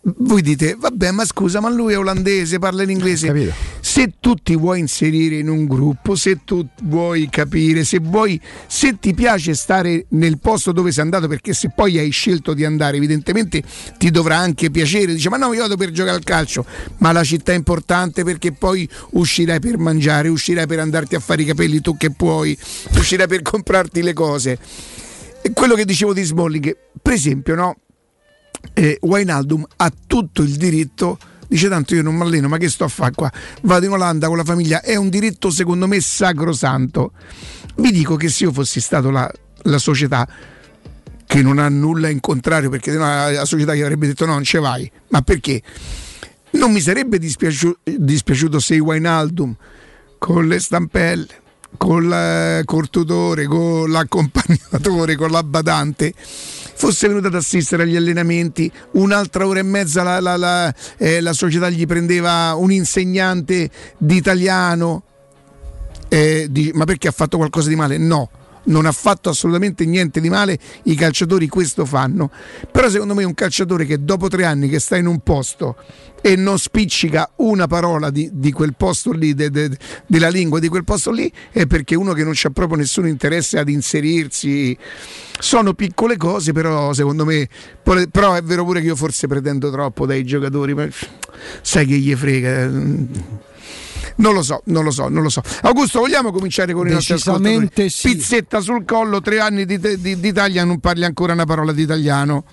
voi dite, vabbè, ma scusa, ma lui è olandese, parla in inglese. Capito. Se tu ti vuoi inserire in un gruppo, se tu vuoi capire, se vuoi, se ti piace stare nel posto dove sei andato, perché se poi hai scelto di andare, evidentemente ti dovrà anche piacere. Dice, ma no, io vado per giocare al calcio, ma la città è importante perché poi uscirai per mangiare, uscirai per andarti a fare i capelli tu che puoi, uscirai per comprarti le cose. E quello che dicevo di Smalling, per esempio, no? Eh, Wijnaldum ha tutto il diritto dice tanto io non mi alleno ma che sto a fare qua? Vado in Olanda con la famiglia è un diritto secondo me sacrosanto. Vi dico che se io fossi stato la, la società che non ha nulla in contrario perché la, la società gli avrebbe detto no non ce vai ma perché? Non mi sarebbe dispiaciuto, dispiaciuto se Wijnaldum con le stampelle con il tutore, con l'accompagnatore, con la badante fosse venuto ad assistere agli allenamenti, un'altra ora e mezza la, la, la, eh, la società gli prendeva un insegnante di italiano, eh, ma perché ha fatto qualcosa di male? No non ha fatto assolutamente niente di male, i calciatori questo fanno, però secondo me un calciatore che dopo tre anni che sta in un posto e non spiccica una parola di, di quel posto lì, de, de, della lingua di quel posto lì, è perché uno che non c'ha proprio nessun interesse ad inserirsi. Sono piccole cose, però secondo me, però è vero pure che io forse pretendo troppo dai giocatori, ma sai che gli frega. Non lo so, non lo so, non lo so. Augusto, vogliamo cominciare con i nostri ascoltatori? Sì. Pizzetta sul collo, tre anni di, di, d'Italia, non parli ancora una parola di italiano.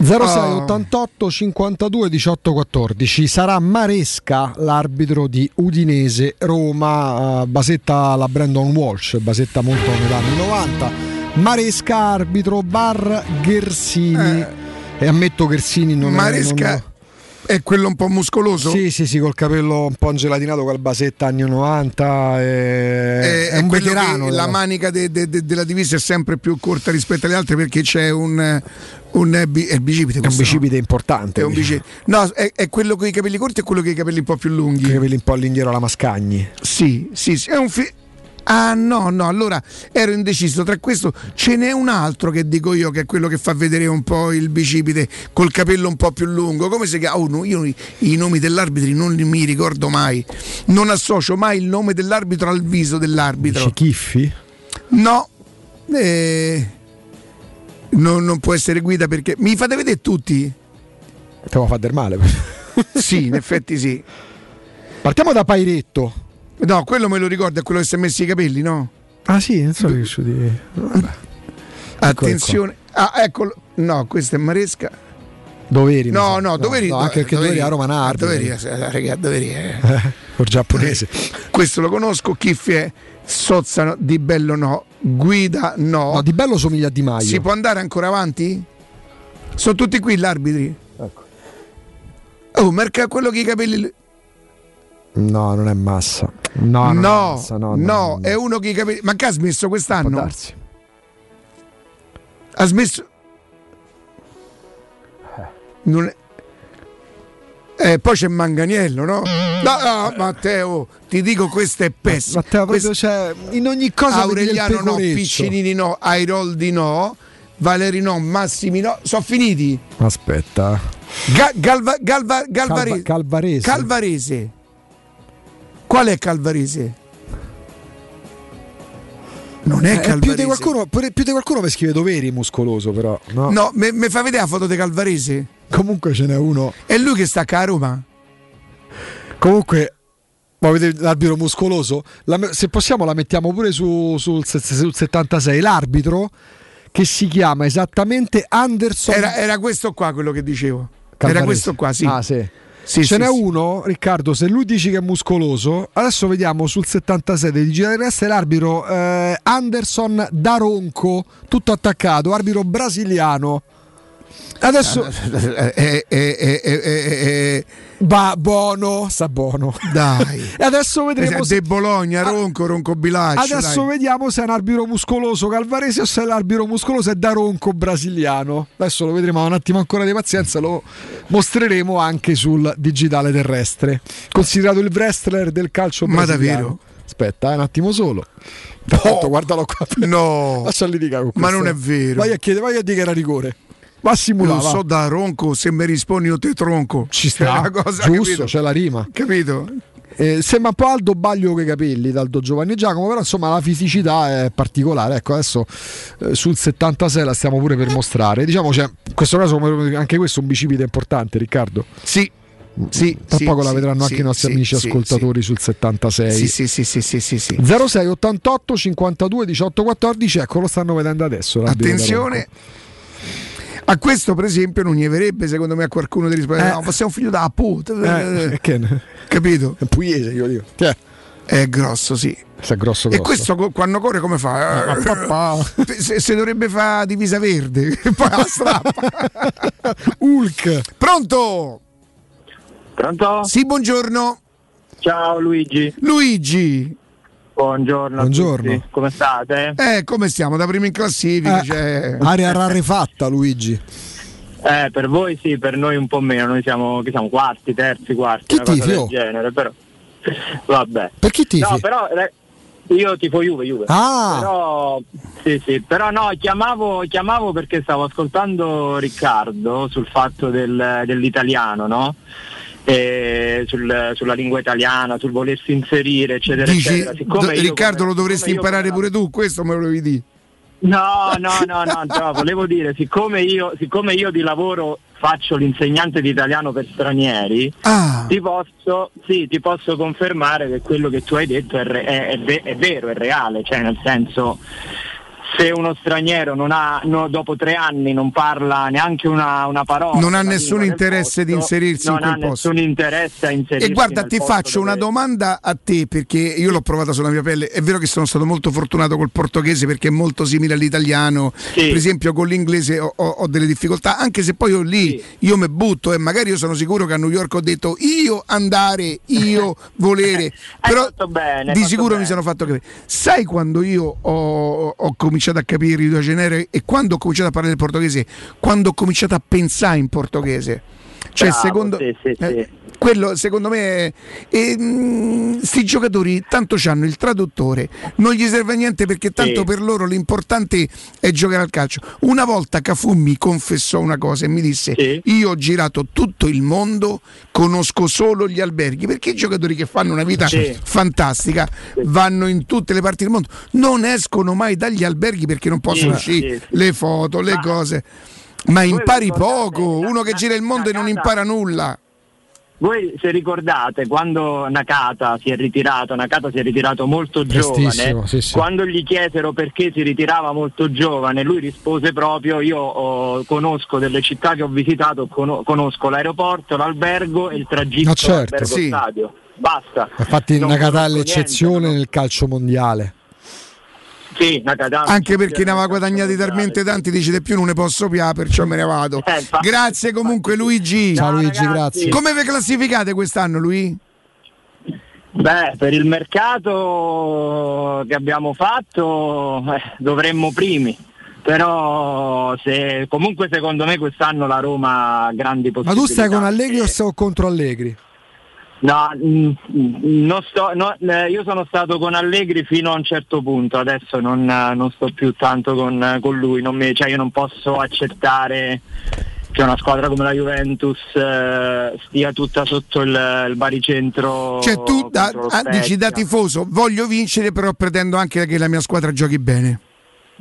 06 88 52 18 14 sarà Maresca l'arbitro di Udinese Roma Basetta la Brandon Walsh Basetta molto negli anni 90 Maresca arbitro bar Gersini eh. e ammetto Gersini non Maresca è non... È quello un po' muscoloso? Sì, sì, sì, col capello un po' gelatinato, col basetta anni 90. È, è, è un veterano. La manica de, de, de, della divisa è sempre più corta rispetto alle altre perché c'è un, un è bicipite. È un bicipite no? importante. È un bicipite. No, è, è, quello con i capelli corti e quello con i capelli un po' più lunghi. I capelli un po' all'indietro alla Mascagni. Sì, sì, sì. È un, fi- Ah no, no, allora ero indeciso tra questo, ce n'è un altro che dico io che è quello che fa vedere un po' il bicipite col capello un po' più lungo, come si chiama? Oh, no, io i, nomi dell'arbitro non mi ricordo mai, non associo mai il nome dell'arbitro al viso dell'arbitro. Dici Chiffi? No, eh, non, non può essere guida perché mi fate vedere tutti? Stiamo a fare del male. sì, in effetti sì. Partiamo da Pairetto. No, quello me lo ricordo, è quello che si è messo i capelli, no? Ah sì, non so che di... Attenzione. Ah, eccolo. No, questa è Maresca. Doveri. No, no, Doveri. No, anche perché Doveri a Roma Nardi. Doveri, raga, Doveri. Eh. Col giapponese. Questo lo conosco, Chiffi è Sozzano, Di Bello no, Guida no. No, Di Bello somiglia a Di Maio. Si può andare ancora avanti? Sono tutti qui gli arbitri. Ecco. Oh, marca quello che i capelli... No, non è massa. No, no, massa, no, no, no, è uno che i capelli... Ma che ha smesso quest'anno? Ha smesso... Non è... Eh, poi c'è Manganiello, no? No, no, Matteo, ti dico questo è pessimo. Matteo, questo... cioè, in ogni cosa Aureliano no, Piccinini no, Airoldi no, Valeri no, Massimi no. Sono finiti? Aspetta. Ga- Galva- Galva- Galvarese. Calva- Calvarese. Calvarese. Qual è Calvarese? Non è Eh, Calvarese. più di qualcuno, più di qualcuno mi scrive doveri muscoloso, però. No, No, mi fa vedere la foto di Calvarese? Comunque ce n'è uno. È lui che sta a Roma? Comunque, vuoi vedere l'arbitro muscoloso? La se possiamo la mettiamo pure su- sul, sul 76. L'arbitro che si chiama esattamente Anderson. Era, era questo qua quello che dicevo. Calvarese. Era questo qua, sì. Ah, sì. Sì, Ce sì, n'è sì. uno, Riccardo, se lui dici che è muscoloso, adesso vediamo sul 77 di Terrestre l'arbitro eh, Anderson Daronco, tutto attaccato, arbitro brasiliano. Adesso Eh, eh, eh, eh, eh, eh, va buono, sta buono. Dai. E adesso vedremo se- De Bologna, Ronco, Ronco Bilaccio. Adesso dai. vediamo se è un arbitro muscoloso calvarese o se è l'arbitro muscoloso è Daronco brasiliano. Adesso lo vedremo, un attimo ancora di pazienza, lo mostreremo anche sul digitale terrestre. Considerato il wrestler del calcio Ma brasiliano. davvero? Aspetta, eh, un attimo solo. Aspetta, guardalo qua. No. Lascia litigare con Ma non è vero. Vai a chiedere, vai a dire che era rigore. Va a simulare. Non so da Ronco se mi rispondi io te tronco. Ci sta, una cosa, giusto, capito? c'è la rima. Capito? Eh, sembra un po' Aldo Baglio che i capelli, Daldo Giovanni Giacomo, però insomma la fisicità è particolare. Ecco, adesso eh, sul 76 la stiamo pure per mostrare. Diciamo, cioè, in questo caso anche questo è un bicipite importante, Riccardo. Sì. Sì, Tra sì, poco la vedranno sì, anche i nostri sì, amici ascoltatori sul 76. Sì, sì, sì, sì, sì, sì, sì. 06 88 52 18 14, ecco lo stanno vedendo adesso. Attenzione. A questo, per esempio, non gli verrebbe secondo me a qualcuno di rispondere: Eh. No, ma sei un figlio da puta. Eh, ne- Capito? È pugliese, io dico. Tiè, È grosso, sì. è grosso E grosso. questo quando corre come fa? Eh, papà. Se, se dovrebbe fare divisa verde, poi la strappa. Hulk. Pronto? Pronto? Sì, buongiorno. Ciao Luigi. Luigi. Buongiorno. a Buongiorno. tutti. Come state? Eh, come stiamo? Da prima in classifica. Eh, cioè- Area rarefatta, Luigi. Eh, per voi sì, per noi un po' meno. Noi siamo, che siamo quarti, terzi, quarti, Chi una cosa tifi, del oh? genere, però. Vabbè. Per chi tifi? No, però eh, io tifo Juve, Juve. Ah. Però, sì, sì, però no, chiamavo, chiamavo perché stavo ascoltando Riccardo sul fatto del- dell'italiano, no? E sul- sulla lingua italiana, sul volersi inserire, eccetera, Dici, eccetera. Io Riccardo, come- lo dovresti imparare come- pure tu, questo me lo devi dire. No, no, no, no, no, volevo dire, siccome io, siccome io di lavoro faccio l'insegnante di italiano per stranieri, Ah. ti, posso, sì, ti posso confermare che quello che tu hai detto è, è- è è vero, è reale, cioè nel senso se uno straniero non ha, no, dopo tre anni non parla neanche una, una parola, Non ha nessun interesse di posto, inserirsi non in quel ha posto. nessun interesse a inserirsi E guarda, ti faccio una dove- domanda a te perché io l'ho provata sulla mia pelle. È vero che sono stato molto fortunato col portoghese perché è molto simile all'italiano. Per esempio, con l'inglese ho, ho- ho delle difficoltà, anche se poi io lì io mi butto e magari io sono sicuro che a New York ho detto io andare, io volere. Però fatto bene, di sicuro mi bene. sono fatto capire. Sai quando io ho, ho cominciato a capire i due genere e quando ho cominciato a parlare il portoghese? Quando ho cominciato a pensare in portoghese. Cioè, Bravo, secondo, sì, sì, sì. eh, quello secondo me è, e, mh, sti giocatori tanto hanno il traduttore, non gli serve a niente perché tanto Sì. per loro l'importante è giocare al calcio. Una volta Cafu mi confessò una cosa e mi disse: Io ho girato tutto il mondo, conosco solo gli alberghi, perché i giocatori che fanno una vita Sì. fantastica vanno in tutte le parti del mondo, non escono mai dagli alberghi perché non possono Sì, uscire sì, sì. le foto, le cose. Ma impari poco, uno che gira il mondo e non impara nulla. Voi se ricordate quando Nakata si è ritirato, Nakata si è ritirato molto giovane, sì, sì. quando gli chiesero perché si ritirava molto giovane, lui rispose proprio io oh, conosco delle città che ho visitato, cono- conosco l'aeroporto, l'albergo e il tragitto Ah, certo, sì. stadio. Basta. Infatti Non Nakata è l'eccezione nel calcio mondiale. Sì. Anche perché ne aveva guadagnati talmente tanti, dici di più non ne posso più, perciò me ne vado. Eh, infatti- Grazie comunque Luigi. Ciao, Luigi, ragazzi. grazie. Come vi classificate quest'anno, Lui? Beh, per il mercato che abbiamo fatto eh, dovremmo primi. Però se, comunque secondo me quest'anno la Roma ha grandi Ma possibilità. tu stai con Allegri o stai contro Allegri? No, mm, non sto- no, eh, io sono stato con Allegri fino a un certo punto, adesso non, eh, non sto più tanto con, eh, con lui, non mi- cioè io non posso accettare che una squadra come la Juventus eh, stia tutta sotto il, il baricentro. Cioè tu da- ah, dici da tifoso voglio vincere, però pretendo anche che la mia squadra giochi bene.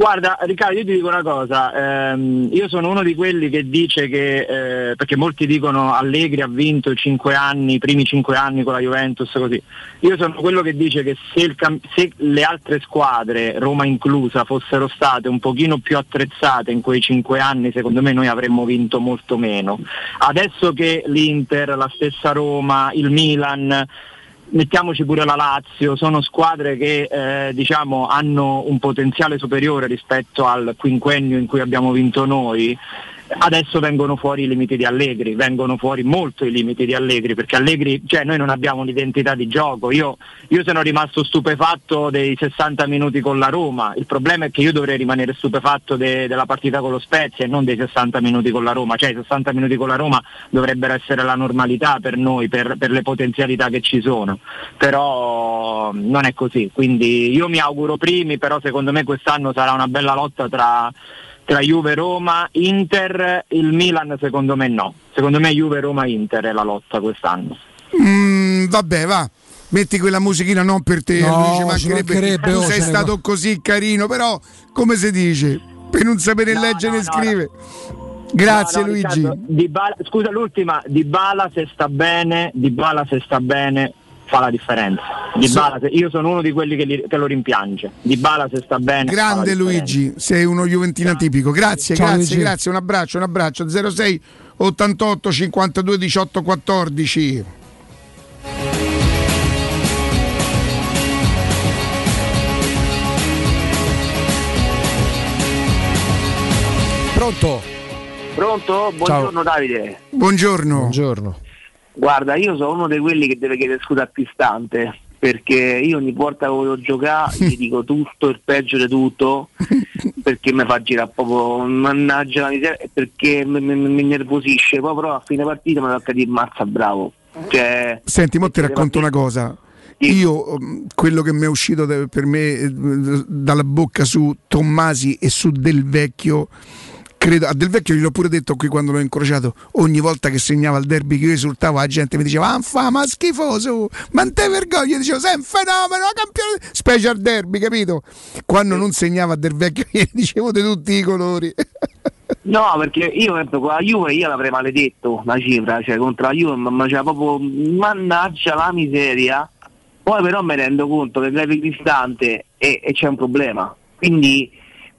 Guarda Riccardo, io ti dico una cosa, ehm, io sono uno di quelli che dice che, eh, perché molti dicono Allegri ha vinto i anni, i primi cinque anni con la Juventus, così. Io sono quello che dice che se, cam- se le altre squadre, Roma inclusa, fossero state un pochino più attrezzate in quei cinque anni, secondo me noi avremmo vinto molto meno. Adesso che l'Inter, la stessa Roma, il Milan mettiamoci pure la Lazio, sono squadre che eh, diciamo, hanno un potenziale superiore rispetto al quinquennio in cui abbiamo vinto noi. Adesso vengono fuori i limiti di Allegri, vengono fuori molto i limiti di Allegri, perché Allegri, cioè noi non abbiamo un'identità di gioco. Io, io sono rimasto stupefatto dei 60 minuti con la Roma, il problema è che io dovrei rimanere stupefatto de- della partita con lo Spezia e non dei 60 minuti con la Roma, cioè i 60 minuti con la Roma dovrebbero essere la normalità per noi, per, per le potenzialità che ci sono, però non è così, quindi io mi auguro primi, però secondo me quest'anno sarà una bella lotta tra tra Juve, Roma, Inter, il Milan secondo me no. Secondo me Juve, Roma, Inter è la lotta quest'anno. Mm, vabbè, va. Metti quella musichina non per te, No, Luigi, ci mancherebbe. mancherebbe, Tu oh, sei stato va. così carino, però come si dice? Per non sapere leggere e scrivere. Grazie No, no, Luigi. Riccardo, Dybala- scusa l'ultima, Di Bala se sta bene, Di Bala se sta bene fa la differenza. Dybala, se- io sono uno di quelli che, li- che lo rimpiange. Di Bala se sta bene. Grande. Luigi, sei uno Juventina tipico. Grazie, Ciao, grazie, Luigi. grazie. Un abbraccio, un abbraccio. 06 88 52 18 14. Pronto? Pronto? Buongiorno Davide. Buongiorno. Buongiorno. Guarda, io sono uno di quelli che deve chiedere scusa a Cristante perché io ogni volta che voglio giocare gli dico tutto, il peggio di tutto, perché mi fa girare proprio, mannaggia la miseria, perché mi, mi- mi nervosisce, poi però a fine partita mi tocca dire mazza bravo. Cioè, Senti, mo ti racconto una cosa. Io, um, quello che mi è uscito per me eh, dalla bocca su Tommasi e su Del Vecchio, credo, a Del Vecchio gliel'ho pure detto qui quando l'ho incrociato, ogni volta che segnava il derby che io esultavo, la gente mi diceva, ah, fa, ma schifoso, ma non te vergogni, io dicevo, sei un fenomeno, campione, special derby, capito? Quando non segnava Del Vecchio, io dicevo di tutti i colori. No, perché io per esempio, con la Juve io l'avrei maledetto la cifra, cioè contro la Juve ma c'era proprio mannaggia la miseria. Poi però mi rendo conto che levi Cristante e, e c'è un problema. Quindi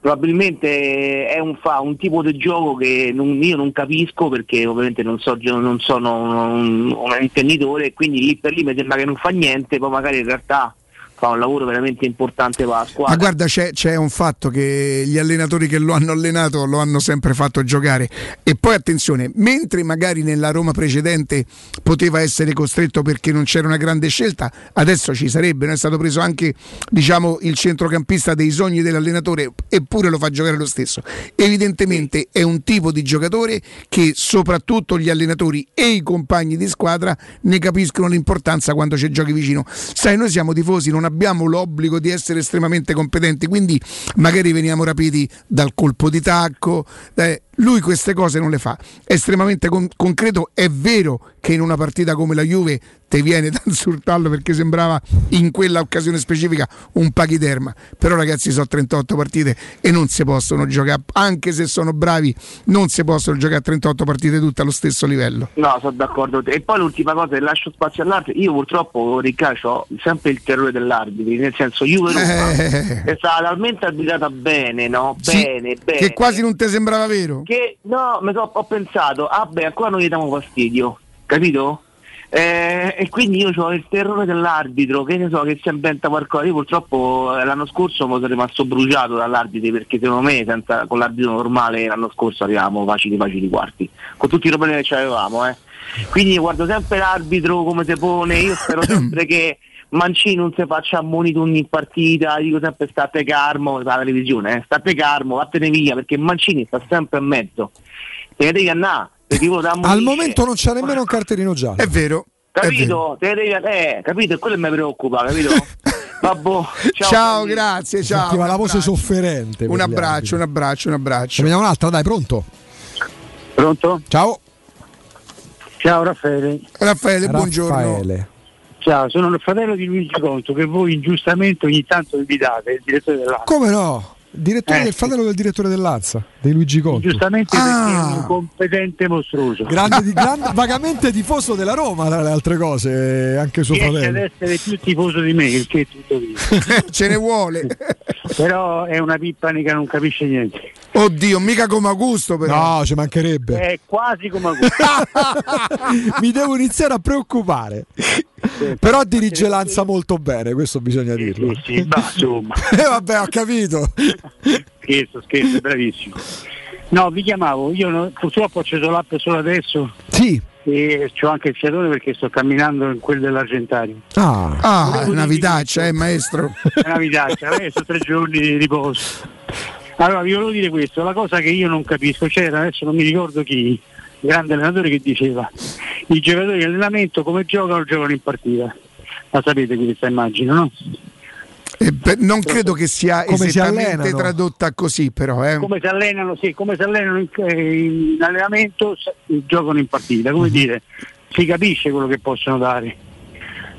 probabilmente è un, fa, un tipo di gioco che non- io non capisco perché ovviamente non, so, non sono un, un- un intenditore e quindi lì per lì mi sembra che non fa niente, poi magari in realtà fa un lavoro veramente importante per la squadra. Ma guarda, c'è, c'è, un fatto che gli allenatori che lo hanno allenato lo hanno sempre fatto giocare. E poi attenzione, mentre magari nella Roma precedente poteva essere costretto perché non c'era una grande scelta, adesso ci sarebbe. Non è stato preso anche diciamo, il centrocampista dei sogni dell'allenatore, eppure lo fa giocare lo stesso. Evidentemente è un tipo di giocatore che soprattutto gli allenatori e i compagni di squadra ne capiscono l'importanza quando c'è giochi vicino. Sai, noi siamo tifosi, non abbiamo l'obbligo di essere estremamente competenti, quindi magari veniamo rapiti dal colpo di tacco. Eh, lui queste cose non le fa, è estremamente con- concreto, è vero che in una partita come la Juve te viene da insultarlo perché sembrava in quella occasione specifica un pachiderma, però ragazzi sono 38 partite e non si possono giocare, anche se sono bravi, non si possono giocare a 38 partite tutte allo stesso livello. No, sono d'accordo. E poi l'ultima cosa, lascio spazio all'arbitro, io purtroppo Riccardo ho sempre il terrore dell'arbitro, nel senso Juve eh. è stata talmente arbitrata bene, no? Bene, sì, bene. Che quasi non ti sembrava vero. Che no, so, ho pensato, ah beh, ancora non gli diamo fastidio, capito? Eh, e quindi io ho il terrore dell'arbitro, che ne so, che si inventa qualcosa. Io purtroppo eh, l'anno scorso mi sono rimasto bruciato dall'arbitro perché secondo me senza, con l'arbitro normale l'anno scorso arrivavamo facili facili quarti, con tutti i problemi che avevamo. Eh. Quindi guardo sempre l'arbitro come si pone, io spero sempre che Mancini non si faccia ammonito ogni partita, dico sempre state calmo, la televisione, eh, state calmo, vattene via, perché Mancini sta sempre in mezzo. E devi andare, Al momento non c'è nemmeno un cartellino giallo. È vero. Capito? Te devi, eh, capito? Quello mi preoccupa, capito? Vabbè, ciao, ciao grazie, ciao. Sentiva la voce sofferente. Un abbraccio, un abbraccio, un abbraccio. Ne vediamo un'altra, dai, pronto? Pronto? Ciao. Ciao Raffaele. Raffaele, buongiorno. Raffaele. Ciao, sono il fratello di Luigi Conto che voi ingiustamente ogni tanto invitate, il direttore dell'ANSA. Come no? Direttore Eh, del fratello del direttore dell'Azza, di Luigi Conti. Giustamente Ah. perché è un competente mostruoso. Grande, di- grande- vagamente tifoso della Roma, tra le altre cose, anche suo Riesce ad fratello. essere più tifoso di me, il che è tutto via. Ce ne vuole. Però è una pippani che non capisce niente. Oddio, mica come Augusto però. No, ci mancherebbe. È quasi come Augusto. Mi devo iniziare a preoccupare. Però dirige Lanza molto bene, questo bisogna dirlo. Sì, sì, ma insomma. Eh, vabbè, ho capito. Scherzo, scherzo, bravissimo. No, vi chiamavo, io no- purtroppo ho acceso l'app solo adesso. Sì. E ho anche il fiatone perché sto camminando in quel dell'Argentario. Ah, Ah, una vitaccia, eh, maestro. È una vitaccia, adesso tre giorni di riposo. Allora vi volevo dire questo, la cosa che io non capisco, c'era adesso non mi ricordo chi, grande allenatore che diceva i giocatori in allenamento come giocano giocano in partita. La sapete questa immagine, no? Eh, per- non credo che sia Come si esattamente allenano? tradotta così, però. Eh. Come si allenano, sì, come si allenano in, eh, in allenamento giocano in partita, come dire, si capisce quello che possono dare.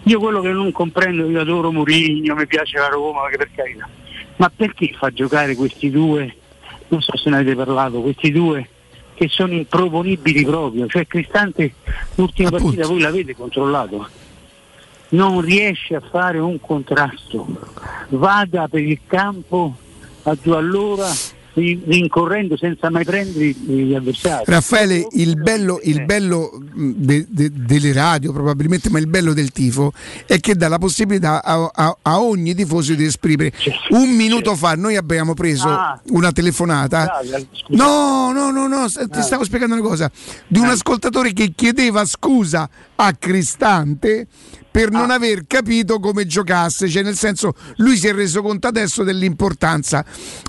Io quello che non comprendo, io adoro Mourinho, mi piace la Roma, che per carità. Ma perché fa giocare questi due? Non so se ne avete parlato, questi due che sono improponibili proprio. Cioè Cristante l'ultima partita voi l'avete controllato. Non riesce a fare un contrasto. Vada per il campo a due all'ora rincorrendo senza mai prendere gli avversari. Raffaele, il bello, il bello mh, de- de- delle radio probabilmente, ma il bello del tifo è che dà la possibilità a, a- a ogni tifoso di esprimere. Un minuto fa noi abbiamo preso Ah. una telefonata. Bravo, scusa. No, no, no, no, ti Ah. stavo spiegando una cosa. Di un ascoltatore che chiedeva scusa a Cristante per non Ah. aver capito come giocasse, cioè nel senso lui si è reso conto adesso dell'importanza.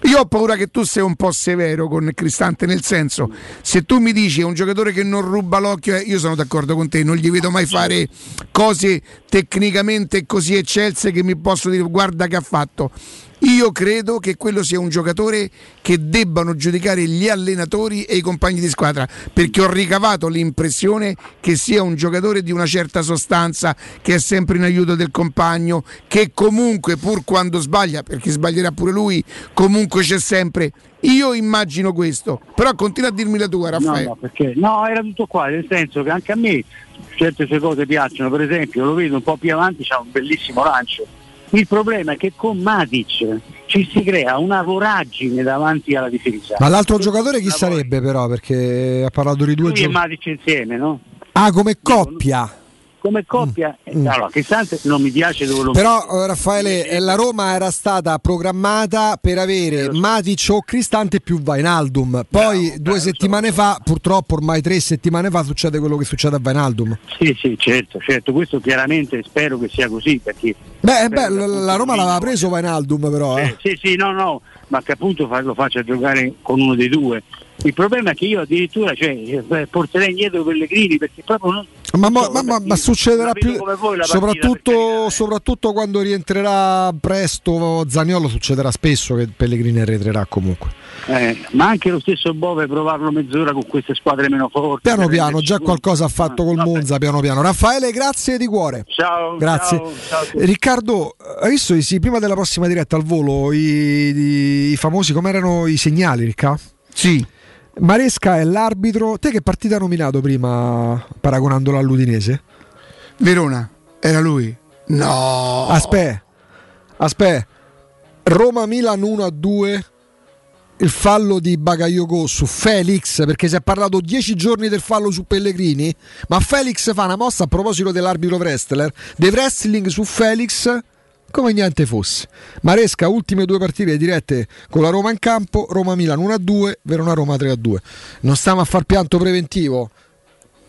Io ho paura che tu sei un po' severo con Cristante, nel senso se tu mi dici è un giocatore che non ruba l'occhio, eh, io sono d'accordo con te, non gli vedo mai fare cose tecnicamente così eccelse che mi posso dire guarda che ha fatto. Io credo che quello sia un giocatore che debbano giudicare gli allenatori e i compagni di squadra, perché ho ricavato l'impressione che sia un giocatore di una certa sostanza, che è sempre in aiuto del compagno, che comunque pur quando sbaglia, perché sbaglierà pure lui, comunque c'è sempre. Io immagino questo, però continua a dirmi la tua, No, Raffaele. no, perché no, era tutto qua, nel senso che anche a me certe sue cose piacciono, per esempio lo vedo un po' più avanti, c'ha un bellissimo lancio. Il problema è che con Matic ci si crea una voragine davanti alla difesa. Ma l'altro giocatore chi sarebbe però? Perché ha parlato di due Lui e giocatori. Matic insieme, no? Ah, come coppia. Come coppia, mm. allora, Cristante non mi piace dove lo Però eh, Raffaele, eh, la Roma era stata programmata per avere Matic o Cristante più Vainaldum. Poi no, due settimane fa, purtroppo ormai tre settimane fa, succede quello che succede a Vainaldum. Sì, sì, certo, certo. Questo chiaramente spero che sia così perché Beh, beh la, la Roma l'aveva preso Vainaldum però. Eh. Sì, sì, no, no, ma che appunto lo faccia giocare con uno dei due. Il problema è che io addirittura cioè, eh, porterei indietro Pellegrini perché proprio non. Ma, ma, ma, ma, ma succederà più soprattutto, soprattutto, quando rientrerà presto Zagnolo succederà spesso che Pellegrini arretrerà comunque. Eh, ma anche lo stesso Bove provarlo mezz'ora con queste squadre meno forti piano piano già qualcosa ha fatto col vabbè. Monza piano piano. Raffaele grazie di cuore. Ciao grazie. ciao, ciao Riccardo hai visto sì, prima della prossima diretta al volo i, i, i famosi come erano i segnali Ricca? sì Maresca è l'arbitro. Te che partita ha nominato prima paragonandolo all'Udinese? Verona, era lui. No. Aspetta, aspetta. Roma-Milan 1-2. Il fallo di Bagayoko su Felix, perché si è parlato dieci giorni del fallo su Pellegrini, ma Felix fa una mossa a proposito dell'arbitro wrestler, dei wrestling su Felix come niente fosse. Maresca, ultime due partite dirette con la Roma in campo, Roma-Milan 1-2, Verona-Roma 3-2. Non stiamo a far pianto preventivo,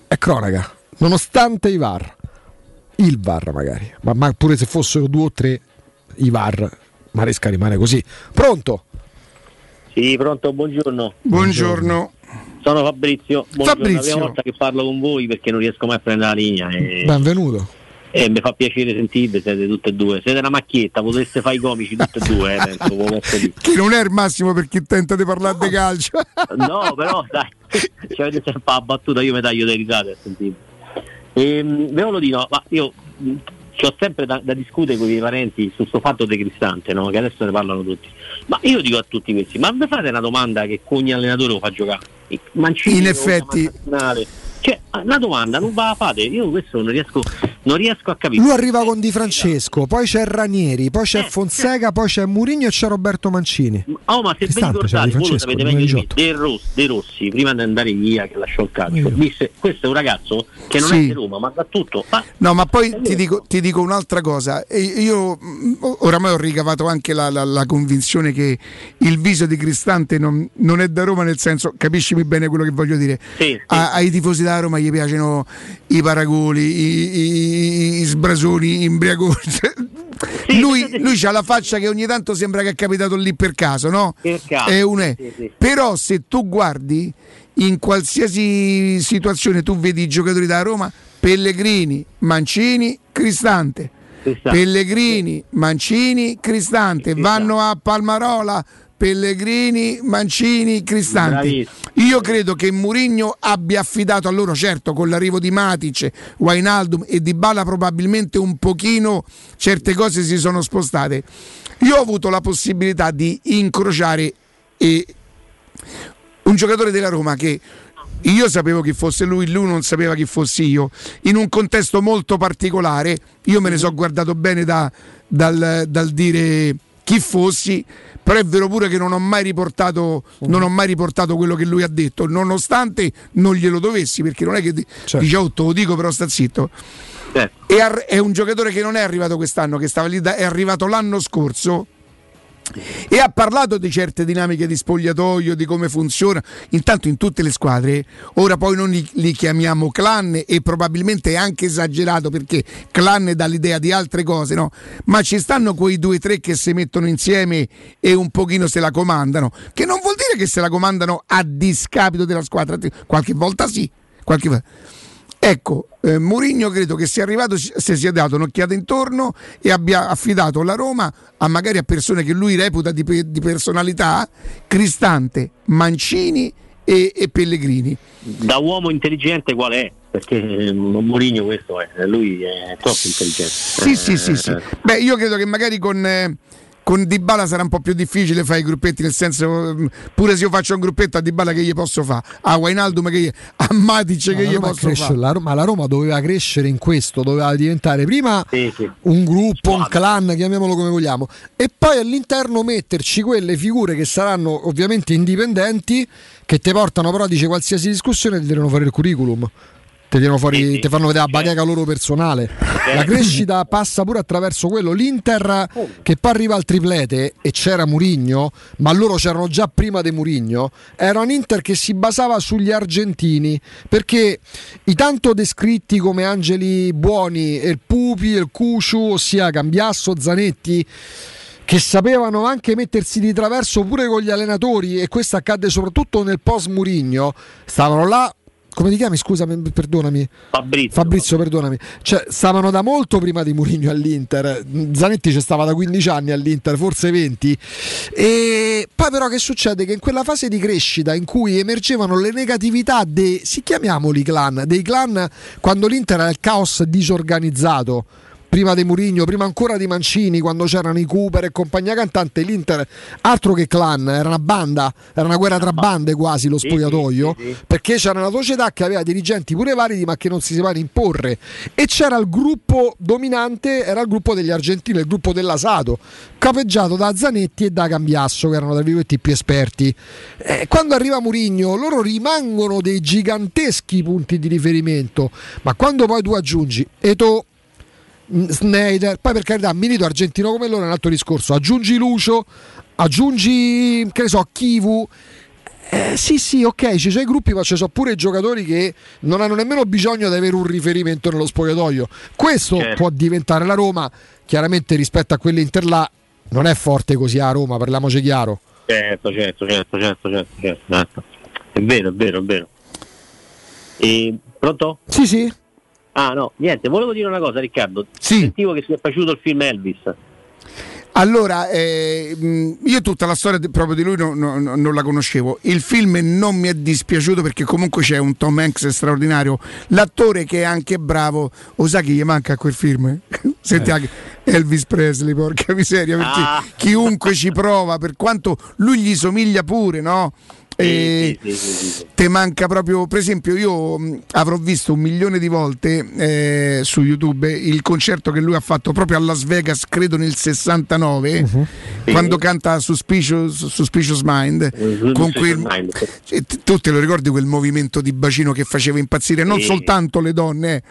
è cronaca, nonostante i VAR, il VAR magari, ma, ma pure se fossero due o tre i VAR, Maresca rimane così. Pronto? Sì, pronto, buongiorno. Buongiorno. Sono Fabrizio, buongiorno. Fabrizio. È la prima volta che parlo con voi perché non riesco mai a prendere la linea. E... Benvenuto. E mi fa piacere sentirvi, siete tutte e due. Siete una macchietta, potreste fare i comici tutte e due, eh, penso, Che non è il massimo per chi tenta di parlare no. di calcio. no, però dai, ci avete sempre la battuta, io mi taglio dei risate a sentirvi. Ehm, ve lo dico, ma io ho sempre da, da, discutere con i miei parenti su questo fatto di Cristante, no? che adesso ne parlano tutti. Ma io dico a tutti questi, ma vi fate una domanda che ogni allenatore lo fa giocare? Mancini in effetti cioè, una domanda non va a fate, io questo non riesco, non riesco a capire. Lui arriva con Di Francesco, poi c'è Ranieri, poi c'è eh, Fonseca, poi c'è Murigno e c'è Roberto Mancini. Oh, ma se vi ricordate, voi lo sapete meglio di me, De Rossi, De Rossi, prima di andare via, che lasciò il calcio, disse questo è un ragazzo che non sì. è di Roma, ma da tutto. Ma... No, ma poi ti dico, ti dico, un'altra cosa. Io mm, oramai ho ricavato anche la, la, la convinzione che il viso di Cristante non, non, è da Roma, nel senso, capiscimi bene quello che voglio dire. Sì, sì. A, ai tifosi da Roma gli piacciono i paragoli, i, i, i sbrasoni, imbriagoni. Sì, lui, sì, lui ha la faccia che ogni tanto sembra che è capitato lì per caso, no? Per caso. È un è. Però se tu guardi in qualsiasi situazione tu vedi i giocatori da Roma, Pellegrini, Mancini, Cristante. Cristante. Pellegrini, Mancini, Cristante, vanno a Palmarola, Pellegrini, Mancini, Cristante. Io credo che Mourinho abbia affidato a loro, certo, con l'arrivo di Matic, Wainaldum e Di Bala probabilmente un pochino certe cose si sono spostate. Io ho avuto la possibilità di incrociare e un giocatore della Roma che io sapevo chi fosse lui, lui non sapeva chi fossi io, in un contesto molto particolare, io me ne sono guardato bene da, dal, dal dire chi fossi, però è vero pure che non ho mai riportato, non ho mai riportato quello che lui ha detto, nonostante non glielo dovessi, perché non è che certo. dice oh, te lo dico, però sta zitto. Certo. È, un giocatore che non è arrivato quest'anno, che stava lì, da, è arrivato l'anno scorso e ha parlato di certe dinamiche di spogliatoio, di come funziona, intanto in tutte le squadre, ora poi non li, li chiamiamo clan e probabilmente è anche esagerato perché clan dà l'idea di altre cose, no? ma ci stanno quei due o tre che si mettono insieme e un pochino se la comandano, che non vuol dire che se la comandano a discapito della squadra, qualche volta sì, qualche volta Ecco, eh, Mourinho credo che sia arrivato, si sia dato un'occhiata intorno e abbia affidato la Roma a magari a persone che lui reputa di, di personalità, Cristante, Mancini e, e, Pellegrini. Da uomo intelligente qual è? Perché eh, Mourinho questo è, lui è troppo intelligente. Sì, eh, sì, sì, sì. Beh, io credo che magari con... Con Dybala sarà un po' più difficile fare i gruppetti, nel senso mm, pure se io faccio un gruppetto a Dybala che gli posso fare, a Wainaldum che gli, a Matic che gli posso fare. La, ma la Roma doveva crescere in questo, doveva diventare prima sì, sì. un gruppo, un clan, chiamiamolo come vogliamo, e poi all'interno metterci quelle figure che saranno ovviamente indipendenti, che ti portano però, dice qualsiasi discussione, ti devono fare il curriculum Ti, fuori, sì, sì. ti fanno vedere la bacheca loro personale. La crescita passa pure attraverso quello. L'Inter che poi arriva al triplete e c'era Murigno, ma loro c'erano già prima di Murigno, era un Inter che si basava sugli argentini perché i tanto descritti come angeli buoni, il Pupi, il Cuciu, ossia Cambiasso, Zanetti che sapevano anche mettersi di traverso pure con gli allenatori e questo accadde soprattutto nel post Murigno stavano là come ti chiami? Scusami, perdonami. Fabrizio. Fabrizio, perdonami. Cioè, stavano da molto prima di Murigno all'Inter. Zanetti ci stava da 15 anni all'Inter, forse 20. E poi però che succede? Che in quella fase di crescita in cui emergevano le negatività dei, si chiamiamoli clan, dei clan quando l'Inter era il caos disorganizzato prima di Murigno, prima ancora di Mancini, quando c'erano i Cooper e compagnia cantante, l'Inter altro che clan, era una banda, era una guerra tra bande quasi lo spogliatoio, sì, sì, sì, perché c'era una società che aveva dirigenti pure validi ma che non si sapevano imporre e c'era il gruppo dominante, era il gruppo degli argentini, il gruppo dell'Asato, capeggiato da Zanetti e da Cambiasso che erano tra virgolette più esperti. Eh, quando arriva Murigno loro rimangono dei giganteschi punti di riferimento, ma quando poi tu aggiungi Eto Snyder, poi per carità, Milito argentino come loro è un altro discorso. Aggiungi Lucio, aggiungi che ne so, Kivu. Eh, sì, sì, ok, ci sono i gruppi, ma ci sono pure i giocatori che non hanno nemmeno bisogno di avere un riferimento nello spogliatoio. Questo certo. può diventare la Roma, chiaramente rispetto a quell'Inter là, non è forte così a Roma, parliamoci chiaro. Certo, certo, certo, certo, certo, certo. certo. È vero, è vero, è vero. E, pronto? Sì, sì. Ah no, niente, volevo dire una cosa Riccardo. Sì. Sentivo che ti è piaciuto il film Elvis. Allora, eh, io tutta la storia proprio di lui no, no, non la conoscevo. Il film non mi è dispiaciuto perché comunque c'è un Tom Hanks straordinario. L'attore che è anche bravo, lo sa chi gli manca a quel film? Senti eh. anche Elvis Presley, porca miseria, perché ah. chiunque ci prova, per quanto lui gli somiglia pure, no? E sì, sì, sì, te manca proprio, per esempio, io mh, avrò visto un milione di volte eh, su YouTube il concerto che lui ha fatto proprio a Las Vegas, credo nel 69, uh-huh. quando canta Suspicious, Suspicious Mind. Uh-huh. Con quel, Mind. Cioè, tu te lo ricordi quel movimento di bacino che faceva impazzire non soltanto le donne?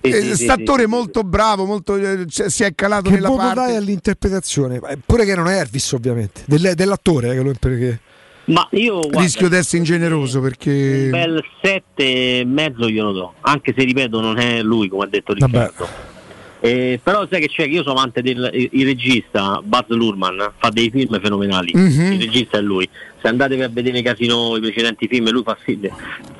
Eh, stattore molto bravo, molto, eh, si è calato che nella parte. dai all'interpretazione? Pure che non è Elvis, ovviamente, dell'attore. Eh, perché... Ma io guarda, rischio di essere ingeneroso perché un bel 7 e mezzo glielo do, anche se ripeto non è lui come ha detto Riccardo. Eh, però sai che c'è che io sono amante del il regista Buzz Lurman fa dei film fenomenali mm-hmm. il regista è lui se andatevi a vedere i casino i precedenti film lui fa film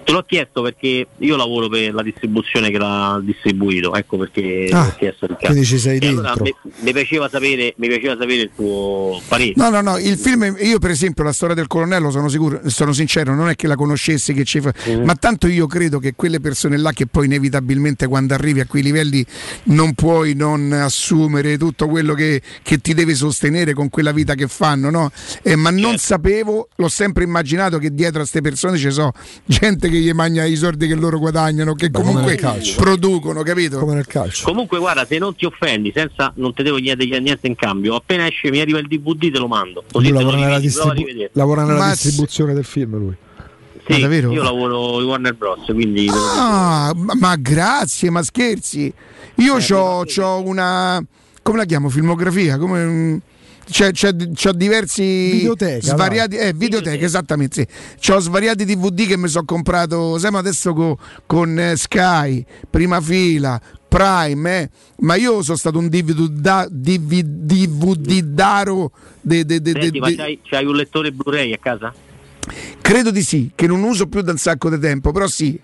te l'ho chiesto perché io lavoro per la distribuzione che l'ha distribuito ecco perché ah, ho chiesto il caso ci sei allora, mi, mi, piaceva sapere, mi piaceva sapere il tuo parere no no no il film io per esempio la storia del colonnello sono sicuro sono sincero non è che la conoscessi che ci fa, mm-hmm. ma tanto io credo che quelle persone là che poi inevitabilmente quando arrivi a quei livelli non puoi non assumere tutto quello che, che ti deve sostenere con quella vita che fanno no? Eh, ma non certo. sapevo l'ho sempre immaginato che dietro a queste persone ci sono gente che gli mangia i soldi che loro guadagnano, che Beh, comunque producono, capito? Come nel calcio. Comunque, guarda, se non ti offendi, senza non ti devo niente, niente in cambio, appena esce mi arriva il DVD te lo mando. Così lavora nella, distribu- lavora nella distribuzione del film lui. Sì, io lavoro in Warner Bros. Quindi ah, ma, ma, grazie, ma scherzi. Io eh, ho una. Come la chiamo? Filmografia? Come c'è, c'è, c'ho diversi videoteca, svariati eh, videoteche, esattamente sì. C'ho svariati DVD che mi sono comprato siamo adesso co, con eh, Sky prima fila Prime eh. ma io sono stato un DVD, da, DVD, DVD daro de, de, de, Senti, ma c'hai, c'hai un lettore Blu-ray a casa? credo di sì che non uso più da un sacco di tempo però sì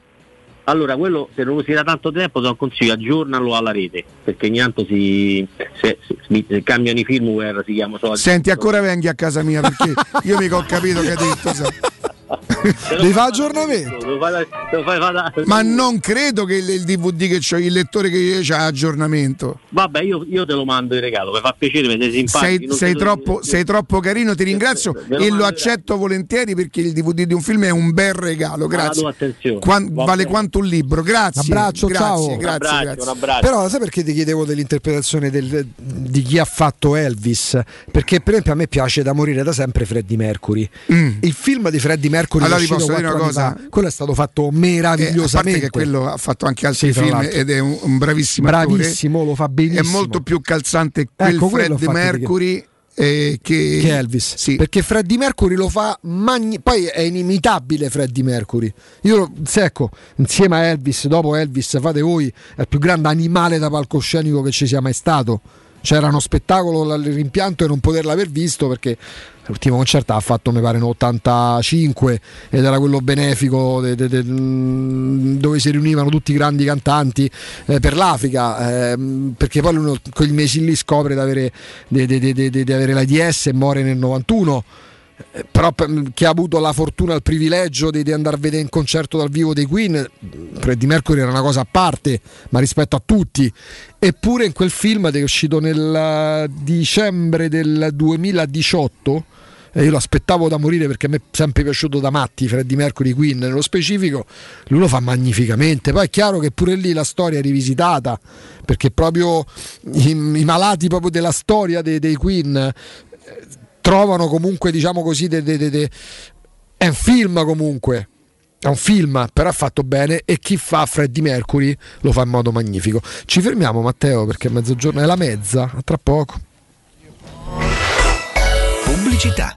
allora, quello se non usi da tanto tempo te lo consiglio, aggiornalo alla rete, perché ogni tanto si, se, se, se cambiano i firmware, si chiama solo. Senti, ancora vengi a casa mia perché io mica ho capito che hai detto. Devi fare aggiornamento. Ma non credo che il, il DVD che ho, il lettore che ho aggiornamento. Vabbè, io, io, te lo mando in regalo, mi fa piacere, mi sei simpatico. Sei, sei, troppo, sei troppo, carino, ti ringrazio e lo accetto volentieri perché il DVD di un film è un bel regalo. Grazie. Quan, vale quanto un libro. Grazie. Un abbraccio, grazie, ciao. Grazie, un abbraccio, grazie. Un abbraccio. Però sai perché ti chiedevo dell'interpretazione del, di chi ha fatto Elvis? Perché per esempio a me piace da morire da sempre Freddie Mercury. Mm. Il film di Freddie Mercury allora è vi posso dire una cosa? quello è stato fatto meravigliosamente eh, che quello ha fatto anche altri sì, film ed è un, un bravissimo bravissimo attore. lo fa benissimo. È molto più calzante quel ecco, Fred Mercury eh, che... che... Elvis. Sì. perché Freddie Mercury lo fa magni... poi è inimitabile Freddie Mercury. Io se, ecco insieme a Elvis dopo Elvis fate voi è il più grande animale da palcoscenico che ci sia mai stato c'era uno spettacolo il rimpianto e non poterla aver visto perché l'ultimo concerto ha fatto mi pare in 85 ed era quello benefico de, de, de, dove si riunivano tutti i grandi cantanti eh, per l'Africa eh, perché poi lui quei mesi lì scopre di avere, avere l'AIDS e muore nel 91 eh, però chi ha avuto la fortuna il privilegio di, di, andare a vedere un concerto dal vivo dei Queen Freddie Mercury era una cosa a parte ma rispetto a tutti. Eppure in quel film che è uscito nel eh, dicembre del 2018 e io lo aspettavo da morire perché a me è sempre piaciuto da matti Freddie Mercury Queen nello specifico lui lo fa magnificamente. Poi è chiaro che pure lì la storia è rivisitata perché proprio i, i malati proprio della storia dei, dei Queen trovano comunque, diciamo così, de, de, de, è un film comunque. È un film, però è fatto bene e chi fa Freddie Mercury lo fa in modo magnifico. Ci fermiamo Matteo perché è mezzogiorno, è la mezza, tra poco. Pubblicità.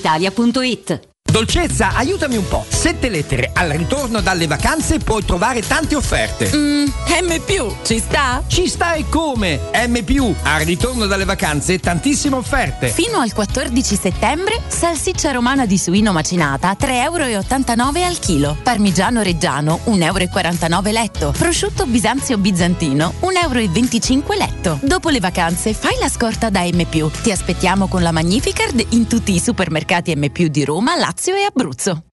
italia.it Dolcezza, aiutami un po'. Sette lettere. Al ritorno dalle vacanze puoi trovare tante offerte. Mm, M, ci sta? Ci sta e come? M, al ritorno dalle vacanze tantissime offerte. Fino al 14 settembre, salsiccia romana di suino macinata 3,89 euro al chilo. Parmigiano reggiano 1,49 euro letto. Prosciutto bisanzio bizantino 1,25 euro letto. Dopo le vacanze, fai la scorta da M. Ti aspettiamo con la Magnificard in tutti i supermercati M di Roma, Lazio Lazio e Abruzzo.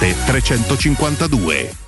352.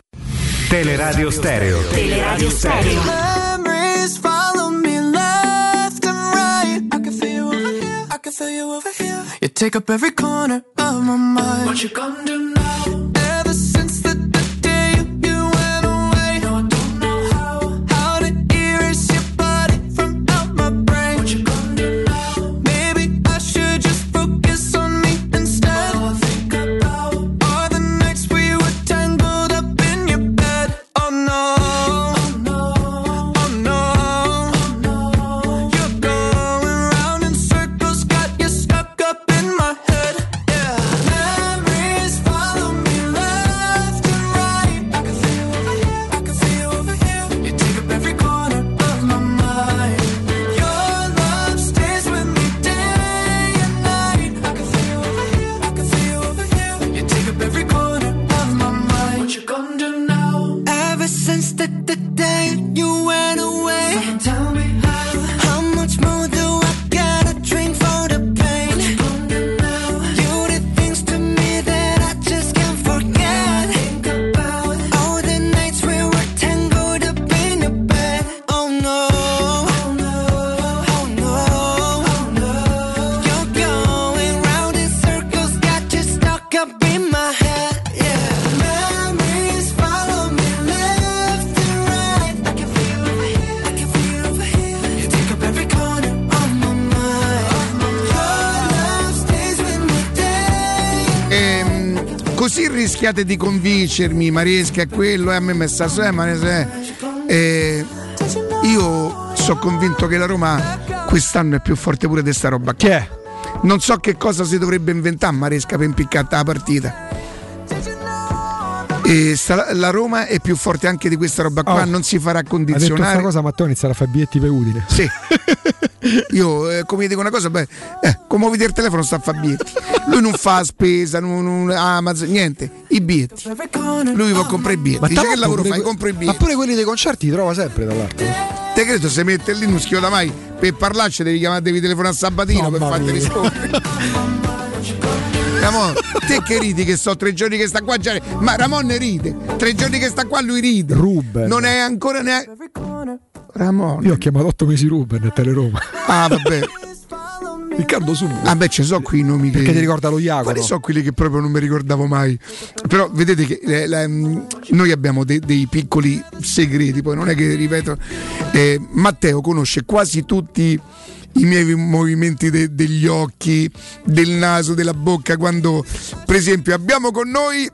Teleradio Stereo. Teleradio Stereo. Memories follow me left and right. I can feel you over here. I can feel you over here. You take up every corner of my mind. What you gonna do rischiate di convincermi, Mariesca è quello, e a me sta eh, ma ne eh, io sono convinto che la Roma quest'anno è più forte pure di sta roba. Chi è? Non so che cosa si dovrebbe inventare Maresca per impiccare la partita. E sta- la Roma è più forte anche di questa roba qua, Oh. non si farà condizionare. questa cosa Matteo inizierà a fare biglietti per Udine. Sì. Io eh, come dico una cosa, beh, eh, come vedi il telefono sta a fare biglietti. Lui non fa spesa, non, non- Amazon, niente, i biglietti. Lui a comprare i biglietti. Dice che lavoro fai? Compro i Ma biglietti. pure quelli dei concerti li trova sempre dall'altro. Te credo se mette lì non schioda mai. Per parlarci devi chiamare, devi telefonare a Sabatino per Mamma farti rispondere. Ramon, te che ridi che so tre giorni che sta qua già. Ma Ramon ne ride. Tre giorni che sta qua lui ride. Ruben. Non è ancora neanche. Ramon. Io ho chiamato 8 mesi Ruben a Teleroma. Ah, vabbè. Riccardo subito. Ah beh, ci so qui i nomi che. Perché ti ricorda lo Iago, Quali no? so quelli che proprio non mi ricordavo mai. Però vedete che eh, la- mm, noi abbiamo de- dei piccoli segreti, poi non è che ripeto. eh, Matteo conosce quasi tutti i miei movimenti de- degli occhi, del naso, della bocca, quando per esempio abbiamo con noi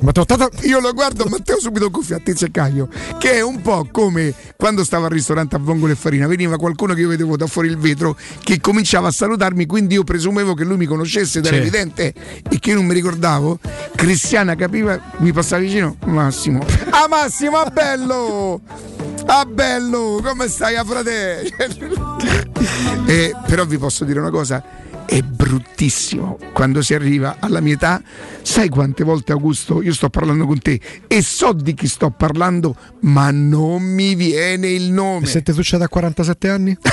Matteo Tata. io lo guardo Matteo subito cuffia a Tizio e Caio che è un po' come quando stavo al ristorante a Vongole e Farina. Veniva qualcuno che io vedevo da fuori il vetro che cominciava a salutarmi quindi io presumevo che lui mi conoscesse ed era evidente e che io non mi ricordavo. Cristiana capiva mi passava vicino Massimo. Ah Massimo ah bello! Ah bello! Come stai a fratello Eh, però vi posso dire una cosa è bruttissimo quando si arriva alla mia età. Sai quante volte, Augusto, io sto parlando con te e so di chi sto parlando, ma non mi viene il nome. Se ti succede a 47 anni?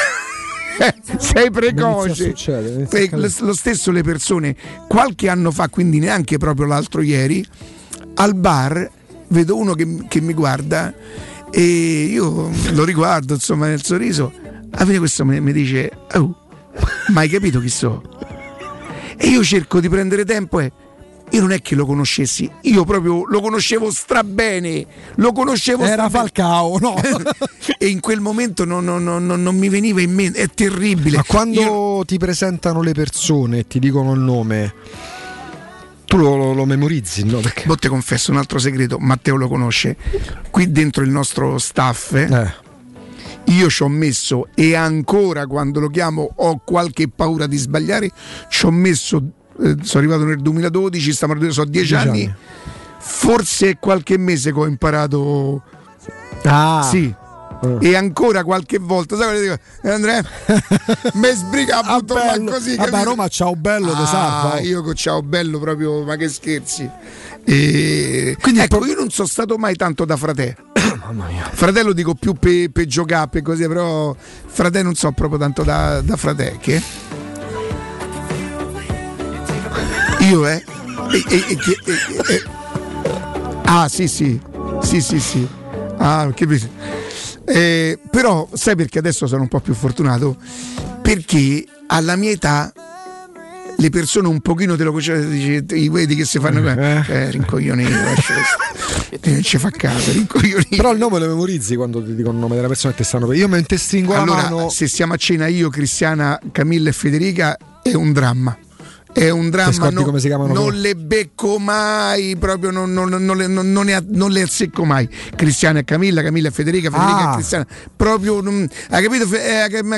Sei a precoce. succedere, a lo, lo stesso le persone, qualche anno fa, quindi neanche proprio l'altro ieri, al bar vedo uno che, che mi guarda e io lo riguardo, insomma, nel sorriso. Alla fine questo mi, mi dice, oh, ma hai capito chi so? E io cerco di prendere tempo e io non è che lo conoscessi, io proprio lo conoscevo strabene, lo conoscevo Era strabene. Falcao, no? e in quel momento non, non- non- non- mi veniva in mente, è terribile. Ma quando Io- ti presentano le persone e ti dicono il nome, tu lo, lo- lo memorizzi, no? Perché... Boh, te confesso un altro segreto, Matteo lo conosce. Qui dentro il nostro staff, eh, io ci ho messo, e ancora quando lo chiamo ho qualche paura di sbagliare, ci ho messo, eh, sono arrivato nel 2012, stiamo so 10 Dieci anni, anni. forse qualche mese che ho imparato. Ah. Sì. Uh. E ancora qualche volta, sai cosa dico? Eh, Andrea, mi sbriga a buttare così. Vabbè, Roma ciao bello, ah, salva. Io con ciao bello proprio, ma che scherzi. E... Quindi ecco, io non sono stato mai tanto da fratello. Mamma mia. Fratello dico più per pe giocare, per così, però fratello non so proprio tanto da, da fratello. Che? Io, eh? E, e, e, ah, sì, sì. Sì, sì, sì. Ah, che... Eh, però sai perché adesso sono un po' più fortunato? Perché alla mia età le persone un pochino te lo dici, i vedi che si fanno eh, eh rincoglioni non ci fa caso rincoglioni però il nome lo memorizzi quando ti dicono il nome della persona che ti stanno io me ne stringo allora, la mano. se siamo a cena io Cristiana Camilla e Federica è un dramma è un dramma, non, come si chiamano non le becco mai, proprio non, non, non le, non, le, non le azzecco mai. Cristiana e Camilla, Camilla e Federica, Federica ah. e Cristiana, proprio, non, hai capito? Eh, che Ma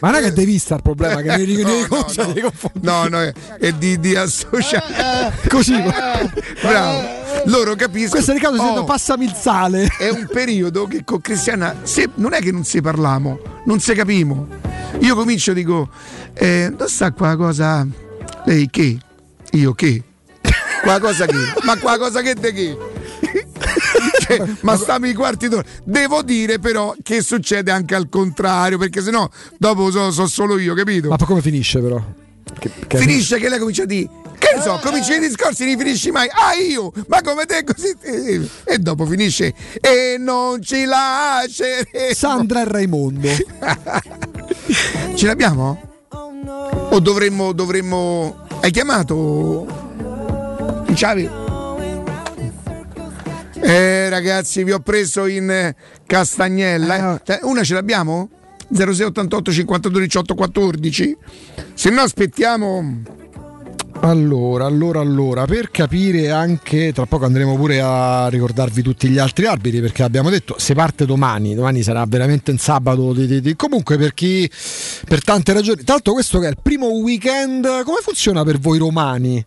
non è che devi stare il problema, che ne no, no, no, no, no, è, è di, di associare. Così, bravo. Loro capiscono. Questo Riccardo oh, passami il sale. È un periodo che con Cristiana se, non è che non si parliamo, non si capimo. Io comincio dico eh, dove sta qua cosa? Lei che? Io che? Qua cosa che? Ma qua cosa che de che? cioè, ma stiamo i quarti d'ora. Devo dire però che succede anche al contrario, perché sennò dopo so, so solo io, capito? Ma poi come finisce però? Che, che finisce che lei comincia a dire che ne so, cominci i discorsi, non finisci mai. Ah, io, ma come te così? E dopo finisce e non ci lasceremo. Sandra e Raimondo. Ce l'abbiamo? O dovremmo, dovremmo... Hai chiamato? Ciavi? Eh ragazzi, vi ho preso in Castagnella. Eh, una ce l'abbiamo? 0688 52 18 14. Se no aspettiamo allora, allora, allora, per capire anche, tra poco andremo pure a ricordarvi tutti gli altri arbitri perché abbiamo detto se parte domani, domani sarà veramente un sabato, di, di, di. comunque per chi, per tante ragioni, tanto questo che è il primo weekend, come funziona per voi romani?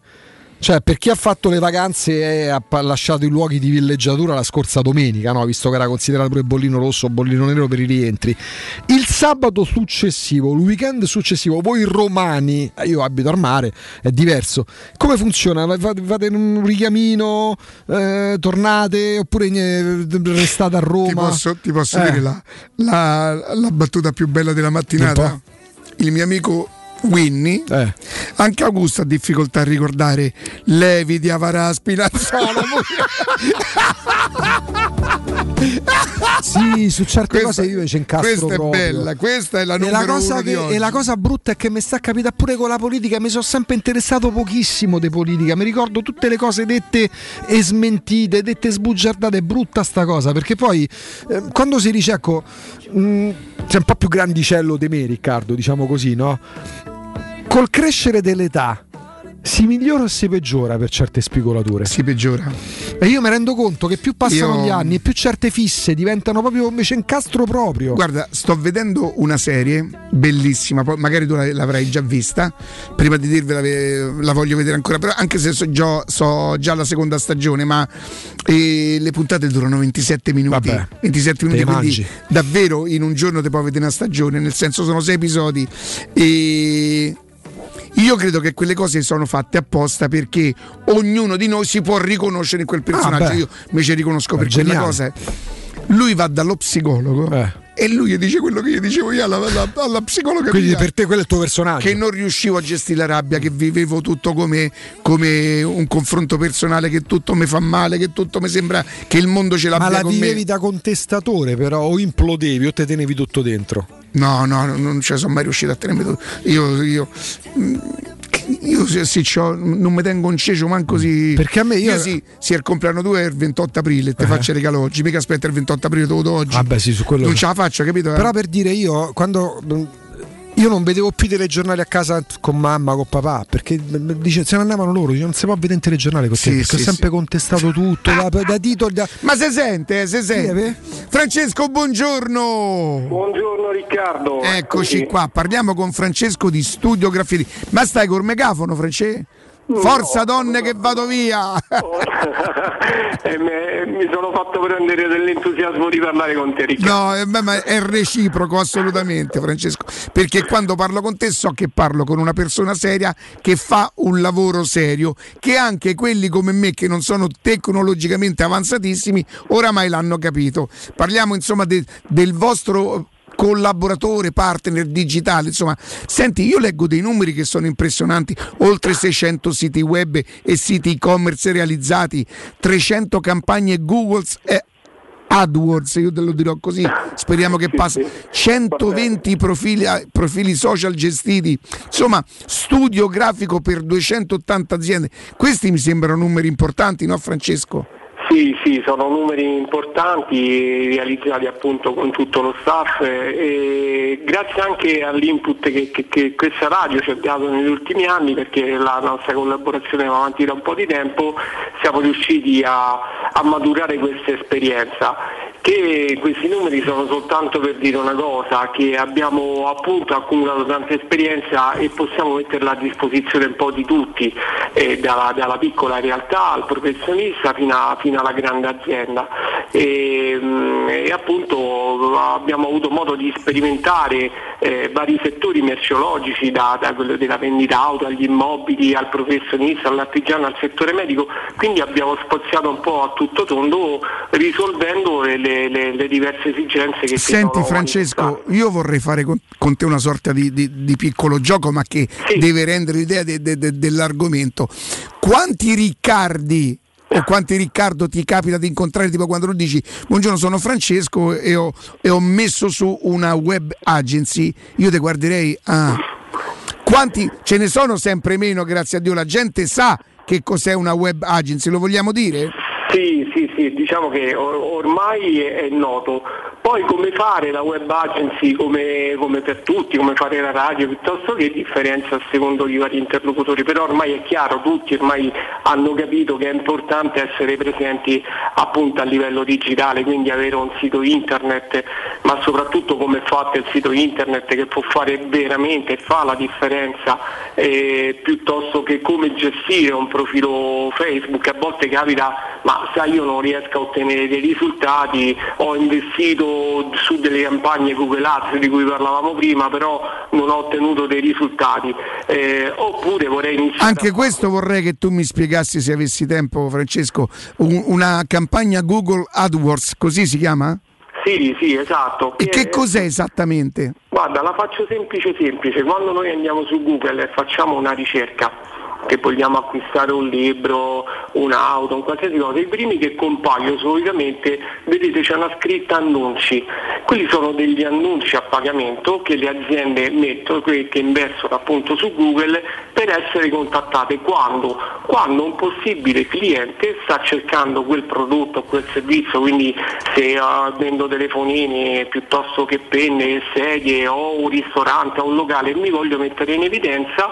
Cioè, per chi ha fatto le vacanze e ha lasciato i luoghi di villeggiatura la scorsa domenica, no? visto che era considerato pure bollino rosso o bollino nero per i rientri, il sabato successivo, il weekend successivo, voi romani, eh, io abito al mare, è diverso. Come funziona? Fate un richiamino, eh, tornate oppure restate a Roma? Ti posso, ti posso eh. dire la, la, la battuta più bella della mattinata? Il mio amico Winnie. Eh. Anche Augusto ha difficoltà a ricordare Levi di Avarà Spinazzola. sì, su certe questa, cose io ci incastro Questa proprio. è bella, questa è la numero e la cosa che, E la cosa brutta è che mi sta capitando pure con la politica, mi sono sempre interessato pochissimo di politica, mi ricordo tutte le cose dette e smentite, dette sbugiardate, è brutta sta cosa, perché poi eh, quando si dice ecco, mh, mm, c'è un po' più grandicello di me Riccardo, diciamo così, no? Col crescere dell'età si migliora o si peggiora per certe spigolature? Si peggiora. E io mi rendo conto che più passano io... gli anni e più certe fisse diventano proprio invece incastro proprio. Guarda, sto vedendo una serie bellissima, poi magari tu l'avrai già vista, prima di dirvela la voglio vedere ancora, però anche se so già, so già la seconda stagione, ma eh, le puntate durano 27 minuti. Vabbè, 27 minuti, quindi mangi. davvero in un giorno ti puoi vedere una stagione, nel senso sono sei episodi e io credo che quelle cose sono fatte apposta perché ognuno di noi si può riconoscere in quel personaggio. Ah, Io invece riconosco per quella cosa. Lui va dallo psicologo. Eh e lui gli dice quello che gli dicevo io alla, alla, alla psicologa quindi mia, per te quello è il tuo personaggio che non riuscivo a gestire la rabbia che vivevo tutto come, come un confronto personale che tutto mi fa male che tutto mi sembra che il mondo ce l'abbia ma la vivevi me. da contestatore però o implodevi o te tenevi tutto dentro no no non ce sono mai riuscito a tenermi tutto io, io io sì, non mi tengo un cecio manco così. Perché a me io, io sì, sì, il compleanno 2 è il 28 aprile, ti eh. faccio regalo oggi, mica aspetta il 28 aprile dovuto oggi. Vabbè, sì, su quello. Non ce la faccio, capito? Però per dire io quando io non vedevo più i telegiornali a casa con mamma, con papà, perché dice, se ne andavano loro, dice, non si può vedere il telegiornale con sì, te, perché sì, ho sempre sì. contestato tutto, da, da titoli. Da... Ma se sente, se sente. Francesco, buongiorno. Buongiorno Riccardo. Eccoci qua, parliamo con Francesco di Studio Graffiti. Ma stai col megafono, Francesco? Forza no, donne che vado via! eh, mi sono fatto prendere dell'entusiasmo di parlare con te Riccardo. No, eh, ma è reciproco assolutamente Francesco, perché quando parlo con te so che parlo con una persona seria che fa un lavoro serio, che anche quelli come me che non sono tecnologicamente avanzatissimi oramai l'hanno capito. Parliamo insomma de, del vostro collaboratore, partner digitale. Insomma, senti, io leggo dei numeri che sono impressionanti, oltre 600 siti web e siti e-commerce realizzati, 300 campagne Google e AdWords, io te lo dirò così, speriamo che passi, 120 profili, profili social gestiti, insomma studio grafico per 280 aziende, questi mi sembrano numeri importanti, no Francesco? Sì, sì, sono numeri importanti realizzati appunto con tutto lo staff e grazie anche all'input che, che, che questa radio ci ha dato negli ultimi anni perché la nostra collaborazione va avanti da un po' di tempo, siamo riusciti a, a maturare questa esperienza. Che questi numeri sono soltanto per dire una cosa, che abbiamo appunto accumulato tanta esperienza e possiamo metterla a disposizione un po' di tutti, eh, dalla, dalla, piccola realtà al professionista fino, a, fino alla grande azienda. E, mm, e, appunto abbiamo avuto modo di sperimentare eh, vari settori merceologici, da, da, quello della vendita auto agli immobili, al professionista, all'artigiano, al settore medico, quindi abbiamo spaziato un po' a tutto tondo risolvendo le le, le, diverse esigenze che Senti Francesco, io vorrei fare con, con te una sorta di, di, di, piccolo gioco, ma che sì. deve rendere l'idea de, de, de, dell'argomento. Quanti Riccardi o quanti Riccardo ti capita di incontrare tipo quando lo dici buongiorno sono Francesco e ho, e ho messo su una web agency io ti guarderei ah. quanti ce ne sono sempre meno grazie a Dio la gente sa che cos'è una web agency lo vogliamo dire? Sì, sì, sì, diciamo che ormai è noto. Poi come fare la web agency come, come, per tutti, come fare la radio, piuttosto che differenza secondo i vari interlocutori, però ormai è chiaro, tutti ormai hanno capito che è importante essere presenti appunto a livello digitale, quindi avere un sito internet, ma soprattutto come è fatto il sito internet che può fare veramente, fa la differenza, eh, piuttosto che come gestire un profilo Facebook, a volte capita, ma sai io non riesco a ottenere dei risultati, ho investito su delle campagne Google Ads di cui parlavamo prima, però non ho ottenuto dei risultati. Eh, oppure vorrei iniziare. Anche questo vorrei che tu mi spiegassi se avessi tempo, Francesco, un, una campagna Google AdWords, così si chiama? Sì, sì, esatto. E che cos'è esattamente? Guarda, la faccio semplice semplice. Quando noi andiamo su Google e facciamo una ricerca che vogliamo acquistare un libro, un'auto, un qualsiasi cosa, i primi che compaiono solitamente, vedete c'è una scritta annunci, quelli sono degli annunci a pagamento che le aziende mettono, che investono appunto su Google per essere contattate. Quando? Quando un possibile cliente sta cercando quel prodotto o quel servizio, quindi se uh, vendo telefonini piuttosto che penne, sedie o un ristorante o un locale e mi voglio mettere in evidenza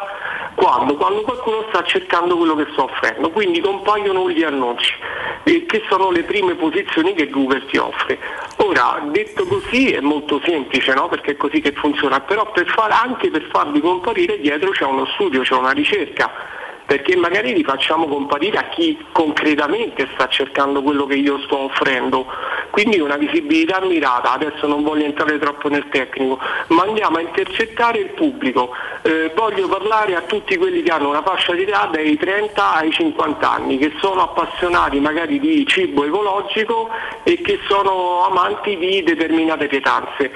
quando? Quando qualcuno sta cercando quello che sto offrendo, quindi compaiono gli annunci, eh, che sono le prime posizioni che Google ti offre. Ora, detto così è molto semplice, no? perché è così che funziona, però per far, anche per farli comparire dietro c'è uno studio, c'è una ricerca perché magari li facciamo comparire a chi concretamente sta cercando quello che io sto offrendo. Quindi una visibilità mirata, adesso non voglio entrare troppo nel tecnico, ma andiamo a intercettare il pubblico. Eh, voglio parlare a tutti quelli che hanno una fascia di età dai 30 ai 50 anni, che sono appassionati magari di cibo ecologico e che sono amanti di determinate pietanze.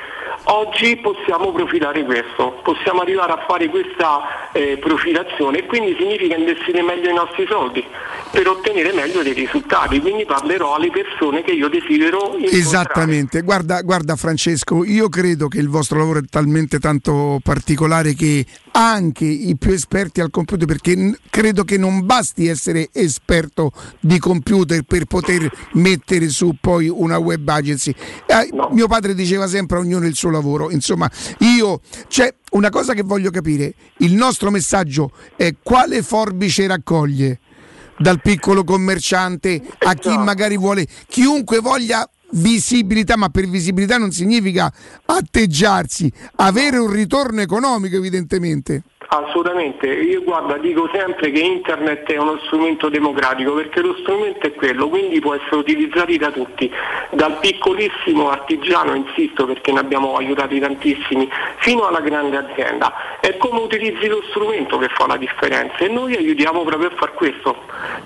Oggi possiamo profilare questo, possiamo arrivare a fare questa eh, profilazione e quindi significa investire meglio i nostri soldi per ottenere meglio dei risultati, quindi parlerò alle persone che io desidero incontrare. Esattamente, guarda, guarda Francesco, io credo che il vostro lavoro è talmente tanto particolare che anche i più esperti al computer, perché credo che non basti essere esperto di computer per poter mettere su poi una web agency. Eh, no. Mio padre diceva sempre ognuno il suo lavoro, insomma, io c'è una cosa che voglio capire, il nostro messaggio è quale forbice raccoglie? dal piccolo commerciante a chi esatto. magari vuole, chiunque voglia visibilità, ma per visibilità non significa atteggiarsi, avere un ritorno economico evidentemente. Assolutamente, io guarda dico sempre che internet è uno strumento democratico perché lo strumento è quello, quindi può essere utilizzato da tutti, dal piccolissimo artigiano, insisto perché ne abbiamo aiutati tantissimi, fino alla grande azienda. È come utilizzi lo strumento che fa la differenza e noi aiutiamo proprio a far questo.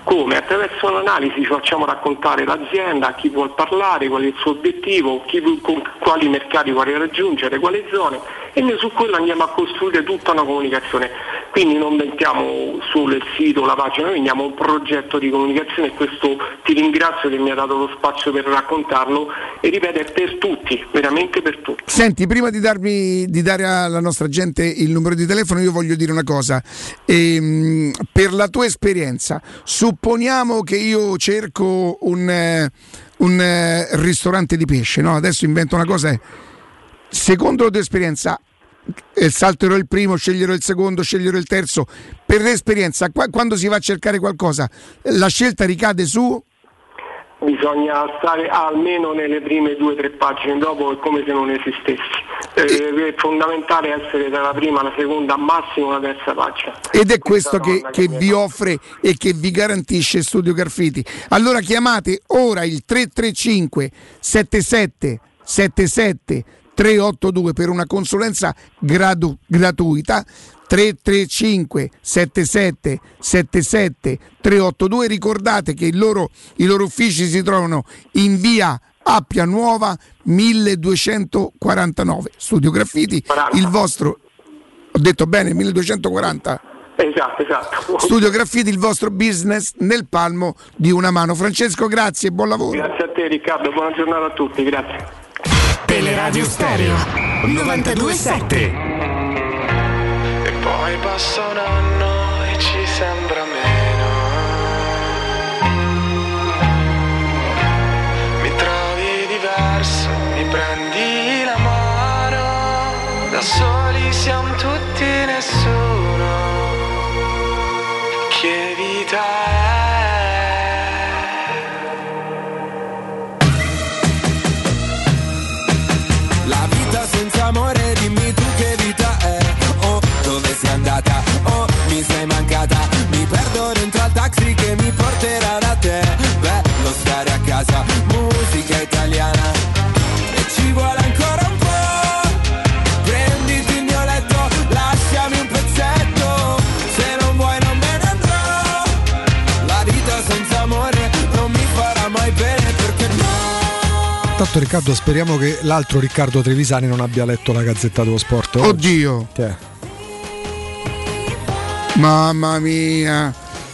Come? Attraverso un'analisi ci facciamo raccontare l'azienda, chi vuol parlare, qual è il suo obiettivo, chi, quali mercati vuole raggiungere, quali zone e noi su quello andiamo a costruire tutta una comunicazione. Quindi non mettiamo solo il sito, la pagina, noi vendiamo un progetto di comunicazione e questo ti ringrazio che mi ha dato lo spazio per raccontarlo e ripeto è per tutti, veramente per tutti. Senti, prima di, darmi, di dare alla nostra gente il numero di telefono io voglio dire una cosa. Ehm, per la tua esperienza, supponiamo che io cerco un, eh, un eh, ristorante di pesce, no? adesso invento una cosa. Eh. Secondo la tua esperienza, eh, salterò il primo, sceglierò il secondo, sceglierò il terzo. Per l'esperienza, qua, quando si va a cercare qualcosa, la scelta ricade su bisogna stare almeno nelle prime due o tre pagine, dopo è come se non esistessi. Eh, è fondamentale essere dalla prima alla seconda, massimo la terza pagina. Ed è questo che, che, che vi offre e che vi garantisce Studio Garfiti. Allora chiamate ora il 335 77 77 382 per una consulenza gradu- gratuita 335 77 77 382 ricordate che loro, i loro uffici si trovano in via Appia Nuova 1249 Studio Graffiti il vostro ho detto bene 1240 Esatto, esatto. Studio Graffiti, il vostro business nel palmo di una mano. Francesco, grazie e buon lavoro. Grazie a te Riccardo, buona giornata a tutti, grazie. Teleradio Stereo 927 poi passa un anno e ci sembra meno. Mi trovi diverso, mi prendi la mano. Da soli siamo tutti nessuno. Tanto Riccardo, speriamo che l'altro Riccardo Trevisani non abbia letto la Gazzetta dello Sport. oggi. Oddio. Cioè, Mamma mia.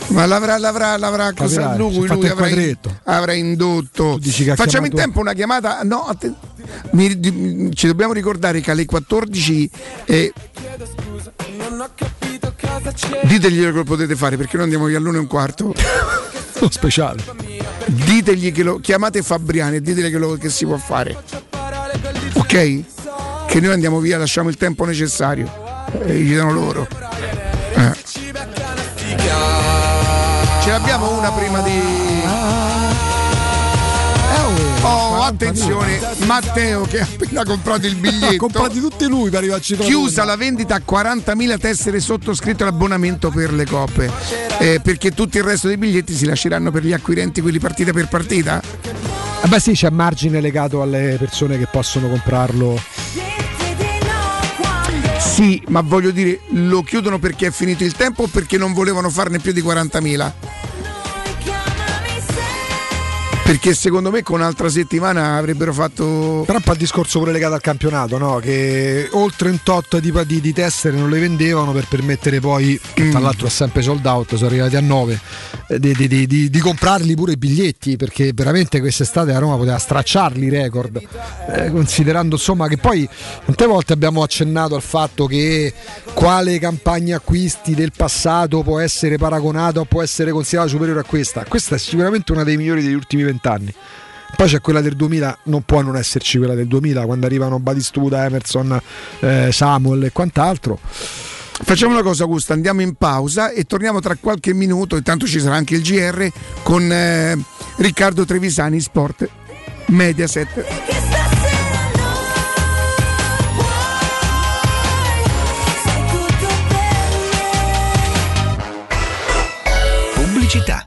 Ma l'avrà, l'avrà, l'avrà cosa lui, fatto lui avrà, quadretto. avrà indotto. dici che Facciamo in chiamato- tempo una chiamata. No, atten- mi- di- ci dobbiamo ricordare che alle 14 eh, ditegli che lo potete fare perché noi andiamo via all'una e un quarto. Lo speciale. Ditegli che lo chiamate Fabriani e ditegli che, lo, che si può fare. Ok? Che noi andiamo via, lasciamo il tempo necessario. E gli danno loro. Eh. Ce l'abbiamo una prima di. Attenzione, Matteo che ha appena comprato il biglietto. Ha comprati tutti lui per arrivarci. Chiusa la vendita a 40.000 tessere sottoscritto l'abbonamento per le coppe. Eh, perché tutto il resto dei biglietti si lasceranno per gli acquirenti, quelli partita per partita. Eh beh sì, c'è margine legato alle persone che possono comprarlo. Sì, ma voglio dire, lo chiudono perché è finito il tempo o perché non volevano farne più di 40.000? Perché secondo me con un'altra settimana avrebbero fatto. Però un po' il discorso pure legato al campionato, no? Che oltre un tot di, di- di tessere non le vendevano per permettere poi, che tra l'altro è sempre sold out, sono arrivati a 9, di, di- di- comprarli pure i biglietti, perché veramente quest'estate a Roma poteva stracciarli i record, eh, considerando insomma che poi tante volte abbiamo accennato al fatto che quale campagna acquisti del passato può essere paragonata o può essere considerata superiore a questa. Questa è sicuramente una dei migliori degli ultimi vent'anni. Poi c'è quella del 2000, non può non esserci quella del 2000, quando arrivano Batistuta, Emerson, eh, Samuel e quant'altro. Facciamo una cosa Augusto, andiamo in pausa e torniamo tra qualche minuto, intanto ci sarà anche il GR con eh, Riccardo Trevisani Sport Mediaset. Pubblicità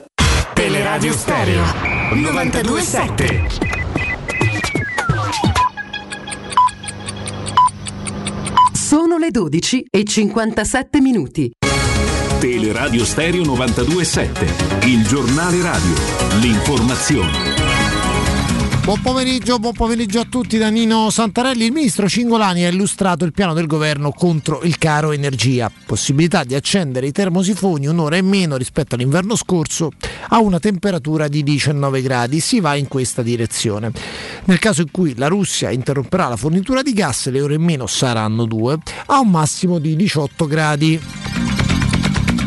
Teleradio Stereo 927 Sono le 12 e 57 minuti. Teleradio Stereo 927, il giornale radio, l'informazione. Buon pomeriggio, buon pomeriggio a tutti da Nino Santarelli. Il ministro Cingolani ha illustrato il piano del governo contro il caro energia. Possibilità di accendere i termosifoni un'ora in meno rispetto all'inverno scorso a una temperatura di 19 gradi. Si va in questa direzione. Nel caso in cui la Russia interromperà la fornitura di gas, le ore in meno saranno due, a un massimo di 18 gradi.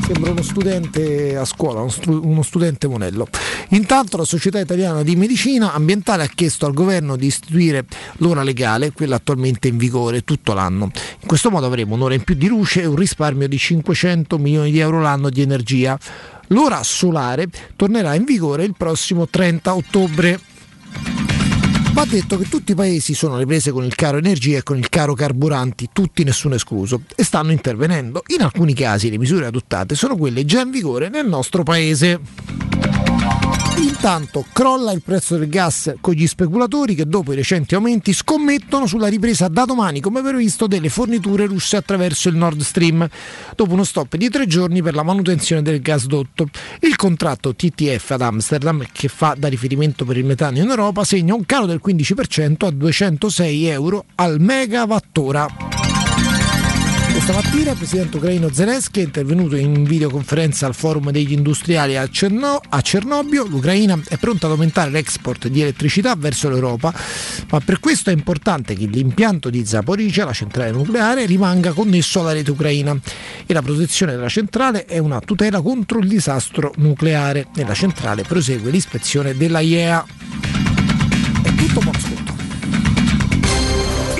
Sembra uno studente a scuola, uno, stu- uno studente monello. Intanto la Società Italiana di Medicina Ambientale ha chiesto al governo di istituire l'ora legale, quella attualmente in vigore, tutto l'anno. In questo modo avremo un'ora in più di luce e un risparmio di 500 milioni di euro l'anno di energia. L'ora solare tornerà in vigore il prossimo 30 ottobre. Va detto che tutti i paesi sono alle prese con il caro energia e con il caro carburanti, tutti nessuno escluso, e stanno intervenendo. In alcuni casi le misure adottate sono quelle già in vigore nel nostro paese. Intanto crolla il prezzo del gas con gli speculatori che dopo i recenti aumenti scommettono sulla ripresa da domani come previsto delle forniture russe attraverso il Nord Stream, dopo uno stop di tre giorni per la manutenzione del gasdotto. Il contratto TTF ad Amsterdam, che fa da riferimento per il metano in Europa, segna un calo del 15% a 206 euro al megawattora. Questa mattina il presidente ucraino Zelensky è intervenuto in videoconferenza al forum degli industriali a, Cerno- a Cernobio. L'Ucraina è pronta ad aumentare l'export di elettricità verso l'Europa, ma per questo è importante che l'impianto di Zaporizhia, la centrale nucleare, rimanga connesso alla rete ucraina e la protezione della centrale è una tutela contro il disastro nucleare. Nella centrale prosegue l'ispezione della IEA. È tutto, buon ascolto.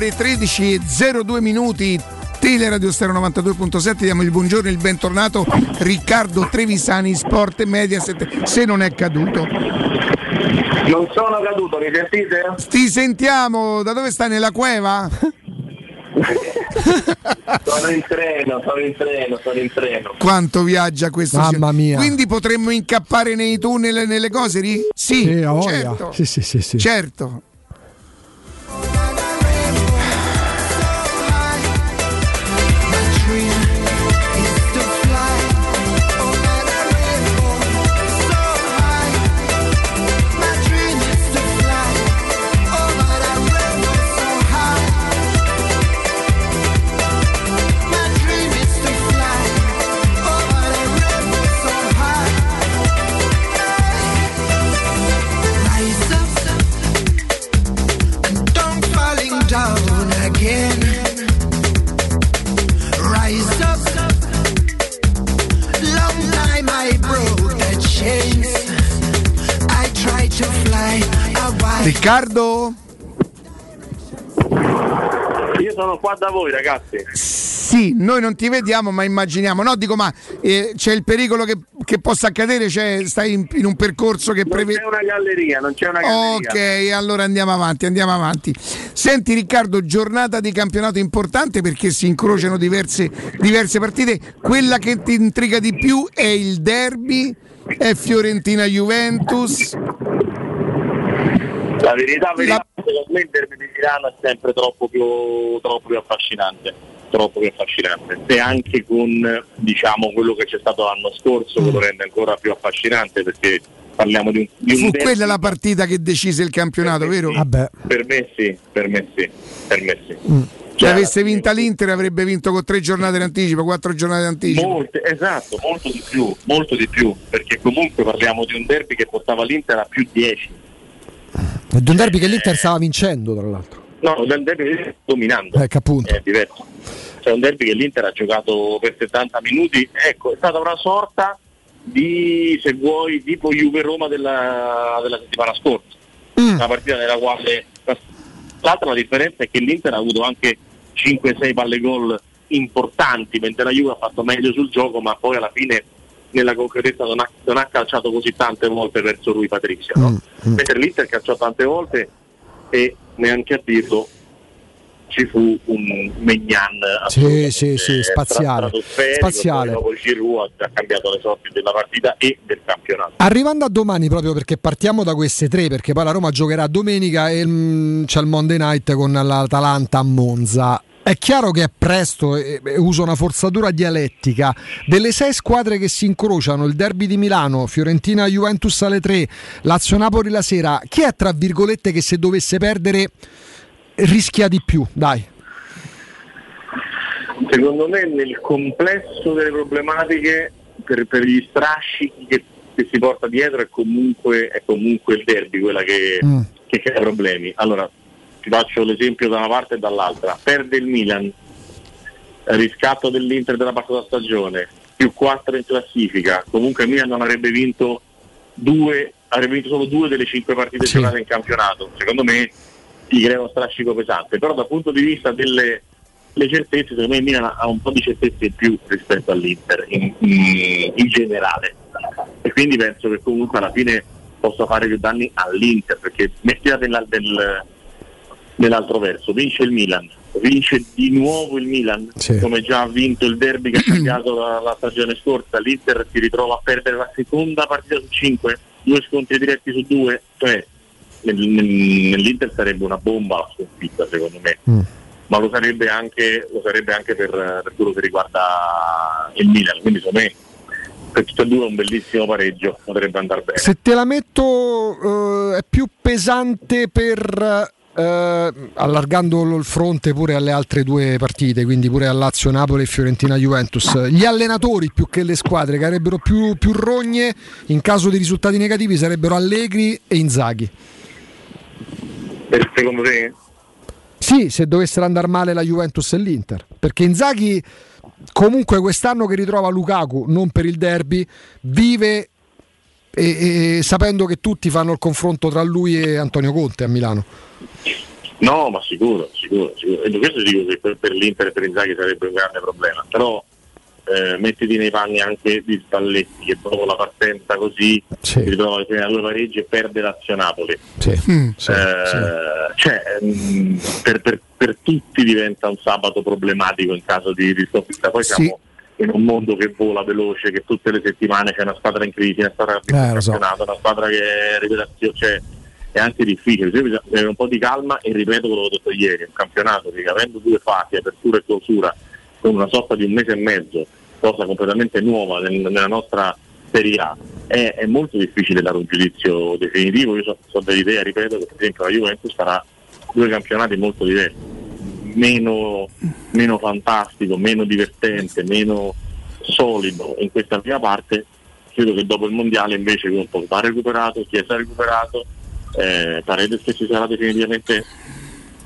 Le 13.02 minuti. Teleradio Stereo 92.7, diamo il buongiorno e il bentornato Riccardo Trevisani, Sport e Mediaset, se non è caduto. Non sono caduto, mi sentite? Ti sentiamo, da dove stai? Nella cueva? Sono in treno, sono in treno, sono in treno. Quanto viaggia questo Mamma mia. Quindi potremmo incappare nei tunnel e nelle cose lì? Sì, Sì, certo. Sì, sì, sì, sì. Certo. Qua da voi ragazzi. Sì, noi non ti vediamo ma immaginiamo. No, dico ma eh, c'è il pericolo che, che possa accadere? Cioè, stai in, in un percorso che prevede. Non c'è una galleria, non c'è una galleria. Ok, allora andiamo avanti, andiamo avanti. Senti Riccardo, giornata di campionato importante perché si incrociano diverse, diverse partite. Quella che ti intriga di più è il derby, è Fiorentina Juventus. La verità, verità La... secondo me il derby di Milano è sempre troppo più, troppo più affascinante troppo più affascinante e anche con diciamo, quello che c'è stato l'anno scorso che lo rende ancora più affascinante perché parliamo di un, di un fu derby. quella la partita che decise il campionato per vero? Sì. per me sì per me sì per me sì mm. Se cioè, avesse vinta l'Inter avrebbe vinto con tre giornate in anticipo, quattro giornate in anticipo. Molte, esatto, molto di più, molto di più, perché comunque parliamo di un derby che portava l'Inter a più 10. È di un derby che l'Inter stava vincendo, tra l'altro. No, del derby dominando. Ecco, appunto. È diverso. C'è un derby che l'Inter ha giocato per 70 minuti. Ecco, è stata una sorta di, se vuoi, tipo Juve-Roma della, della settimana scorsa. Mm. Una partita nella quale... L'altra la differenza è che l'Inter ha avuto anche 5-6 palle gol importanti, mentre la Juve ha fatto meglio sul gioco, ma poi alla fine nella concretezza non ha, non ha calciato così tante volte verso lui Patrizia. No? Mm, mm. Mentre l'Inter calciò tante volte e neanche a dirlo ci fu un Megnan sì, sì, sì, spaziale, spaziale. dopo Giroud ha cambiato le sorti della partita e del campionato arrivando a domani proprio perché partiamo da queste tre perché poi la Roma giocherà domenica e mm, c'è il Monday Night con l'Atalanta a Monza è chiaro che è presto, e uso una forzatura dialettica, delle sei squadre che si incrociano, il derby di Milano, Fiorentina Juventus alle 3, Lazio Napoli la sera, chi è tra virgolette che se dovesse perdere rischia di più? Dai. Secondo me nel complesso delle problematiche, per, per gli strascichi che, che, si porta dietro, è comunque, è comunque il derby quella che, mm. che crea problemi. Allora, ti faccio l'esempio da una parte e dall'altra. Perde il Milan, riscatto dell'Inter della passata stagione, più 4 in classifica, comunque il Milan non avrebbe vinto due, avrebbe vinto solo due delle cinque partite sì. giocate in campionato. Secondo me ti crea uno strascico pesante, però dal punto di vista delle certezze, secondo me il Milan ha un po' di certezze in più rispetto all'Inter in, in, in generale e quindi penso che comunque alla fine possa fare più danni all'Inter perché mettila nel, nel nell'altro verso, vince il Milan, vince di nuovo il Milan, sì. come già ha vinto il derby che ha cambiato la, la, stagione scorsa, l'Inter si ritrova a perdere la seconda partita su cinque, due scontri diretti su due, cioè nel, nel, nell'Inter sarebbe una bomba la sconfitta secondo me. Mm. Ma lo sarebbe anche, lo sarebbe anche per, per, quello che riguarda il Milan, quindi secondo me per tutte e due un bellissimo pareggio, potrebbe andare bene. Se te la metto uh, è più pesante per eh, allargando il fronte pure alle altre due partite, quindi pure a Lazio, Napoli e Fiorentina Juventus, gli allenatori più che le squadre che avrebbero più, più rogne in caso di risultati negativi sarebbero Allegri e Inzaghi. Per secondo te? Sì, se dovessero andare male la Juventus e l'Inter, perché Inzaghi comunque quest'anno che ritrova Lukaku, non per il derby, vive e, e, sapendo che tutti fanno il confronto tra lui e Antonio Conte a Milano. No, ma sicuro, sicuro, sicuro. E questo dico che per, per l'Inter e per Inzaghi sarebbe un grande problema, però eh, mettiti nei panni anche di Spalletti che dopo la partenza così sì. si ritrova a due pareggi e perde Lazio Napoli. Sì. Mm, sì, eh, cioè, mh, mm, per, per, per, tutti diventa un sabato problematico in caso di, di sconfitta. Poi siamo in un mondo che vola veloce, che tutte le settimane c'è una squadra in crisi, una squadra che eh, so. una squadra che è rivelazione. Cioè, è anche difficile, bisogna avere un po' di calma e ripeto quello che ho detto ieri, un campionato che avendo due fasi, apertura e clausura, con una sorta di un mese e mezzo, cosa completamente nuova nel, nella nostra Serie A, è, è, molto difficile dare un giudizio definitivo, io sono so dell'idea, ripeto, che per esempio la Juventus farà due campionati molto diversi, meno, meno fantastico, meno divertente, meno solido in questa prima parte, credo che dopo il mondiale invece con Pogba recuperato, Chiesa recuperato, eh, Paredes che si sarà definitivamente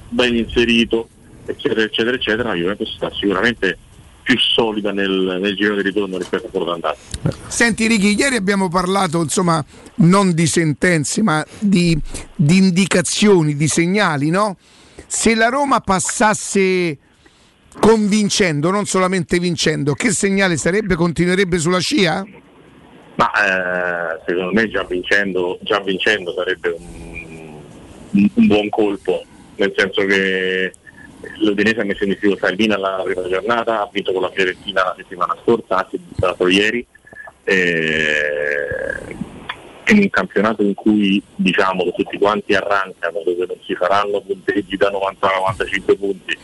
ben inserito, eccetera, eccetera, eccetera, la Juventus sta sicuramente più solida nel, nel, giro di ritorno rispetto a quello d'andata. Senti Ricky, ieri abbiamo parlato insomma non di sentenze ma di, di indicazioni, di segnali, no? Se la Roma passasse convincendo, non solamente vincendo, che segnale sarebbe? Continuerebbe sulla scia? Ma eh, secondo me già vincendo, già vincendo sarebbe un, un, buon colpo, nel senso che l'Udinese ha messo in difficoltà il Milan la prima giornata, ha vinto con la Fiorentina la settimana scorsa, ha ieri. Eh, un campionato in cui diciamo che tutti quanti arrancano, dove non si faranno punteggi da 90 a 95 punti,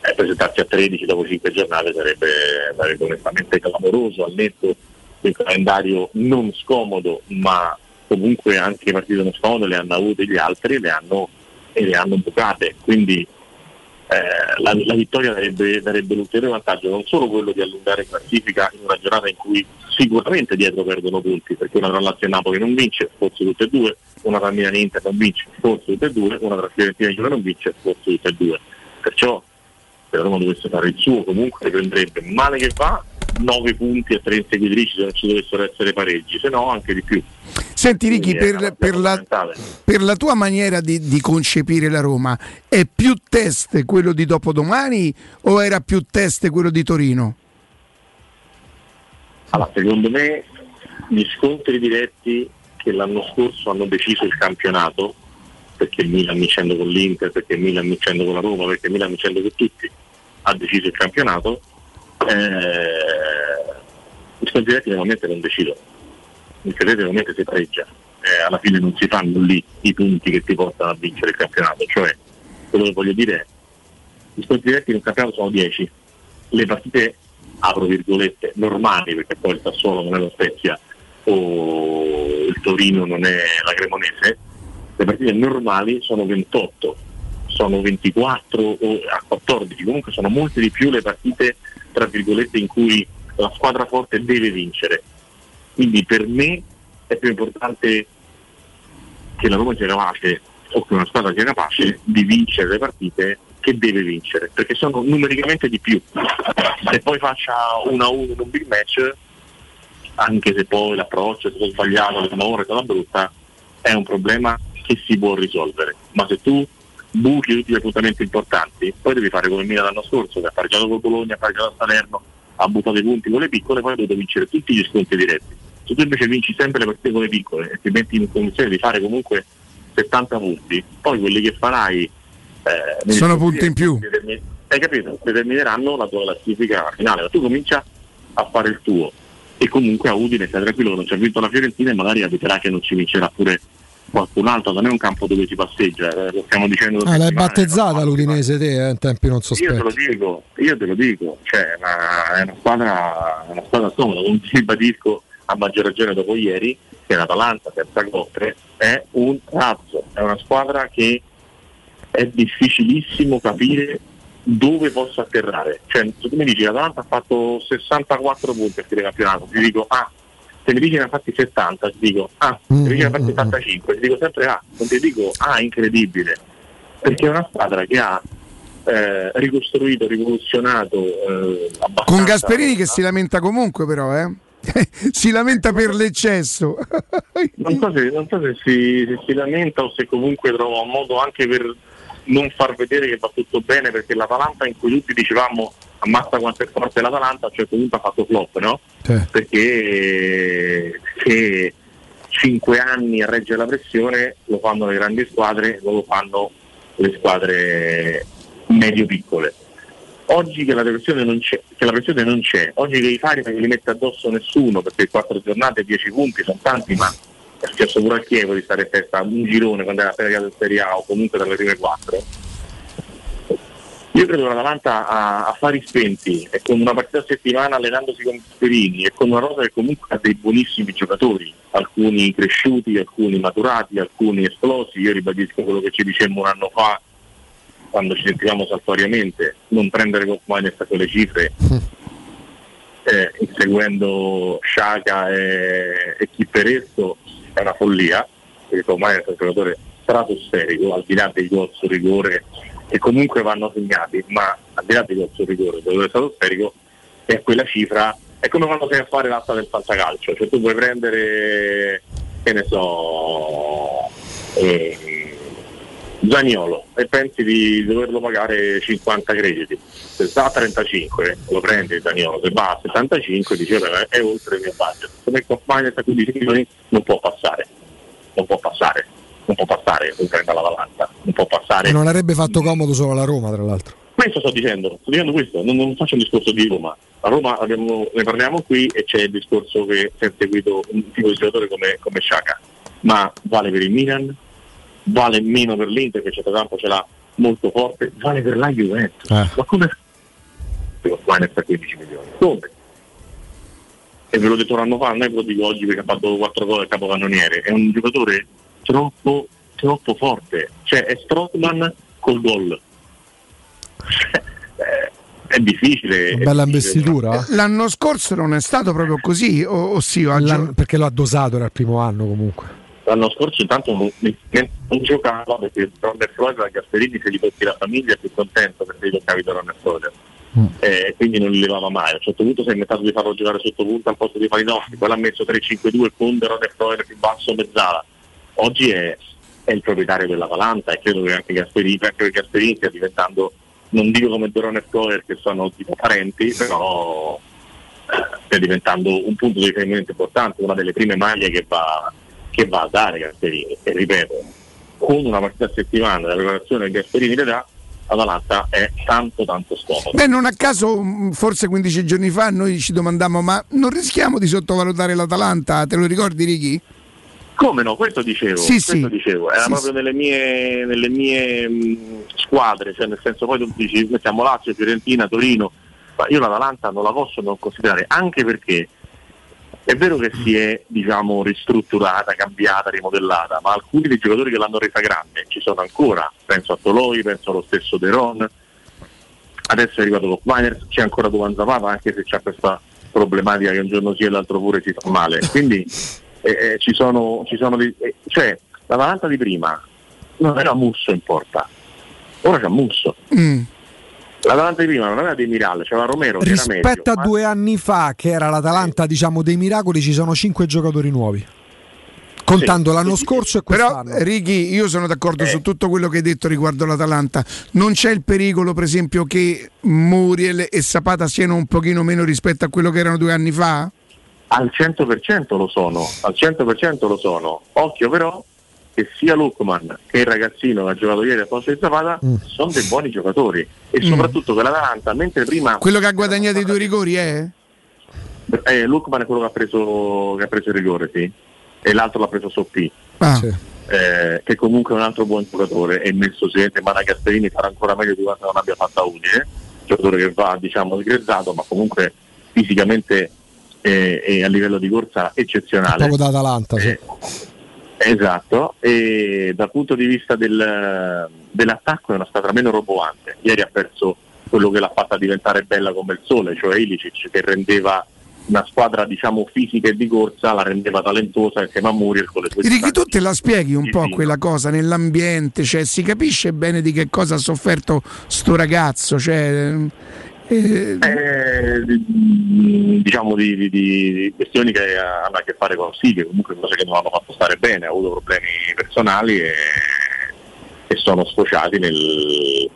e presentarsi a 13 dopo 5 giornate sarebbe, sarebbe onestamente clamoroso al netto del calendario non scomodo, ma comunque anche le partite non scomode le hanno avute gli altri le hanno, e le hanno bucate. Quindi eh, la, la, vittoria darebbe, darebbe l'ulteriore vantaggio, non solo quello di allungare classifica in una giornata in cui sicuramente dietro perdono punti, perché una tra Lazio e Napoli non vince, forse tutte e due, una tra Milan e Inter non vince, forse tutte e due, una tra Fiorentina e Juve non vince, forse tutte e due. Perciò se la Roma dovesse fare il suo comunque prenderebbe male che va 9 punti a 3 inseguitrici se non ci dovessero essere pareggi, se no anche di più. Senti Ricky, per, per, la, per, la, tua maniera di, di, concepire la Roma, è più test quello di dopodomani o era più test quello di Torino? Allora, secondo me gli scontri diretti che l'anno scorso hanno deciso il campionato, perché il Milan vincendo con l'Inter, perché il Milan vincendo con la Roma, perché il Milan vincendo con tutti, ha deciso il campionato, eh, gli scontri diretti normalmente non decidono, il credete normalmente si pareggia, eh, alla fine non si fanno lì i punti che ti portano a vincere il campionato, cioè quello che voglio dire è gli scontri diretti un campionato sono 10, le partite apro virgolette normali perché poi il Sassuolo non è lo Spezia o il Torino non è la Cremonese, le partite normali sono 28, sono 24 o a 14, comunque sono molte di più le partite tra virgolette in cui la squadra forte deve vincere. Quindi per me è più importante che la Roma sia capace o che una squadra sia capace di vincere le partite che deve vincere, perché sono numericamente di più. Se poi faccia 1 a 1 in un big match, anche se poi l'approccio è stato sbagliato, la è stata brutta, è un problema che si può risolvere. Ma se tu buchi tutti gli appuntamenti importanti, poi devi fare come Milan l'anno scorso, che ha pareggiato con Bologna, ha pareggiato a Salerno, ha buttato i punti con le piccole, poi devi vincere tutti gli sconti diretti. Se tu invece vinci sempre le partite con le piccole e ti metti in condizione di fare comunque 70 punti, poi quelli che farai eh, sono punti in più. hai capito? Determineranno la tua classifica finale, ma tu comincia a fare il tuo e comunque a Udine stai tranquillo che non ci ha vinto la Fiorentina e magari abiterà che non ci vincerà pure qualcun altro, non è un campo dove si passeggia, eh, lo stiamo dicendo. Ah, l'hai battezzata l'Udinese te eh, in tempi non sospetti. Io te lo dico, io te lo dico, cioè, è una squadra, una squadra scomoda, non ti ribadisco a maggior ragione dopo ieri che l'Atalanta, terza coppe, è un razzo, è una squadra che è difficilissimo capire dove possa atterrare. Cioè, tu mi dici l'Atalanta ha fatto 64 punti a fine campionato, ti dico ah, dici ne ha fatti 70, ti dico ah, se mi dici ne ha fatti 75, ti dico sempre ah, non ti dico ah, incredibile, perché è una squadra che ha eh, ricostruito, rivoluzionato eh, Con Gasperini che si lamenta comunque però, eh? si lamenta per l'eccesso. non so, se, non so se, si, se, si, lamenta o se comunque trova un modo anche per non far vedere che va tutto bene, perché l'Atalanta in cui tutti dicevamo ammazza quanto è forte l'Atalanta, a un certo punto ha fatto flop, no? Sì. Perché se 5 anni a reggere la pressione lo fanno le grandi squadre, non lo fanno le squadre medio-piccole. Oggi che la, non c'è, che la pressione non c'è, oggi che i fari non li mette addosso nessuno perché 4 giornate, 10 punti sono tanti, ma è successo pure al Chievo di stare in testa un girone quando era appena arrivato in Serie A o comunque dalle prime 4 io credo che l'Atalanta a affari spenti e con una partita a settimana allenandosi con Sperini e con una rosa che comunque ha dei buonissimi giocatori, alcuni cresciuti, alcuni maturati, alcuni esplosi, io ribadisco quello che ci dicemmo un anno fa quando ci sentivamo saltuariamente, non prendere con Maines a quelle cifre eh, inseguendo Sciaca e, e Chipperesto è una follia, perché ormai è un giocatore stratosferico, al di là dei gol su rigore che comunque vanno segnati, ma al di là di questo rigore, dove è stato sferico, è quella cifra, è come quando sei a fare l'asta del fantacalcio, cioè tu puoi prendere, che ne so, eh, Zaniolo e pensi di doverlo pagare 50 crediti. Se sta a 35 lo prendi Zaniolo, se va a 75 dice è oltre il mio budget. Se metto Minus a 15 milioni non può passare, non può passare, non può passare un 30 alla Valanta, non può passare. Non avrebbe fatto comodo solo alla Roma tra l'altro. Questo sto dicendo, sto dicendo questo, non, non faccio un discorso di Roma. A Roma abbiamo, ne parliamo qui e c'è il discorso che si è seguito un tipo di giocatore come, come Sciaca, ma vale per il Milan, vale meno per l'Inter che centrocampo ce l'ha molto forte, vale per la Juventus. Eh. Ma come Minus a 15 milioni? Come? E ve l'ho detto un anno fa, non è ve lo dico oggi perché ha fatto 4 gol al capocannoniere, è un giocatore troppo, troppo forte, cioè è Strottman col gol. Eh, è difficile. Una bella investitura. L'anno scorso non è stato proprio così, o, o sì, gio- perché lo ha dosato era il primo anno comunque. L'anno scorso intanto non, non giocava perché Ronner Floyd la Gasperini se gli tocchi la famiglia è più contento perché gli toccavi da Ronner Floyd. Eh, quindi non li levava mai. A un certo punto si è inventato di farlo giocare sotto punta al posto di Malinowski, poi l'ha messo 3-5-2 con Ronner Floyd più basso mezzala. Oggi è, è il proprietario dell'Atalanta e credo che anche Gasperini, anche che Gasperini stia diventando, non dico come Ronner Floyd che sono tipo parenti, però eh, stia diventando un punto di riferimento importante, una delle prime maglie che va, che va a dare Gasperini. E ripeto, con una partita a settimana della preparazione che Gasperini le dà, Atalanta è tanto tanto scomodo. Beh, non a caso, mh, forse 15 giorni fa noi ci domandammo, ma non rischiamo di sottovalutare l'Atalanta? Te lo ricordi, Ricky? Come no? Questo dicevo, Sì, questo sì. dicevo. era Sì, proprio nelle mie, nelle mie mh, squadre, cioè nel senso poi tu dici mettiamo Lazio, Fiorentina, Torino, ma io l'Atalanta non la posso non considerare, anche perché è vero che si è diciamo ristrutturata, cambiata, rimodellata, ma alcuni dei giocatori che l'hanno resa grande ci sono ancora, penso a Toloi, penso allo stesso De Ron, adesso è arrivato Bob Miners, c'è ancora Duvan Zapata anche se c'è questa problematica che un giorno sì e l'altro pure si fa male. Quindi eh, eh, ci sono, ci sono dei- eh, cioè l'Atalanta di prima non era Musso in porta, ora c'è Musso. Mm. L'Atalanta di prima non aveva dei Miral, c'era Romero, era meglio, Rispetto a ma- due anni fa, che era l'Atalanta, diciamo, dei miracoli, ci sono cinque giocatori nuovi. Contando Sì, l'anno sì, scorso e Però, quest'anno. Righi, io sono d'accordo su tutto quello che hai detto riguardo l'Atalanta. Non c'è il pericolo, per esempio, che Muriel e Zapata siano un pochino meno rispetto a quello che erano due anni fa? Al 100% lo sono, al 100% lo sono. Occhio però che sia Lukman che il ragazzino che ha giocato ieri a posto di Zapata sono dei buoni giocatori e Mm. soprattutto che l'Atalanta, mentre prima Quello che ha guadagnato i due rigori è? eh, Lukman è quello che ha preso, che ha preso il rigore, sì, e l'altro l'ha preso Soppi. Ah. eh, che comunque è un altro buon giocatore e messo a Gasperini farà ancora meglio di quanto non abbia fatta Udine giocatore che va diciamo sgrezzato ma comunque fisicamente eh, e a livello di corsa eccezionale Proprio da Atalanta, sì. Esatto, e dal punto di vista del- dell'attacco è una squadra meno roboante. Ieri ha perso quello che l'ha fatta diventare bella come il sole, cioè Ilicic, che rendeva una squadra diciamo fisica e di corsa, la rendeva talentuosa insieme a Muriel con le sue Righi, tu te la spieghi un po' quella cosa nell'ambiente, cioè si capisce bene di che cosa ha sofferto sto ragazzo, cioè, eh, Eh, di- diciamo di, di- di- questioni che hanno a che fare con Silvio, comunque cose che non hanno fatto stare bene, ha avuto problemi personali e, e sono sfociati nel,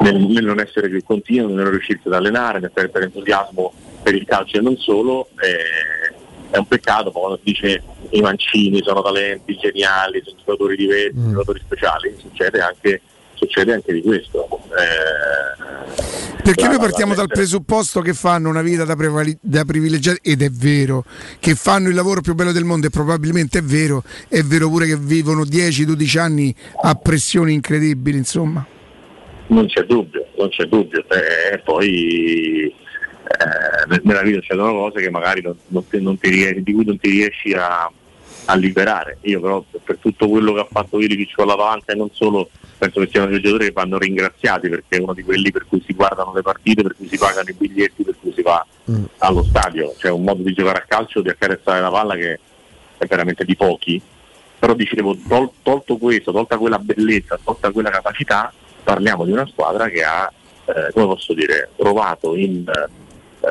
nel- nel non essere più continuo, nel non riuscirsi ad allenare, nel perdere entusiasmo per il calcio e non solo. e- è un peccato quando si dice i mancini sono talenti geniali, sono giocatori diversi, giocatori speciali, succede anche, succede anche di questo. Eh, perché la- noi partiamo dal presupposto che fanno una vita da, prevali- da privilegiati ed è vero, che fanno il lavoro più bello del mondo e probabilmente è vero, è vero pure che vivono 10-12 anni a pressioni incredibili, insomma. Non c'è dubbio, non c'è dubbio. Eh, poi eh, nella vita c'erano cose che magari non, non non ti di cui non ti riesci a, a liberare. Io però per- tutto quello che ha fatto Ilic con l'Avanza e non solo, penso che siano giocatori che vanno ringraziati perché è uno di quelli per cui si guardano le partite, per cui si pagano i biglietti, per cui si va allo stadio. C'è un modo di giocare a calcio, di accarezzare la palla che è veramente di pochi. Però dicevo, tol- tolto questo, tolta quella bellezza, tolta quella capacità, parliamo di una squadra che ha, eh, come posso dire, trovato in eh,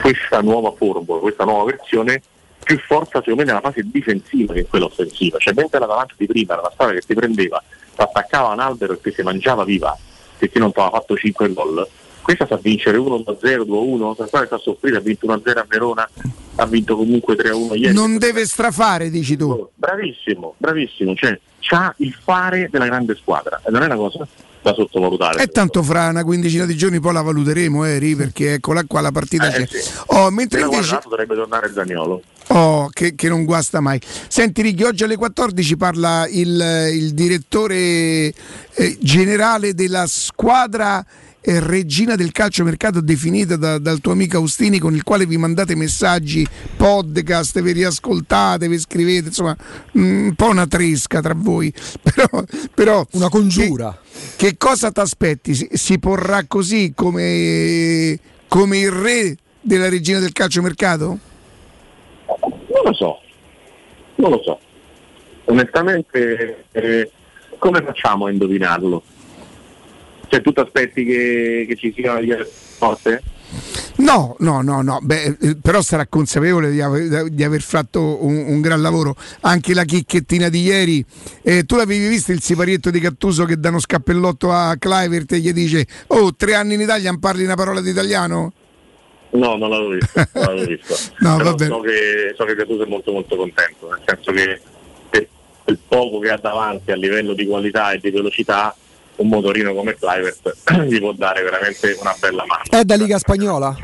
questa nuova formula, questa nuova versione più forza secondo me nella fase difensiva che in quella offensiva. Cioè mentre la davanti di prima era una squadra che si prendeva, si attaccava a un albero e che si mangiava viva perché non ti aveva fatto 5 gol. Questa sa vincere 1-0, 2-1, la squadra sta soffrire, ha vinto 1-0 a Verona, ha vinto comunque 3-1 ieri. Non deve strafare, dici tu. Bravissimo, bravissimo, cioè c'ha il fare della grande squadra e non è una cosa da sottovalutare. E tanto fra una quindicina di giorni poi la valuteremo, Eri, perché eccola qua la partita Eh, c'è. sì. Oh, mentre invece... dovrebbe tornare Zaniolo. Oh, che, che non guasta mai. Senti Righi, oggi alle 14 parla il, il direttore eh, generale della squadra eh, regina del calciomercato definita da- dal tuo amico Austini con il quale vi mandate messaggi, podcast, vi riascoltate, vi scrivete, insomma mm, un po' una tresca tra voi, però, però una congiura. Che, che cosa ti aspetti? Si, si porrà così come, come il re della regina del calciomercato? Non lo so, non lo so. Onestamente, eh, come facciamo a indovinarlo? Cioè, tu ti aspetti che, che ci sia una forte? No, no, no, no. Beh, eh, però sarà consapevole di aver, di aver fatto un, un gran lavoro. Anche la chicchettina di ieri, eh, tu l'avevi visto il siparietto di Cattuso che dà uno scappellotto a Clivert e gli dice: Oh, tre anni in Italia non parli una parola di italiano? No, non l'avevo visto. Non l'avevo visto. No, Però vabbè. so che, so che Gattuso è molto molto contento, nel senso che per il poco che ha davanti a livello di qualità e di velocità, un motorino come Clivert gli può dare veramente una bella mano. È da Liga Spagnola?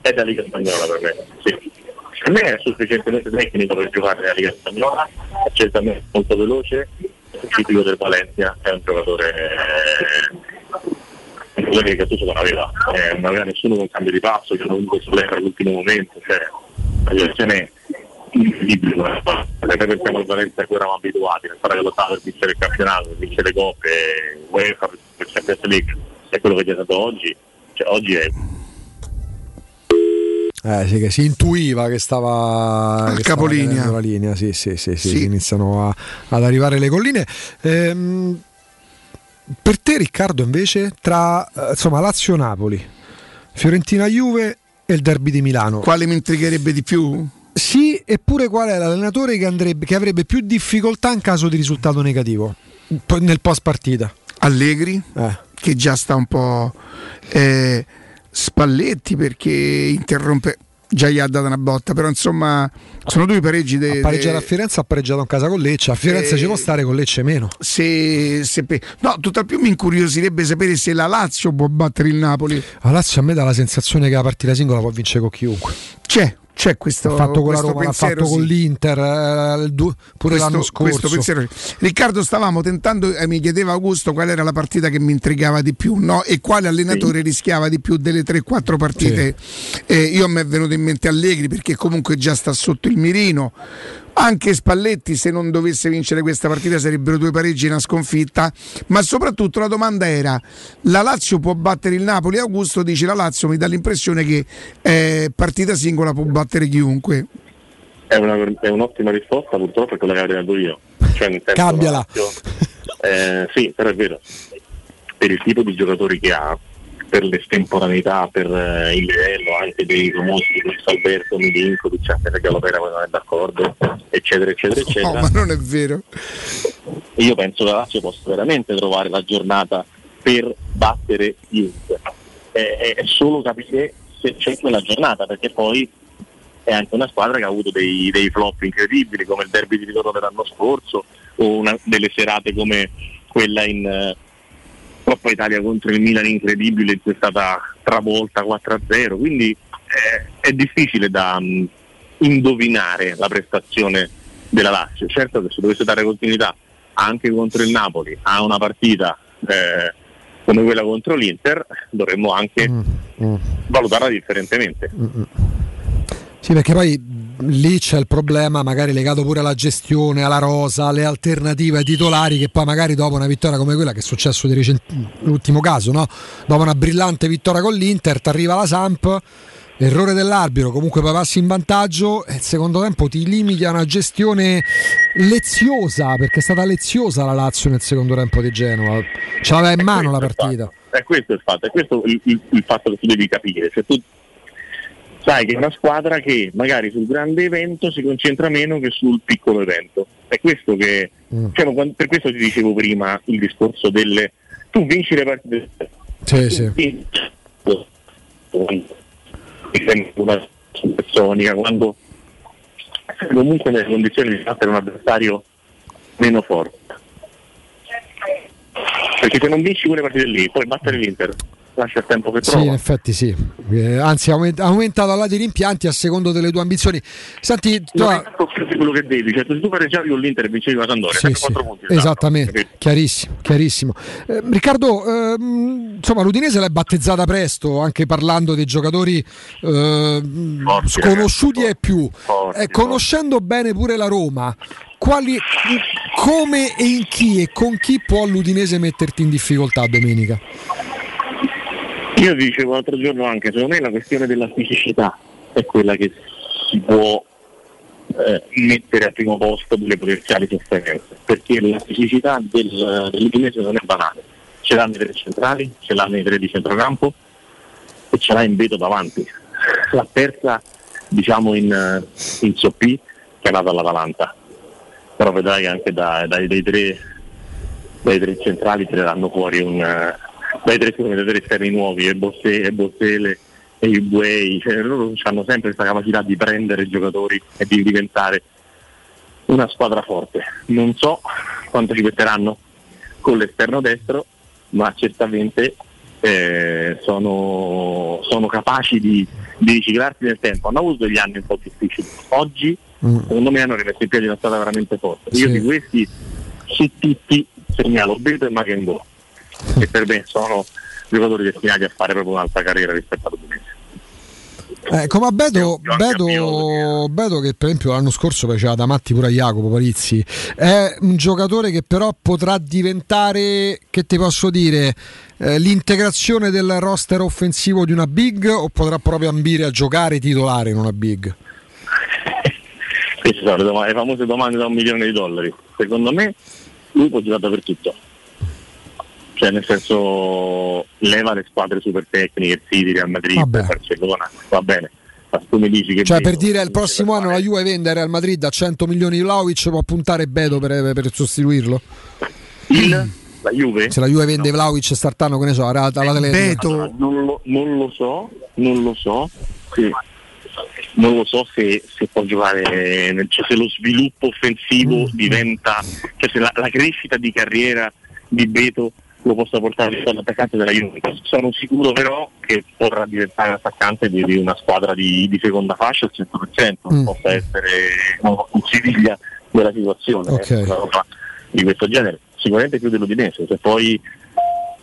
È da Liga Spagnola per me, sì. Per me è sufficientemente tecnico per giocare nella Liga Spagnola, è certamente molto veloce, il tipico del Valencia è un giocatore eh, quello che Gattuso non aveva, eh, non aveva nessuno con cambio di passo, che non dovuto sollevare all'ultimo momento, cioè la situazione incredibile. Noi pensiamo al Valencia a cui eravamo abituati, nel fare che lottava per vincere il campionato, per vincere le coppe, UEFA, per Champions League, è quello che è stato oggi, cioè oggi è Eh, sì, che si intuiva che stava, stava capolinea. la linea, sì, sì, sì, sì, Sì. iniziano a- ad arrivare le colline. Ehm, per te, Riccardo, invece, tra eh, insomma, Lazio-Napoli, Fiorentina-Juve e il derby di Milano. Quale mi intrigherebbe di più? Sì, eppure qual è l'allenatore che, andrebbe, che avrebbe più difficoltà in caso di risultato negativo nel post partita? Allegri, Eh. che già sta un po' eh, Spalletti perché interrompe. Già gli ha dato una botta, però insomma sono due pareggi. De, Ha pareggiato a de- Firenze, ha pareggiato in casa con Lecce. A Firenze Eh, ci può stare, con Lecce meno. se, se pe- no, tutt'al più mi incuriosirebbe sapere se la Lazio può battere il Napoli. La Lazio a me dà la sensazione che la partita singola può vincere con chiunque. C'è, c'è questo. Fatto con la questo Roma, pensiero, fatto con sì. l'Inter, eh, pure Questo- l'anno scorso. pensiero. Riccardo, stavamo tentando, eh, mi chiedeva Augusto qual era la partita che mi intrigava di più no? e quale allenatore rischiava di più delle 3-4 partite. Eh, io me è venuto in mente Allegri perché comunque già sta sotto il mirino. Anche Spalletti, se non dovesse vincere questa partita, sarebbero due pareggi e una sconfitta. Ma soprattutto la domanda era: la Lazio può battere il Napoli? Augusto dice: La Lazio mi dà l'impressione che eh, partita singola può battere chiunque. È, una- è un'ottima risposta, purtroppo è quella che dato io. Cioè, nel senso, Cambiala. la Lazio- eh, sì, però è vero. Per il tipo di giocatori che ha, per l'estemporaneità, per eh, il livello anche dei famosi di Luis Alberto, Milinkovic, anche perché l'opera non è d'accordo, eccetera, eccetera, No, eccetera. ma non è vero. Io penso che la Lazio possa veramente trovare la giornata per battere chiunque. È, è solo capire se c'è quella giornata, perché poi è anche una squadra che ha avuto dei, dei flop incredibili, come il derby di ritorno dell'anno scorso, o una, delle serate come quella in eh, Coppa Italia contro il Milan incredibile, è stata travolta 4-0. Quindi eh, è difficile da mm, indovinare la prestazione della Lazio. Certo che se dovesse dare continuità anche contro il Napoli a una partita eh, come quella contro l'Inter, dovremmo anche valutarla differentemente. Sì, perché poi lì c'è il problema, magari legato pure alla gestione, alla rosa, alle alternative ai titolari, che poi magari dopo una vittoria come quella che è successo di recent- l'ultimo caso, no? dopo una brillante vittoria con l'Inter, ti arriva la Samp, errore dell'arbitro, comunque poi passi in vantaggio e il secondo tempo ti limiti a una gestione leziosa, perché è stata leziosa la Lazio nel secondo tempo di Genova, ce l'aveva in mano la partita. È questo il fatto, è questo il, il- il fatto che tu devi capire. Cioè, tu sai che è una squadra che magari sul grande evento si concentra meno che sul piccolo evento. È questo che, mm. cioè, per questo ti dicevo prima il discorso delle... Tu vinci le partite. Sì, sì. Una supersonica quando sei comunque nelle condizioni di battere un avversario meno forte. Perché se non vinci quelle partite lì, puoi battere l'Inter lascia il tempo che trova. Sì, in effetti sì. Eh, anzi, ha aumentato la di rimpianti a secondo delle tue ambizioni. Senti, tu non ha... quello che devi, cioè, se tu pareggiavi con l'Inter e vincevi la Sandoria, sì, sì. punti. Esattamente, esatto, chiarissimo, chiarissimo. Eh, Riccardo, eh, insomma, l'Udinese l'hai battezzata presto, anche parlando dei giocatori eh, forti, sconosciuti ragazzi, e più. Forti, eh, conoscendo forti. bene pure la Roma, quali, come e in chi e con chi può l'Udinese metterti in difficoltà domenica? Io dicevo l'altro giorno anche, secondo me la questione della fisicità è quella che si può eh, mettere al primo posto delle potenziali sofferenze, perché la fisicità del, dell'Udinese non è banale. Ce l'hanno i tre centrali, ce l'hanno i tre di centrocampo e ce l'ha in veto davanti. La terza, diciamo in, in Soppi, che è nata all'Atalanta. Però vedrai che anche da, dai, dai, tre, dai tre centrali tireranno fuori un dai tre commentatori esterni nuovi, e Bossele e i Buei, cioè, loro hanno sempre questa capacità di prendere giocatori e di diventare una squadra forte. Non so quanto ci metteranno con l'esterno destro, ma certamente eh, sono, sono, capaci di, di, riciclarsi nel tempo. Hanno avuto degli anni un po' difficili. Oggi, mm. secondo me, hanno rimesso in piedi una strada veramente forte. Io di questi, su tutti, segnalo Beto e Magengo che per me sono giocatori destinati a fare proprio un'altra carriera rispetto all'Udinese. Eh, come a Beto, Beto, Beto, che per esempio l'anno scorso faceva da matti pure a Jacopo Parizzi, è un giocatore che però potrà diventare, che ti posso dire, eh, l'integrazione del roster offensivo di una big o potrà proprio ambire a giocare titolare in una big? Queste sono le, famose domande da un milione di dollari. Secondo me lui può giocare dappertutto cioè nel senso leva le squadre super tecniche, il City, Real Madrid, Vabbè. Barcellona, va bene. Ma tu mi dici che cioè per dire il prossimo anno la Juve vende Real Madrid a 100 milioni di Vlaovic può puntare Beto per, per sostituirlo? Il? La Juve? Se la Juve vende no. Vlaovic startano che ne so, alla Atletica. Beto non lo, non lo so, non lo so. Sì non lo so se, se può giocare, cioè se lo sviluppo offensivo mm. diventa, cioè se la, la, crescita di carriera di Beto lo possa portare all'attaccante della Juventus. Sono sicuro però che potrà diventare attaccante di, di una squadra di, di, seconda fascia al 100%, mm. possa essere un civiglia della situazione okay. eh, di questo genere. Sicuramente più dell'Udinese, se poi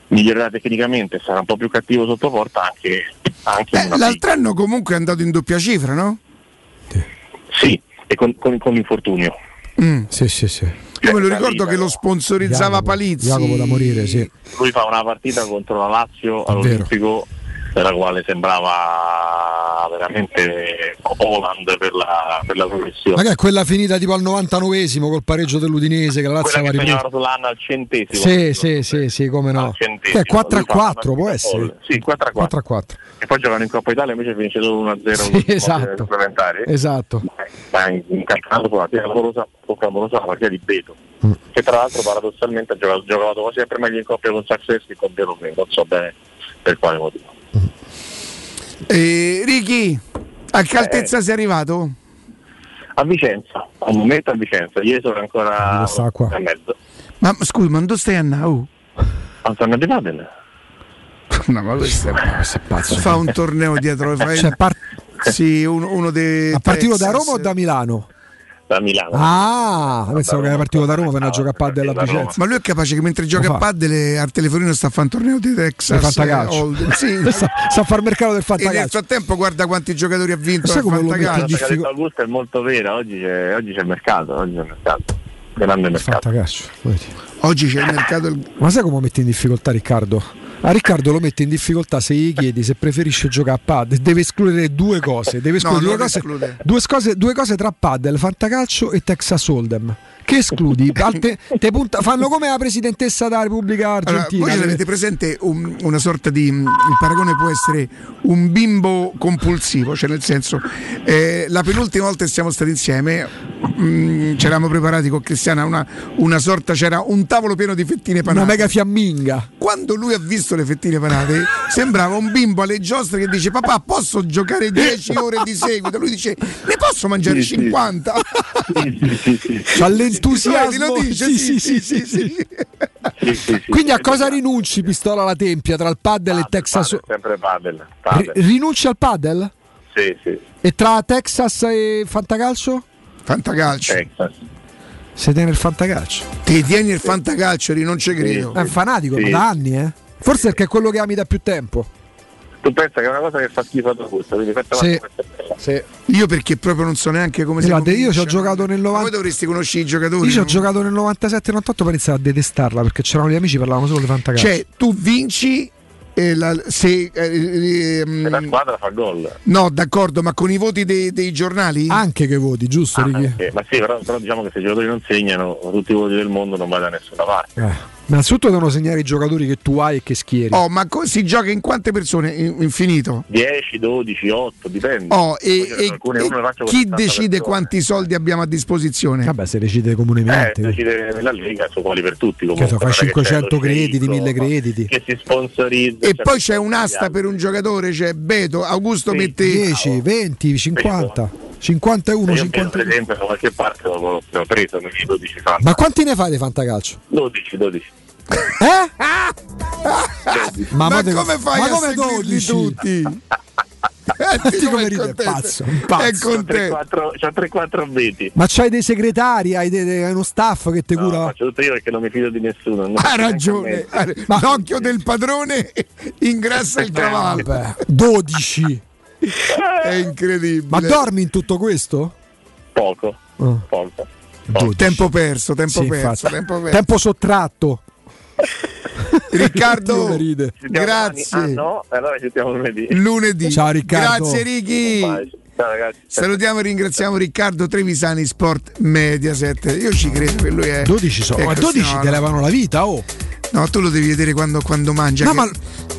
migliorerà tecnicamente sarà un po' più cattivo sotto porta anche, anche eh, l'altro anno comunque è andato in doppia cifra, no? Sì, e con, con, con infortunio. Mm. Sì, sì, sì. Io me lo ricordo che lo sponsorizzava Jacopo, Palizzi. Jacopo da morire, sì. Lui fa una partita contro la Lazio all'Olimpico per la quale sembrava veramente Holland per la, per la progressione. Ma che è quella finita tipo al 99esimo col pareggio dell'Udinese che la Lazio aveva ripreso sull'anno al centesimo. Sì, sì, sì, sì, come no. Che è 4 a 4, può essere. Sì, 4 a 4. 4 a 4. E poi giocano in Coppa Italia invece finisce solo 1 a 0 sì, esatto. supplementari. Esatto. Ma in, in campionato la clamorosa, clamorosa la partita di Beto. Mm. Che tra l'altro paradossalmente ha giocato, giocato quasi sempre meglio in coppia con Saxeschi e con Beto non so bene per quale motivo. E Ricky, a che altezza eh, sei arrivato? A Vicenza, al momento a Vicenza, ieri sono ancora a mezzo. Ma scusa, ma dove stai andando? A San di Padel. No, ma questo è, questo è pazzo. Fa un torneo dietro. Fai... Cioè, part... sì, uno, uno dei. A partito da Roma o da Milano? Da Milano. Ah, pensavo che era partito da Roma per una gioca a paddle a Vicenza. Ma lui è capace che mentre gioca a paddle al telefonino sta a fare un torneo di Texas. Eh, sì. sta, sta a fare il mercato del fantacalcio. E nel frattempo guarda quanti giocatori ha vinto il fantacalcio. Diffic- Augusto è molto vera, oggi c'è, oggi c'è il mercato, oggi c'è il mercato. Grande mercato. Fantacalcio. Oggi c'è il mercato. Ma sai come metti in difficoltà Riccardo? A Riccardo lo mette in difficoltà se gli chiedi se preferisce giocare a pad, deve escludere due cose, deve escludere, no, due, cose, due, cose, due, cose, tra paddle, fantacalcio e Texas Hold'em. Che escludi? Te, te punta, fanno come la presidentessa della Repubblica Argentina. Allora, voi avete presente un, una sorta di. Il paragone può essere un bimbo compulsivo, cioè nel senso, eh, la penultima volta che siamo stati insieme, mh, mm, ci eravamo preparati con Cristiana una, una, sorta, c'era un tavolo pieno di fettine panate. Una mega fiamminga. Quando lui ha visto le fettine panate, sembrava un bimbo alle giostre che dice: Papà, posso giocare 10 ore di seguito? Lui dice: Ne posso mangiare sì, 50? Sì, sì, sì, sì entusiasmo. Lo dice, sì, sì, sì, sì, Quindi a cosa rinunci, pistola alla tempia, tra il paddle, e Texas? Sempre paddle. paddle. R- rinunci al paddle? Sì, sì. E tra Texas e Fantacalcio? Fantacalcio. Texas. Sei tieni il fantacalcio? Ti tieni il fantacalcio, non ci credo. È un fanatico, sì. da anni, eh? Forse perché è quello che ami da più tempo tu pensa che è una cosa che fa schifo a gusto quindi sì. sì. io perché proprio non so neanche come si Guarda, io ci ho giocato nel 90 voi dovresti conoscere i giocatori io ci ho giocato nel 97-98 per iniziare a detestarla perché c'erano gli amici parlavano solo di fantacalcio cioè tu vinci la, se, eh, ehm, la squadra fa gol. No, d'accordo, ma con i voti dei, dei giornali? Anche che voti, giusto? Ah. Ma sì, però, però, diciamo che se i giocatori non segnano, tutti i voti del mondo non va da nessuna parte. Innanzitutto devono segnare i giocatori che tu hai e che schieri. Oh, ma co- si gioca in quante persone? Infinito? 10, 12, 8, dipende. Oh, e, e, alcune, e chi decide persone. quanti soldi abbiamo a disposizione? Vabbè, se decide comunemente. Eh, decide nella Lega, sono uguali per tutti. Comunque, so, fa 500 crediti, 1000 crediti. Che si sponsorizza. E cioè poi c'è un'asta per un giocatore, c'è Beto, Augusto sì, mette 10, 20, 50. 51, io 50. Per esempio, da qualche parte l'ho, l'ho preso nei 12 fanta. Ma quanti ne fai di fantacalcio? 12, 12. Eh? ma, ma, come fai ma a come 12 tutti? Eh, come ride pazzo, pazzo. È C'ho 3-4 veti. Ma c'hai dei segretari, hai, dei, hai uno staff che ti no, cura? Faccio tutto io perché non mi fido di nessuno. Ha ragione. Ma... L'occhio del padrone ingrassa il cavallo. 12. È incredibile. Ma dormi in tutto questo? Poco. Oh. Poco. Poco. Tempo perso, tempo, sì, perso tempo perso. Tempo sottratto. Riccardo, grazie. Ah, no, allora ci sentiamo lunedì. Lunedì. Ciao Riccardo. Grazie Ricky. Ciao ragazzi. Salutiamo e ringraziamo Riccardo Trevisani Sport Mediaset. Io ci credo che lui è 12 sono, ecco, ma 12 no, ti levano la vita, oh. No, tu lo devi vedere quando, quando mangia. No, che, ma,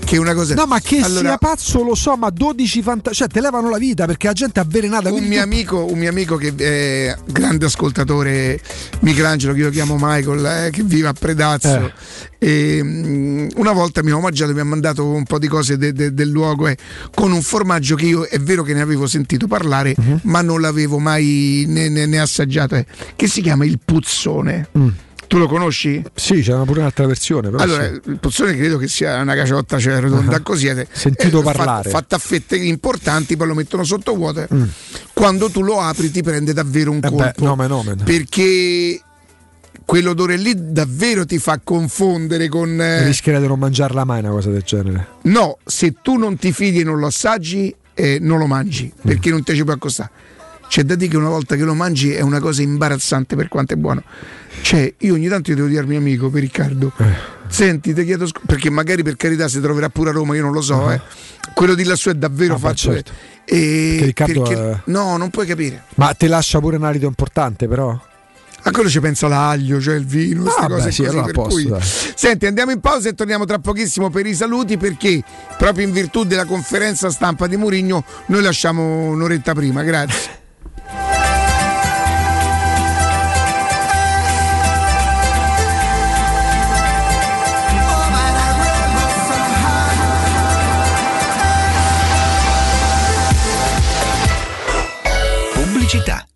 che una cosa. No, ma che allora, sia pazzo lo so, ma 12 fantasmi. Cioè, te levano la vita perché la gente è avvelenata. Un mio, tu... amico, un mio amico che è grande ascoltatore, Michelangelo, che io chiamo Michael, eh, che vive a Predazzo. Eh. E, um, una volta mi ha omaggiato, mi ha mandato un po' di cose de, de, del luogo eh, con un formaggio che io è vero che ne avevo sentito parlare, uh-huh. ma non l'avevo mai né, né, né assaggiato, eh, che si chiama il puzzone. Mm tu lo conosci? Sì, c'è pure un'altra versione. allora, sì. il pozzone credo che sia una caciotta cioè rotonda uh-huh. così. È, Sentito parlare. Fatta a fette importanti, poi lo mettono sotto vuoto. Mm. Quando tu lo apri ti prende davvero un eh colpo. Beh, nome, nome. Perché quell'odore lì davvero ti fa confondere con. Eh... Rischierai di non mangiarla mai una cosa del genere. No, se tu non ti fidi e non lo assaggi, eh, non lo mangi mm. perché non ti ci può accostare. C'è da dire che una volta che lo mangi è una cosa imbarazzante per quanto è buono. Cioè, io ogni tanto devo dire al mio amico, per Riccardo, eh. senti, ti chiedo scusa, perché magari per carità si troverà pure a Roma, io non lo so, uh-huh. eh. quello di lassù è davvero ah, fatto. Certo. E Riccardo perché, è... No, non puoi capire. Ma ti lascia pure un alito importante, però. A quello ci pensa l'aglio, cioè il vino, queste ah, cose beh, sì, così, allora posto, cui... Senti, andiamo in pausa e torniamo tra pochissimo per i saluti perché proprio in virtù della conferenza stampa di Murigno noi lasciamo un'oretta prima. Grazie. Chita.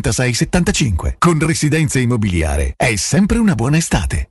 3675. Con Residenza Immobiliare è sempre una buona estate.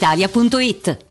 brispalitalia.it.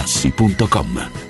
artigianamaterassi.com.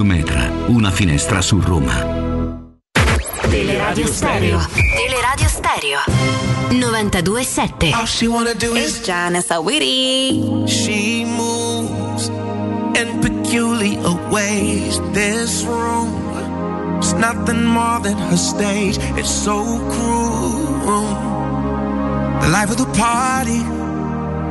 Metra. Una finestra su Roma. Teleradio Stereo. Teleradio Stereo. 92.7. All she wanna do is Janice Awiri. She moves in peculiar ways. This room is nothing more than her stage. It's so cruel. The life of the party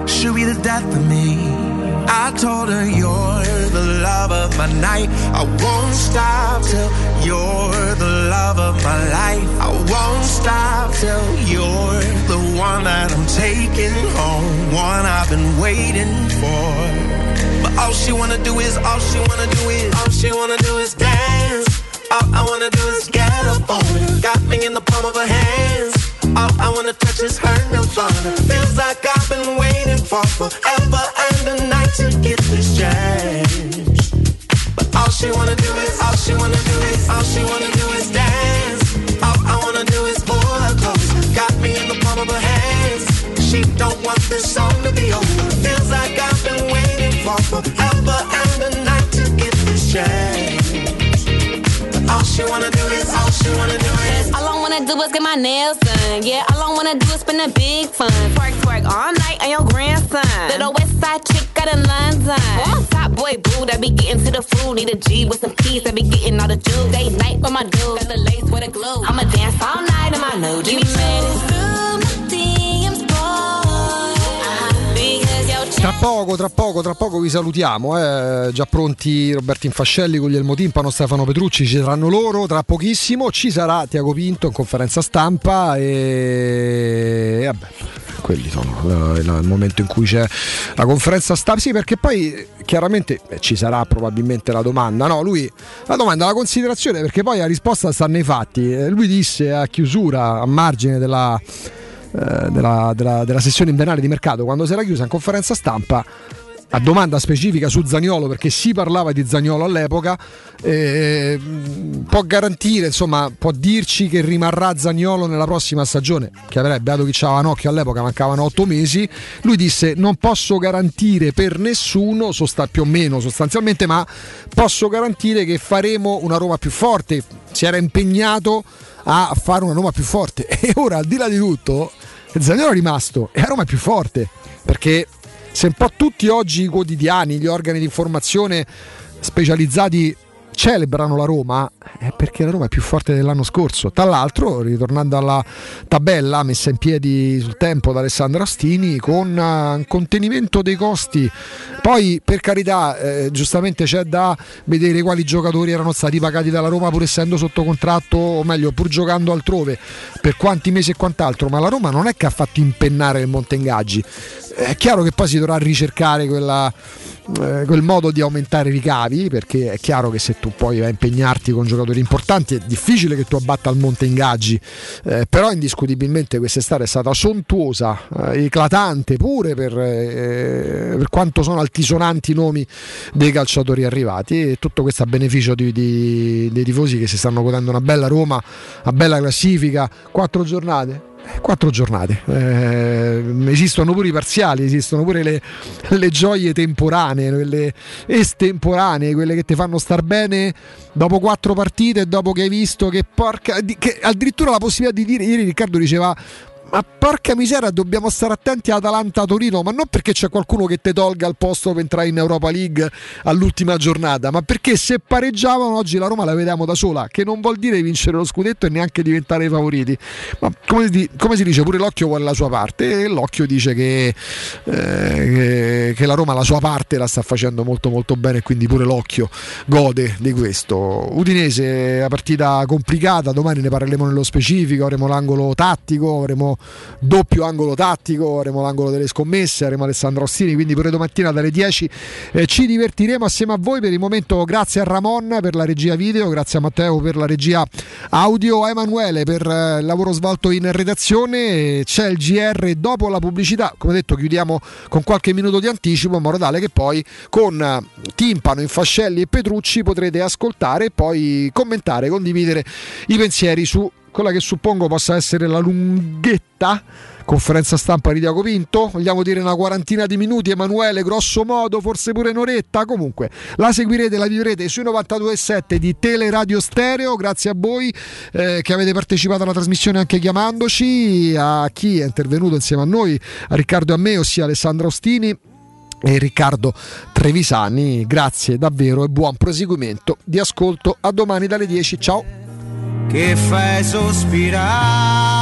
should be the death of me. I told her you're the love of my night. I won't stop till you're the love of my life. I won't stop till you're the one that I'm taking home, one I've been waiting for. But all she wanna do is, all she wanna do is, all she wanna do is dance. All I wanna do is get up on her. Got me in the palm of her hands. All I wanna touch is her nirvana. Feels like I've been waiting for forever and a night to get this chance. But all she wanna do is, all she wanna do is, all she wanna do is dance. All I wanna do is pull her close. Got me in the palm of her hands. She don't want this song to be over. Feels like I've been waiting for forever and a night to get this chance. But all she wanna do is, all she wanna do is, wanna do is get my nails done. Yeah, all I wanna do is spend a big fun. Twerk, twerk all night on your grandson. Little west side chick out in London. Oh, top boy boo that be getting to the food. Need a G with some keys that be getting all the jewels. Day night with my dude. Got the lace with a glue. I'ma dance all night in my new jeans. You made Tra poco, tra poco, tra poco vi salutiamo. Eh. Già pronti Roberto Infascelli, Guglielmo Timpano, Stefano Petrucci, ci saranno loro. Tra pochissimo ci sarà Tiago Pinto in conferenza stampa e, e vabbè, quelli sono il momento in cui c'è la conferenza stampa. Sì, perché poi chiaramente eh, ci sarà probabilmente la domanda. No, lui la domanda, la considerazione, perché poi la risposta sta nei fatti. Eh, lui disse a chiusura, a margine della eh, della, della, della sessione invernale di mercato, quando si era chiusa in conferenza stampa, a domanda specifica su Zagnolo perché si parlava di Zagnolo all'epoca eh, può garantire insomma può dirci che rimarrà Zagnolo nella prossima stagione? Che avrebbe dato chi c'aveva occhio all'epoca mancavano otto mesi. Lui disse non posso garantire per nessuno sosta più o meno sostanzialmente ma posso garantire che faremo una Roma più forte. Si era impegnato a fare una Roma più forte. E ora al di là di tutto Zagnolo è rimasto e la Roma è più forte perché se un po' tutti oggi i quotidiani, gli organi di informazione specializzati celebrano la Roma è perché la Roma è più forte dell'anno scorso. Tra l'altro, ritornando alla tabella messa in piedi sul tempo da Alessandro Astini, con uh, un contenimento dei costi. Poi, per carità, eh, giustamente c'è da vedere quali giocatori erano stati pagati dalla Roma pur essendo sotto contratto, o meglio, pur giocando altrove, per quanti mesi e quant'altro. Ma la Roma non è che ha fatto impennare il Monte Ingaggi. È chiaro che poi si dovrà ricercare quella eh, quel modo di aumentare i ricavi perché è chiaro che se tu poi vai a impegnarti con giocatori importanti è difficile che tu abbatta il monte ingaggi. Eh, però indiscutibilmente quest'estate è stata sontuosa eh, eclatante pure per, eh, per, quanto sono altisonanti i nomi dei calciatori arrivati e tutto questo a beneficio di, di, dei tifosi che si stanno godendo una bella Roma una bella classifica. Quattro giornate quattro giornate. Eh, esistono pure i parziali, esistono pure le, le, gioie temporanee, quelle estemporanee, quelle che ti fanno star bene dopo quattro partite, dopo che hai visto che porca. Che addirittura la possibilità di dire, ieri Riccardo diceva ma porca miseria, dobbiamo stare attenti a Atalanta-Torino, ma non perché c'è qualcuno che ti tolga il posto per entrare in Europa League all'ultima giornata, ma perché se pareggiavano oggi la Roma la vediamo da sola, che non vuol dire vincere lo scudetto e neanche diventare i favoriti. Ma come come si dice, pure l'occhio vuole la sua parte e l'occhio dice che, eh, che, che, la Roma la sua parte la sta facendo molto molto bene quindi pure l'occhio gode di questo. Udinese, la partita complicata, domani ne parleremo nello specifico, avremo l'angolo tattico, avremo doppio angolo tattico, avremo l'angolo delle scommesse, avremo Alessandro Ostini, quindi pure domattina dalle 10 eh, ci divertiremo assieme a voi. Per il momento grazie a Ramon per la regia video, grazie a Matteo per la regia audio, a Emanuele per eh, il lavoro svolto in redazione, c'è il GR dopo la pubblicità, come detto chiudiamo con qualche minuto di anticipo in modo tale che poi con eh, Timpano, Infascelli e Petrucci potrete ascoltare e poi commentare, condividere i pensieri su quella che suppongo possa essere la lunghetta. Conferenza stampa di Diaco Pinto. Vogliamo dire una quarantina di minuti Emanuele grosso modo forse pure un'oretta. Comunque la seguirete la vivrete sui 92.7 di Teleradio Stereo. Grazie a voi eh, che avete partecipato alla trasmissione anche chiamandoci. A chi è intervenuto insieme a noi a Riccardo e a me ossia Alessandro Ostini e Riccardo Trevisani. Grazie davvero e buon proseguimento di ascolto. A domani dalle 10 ciao che fai sospirare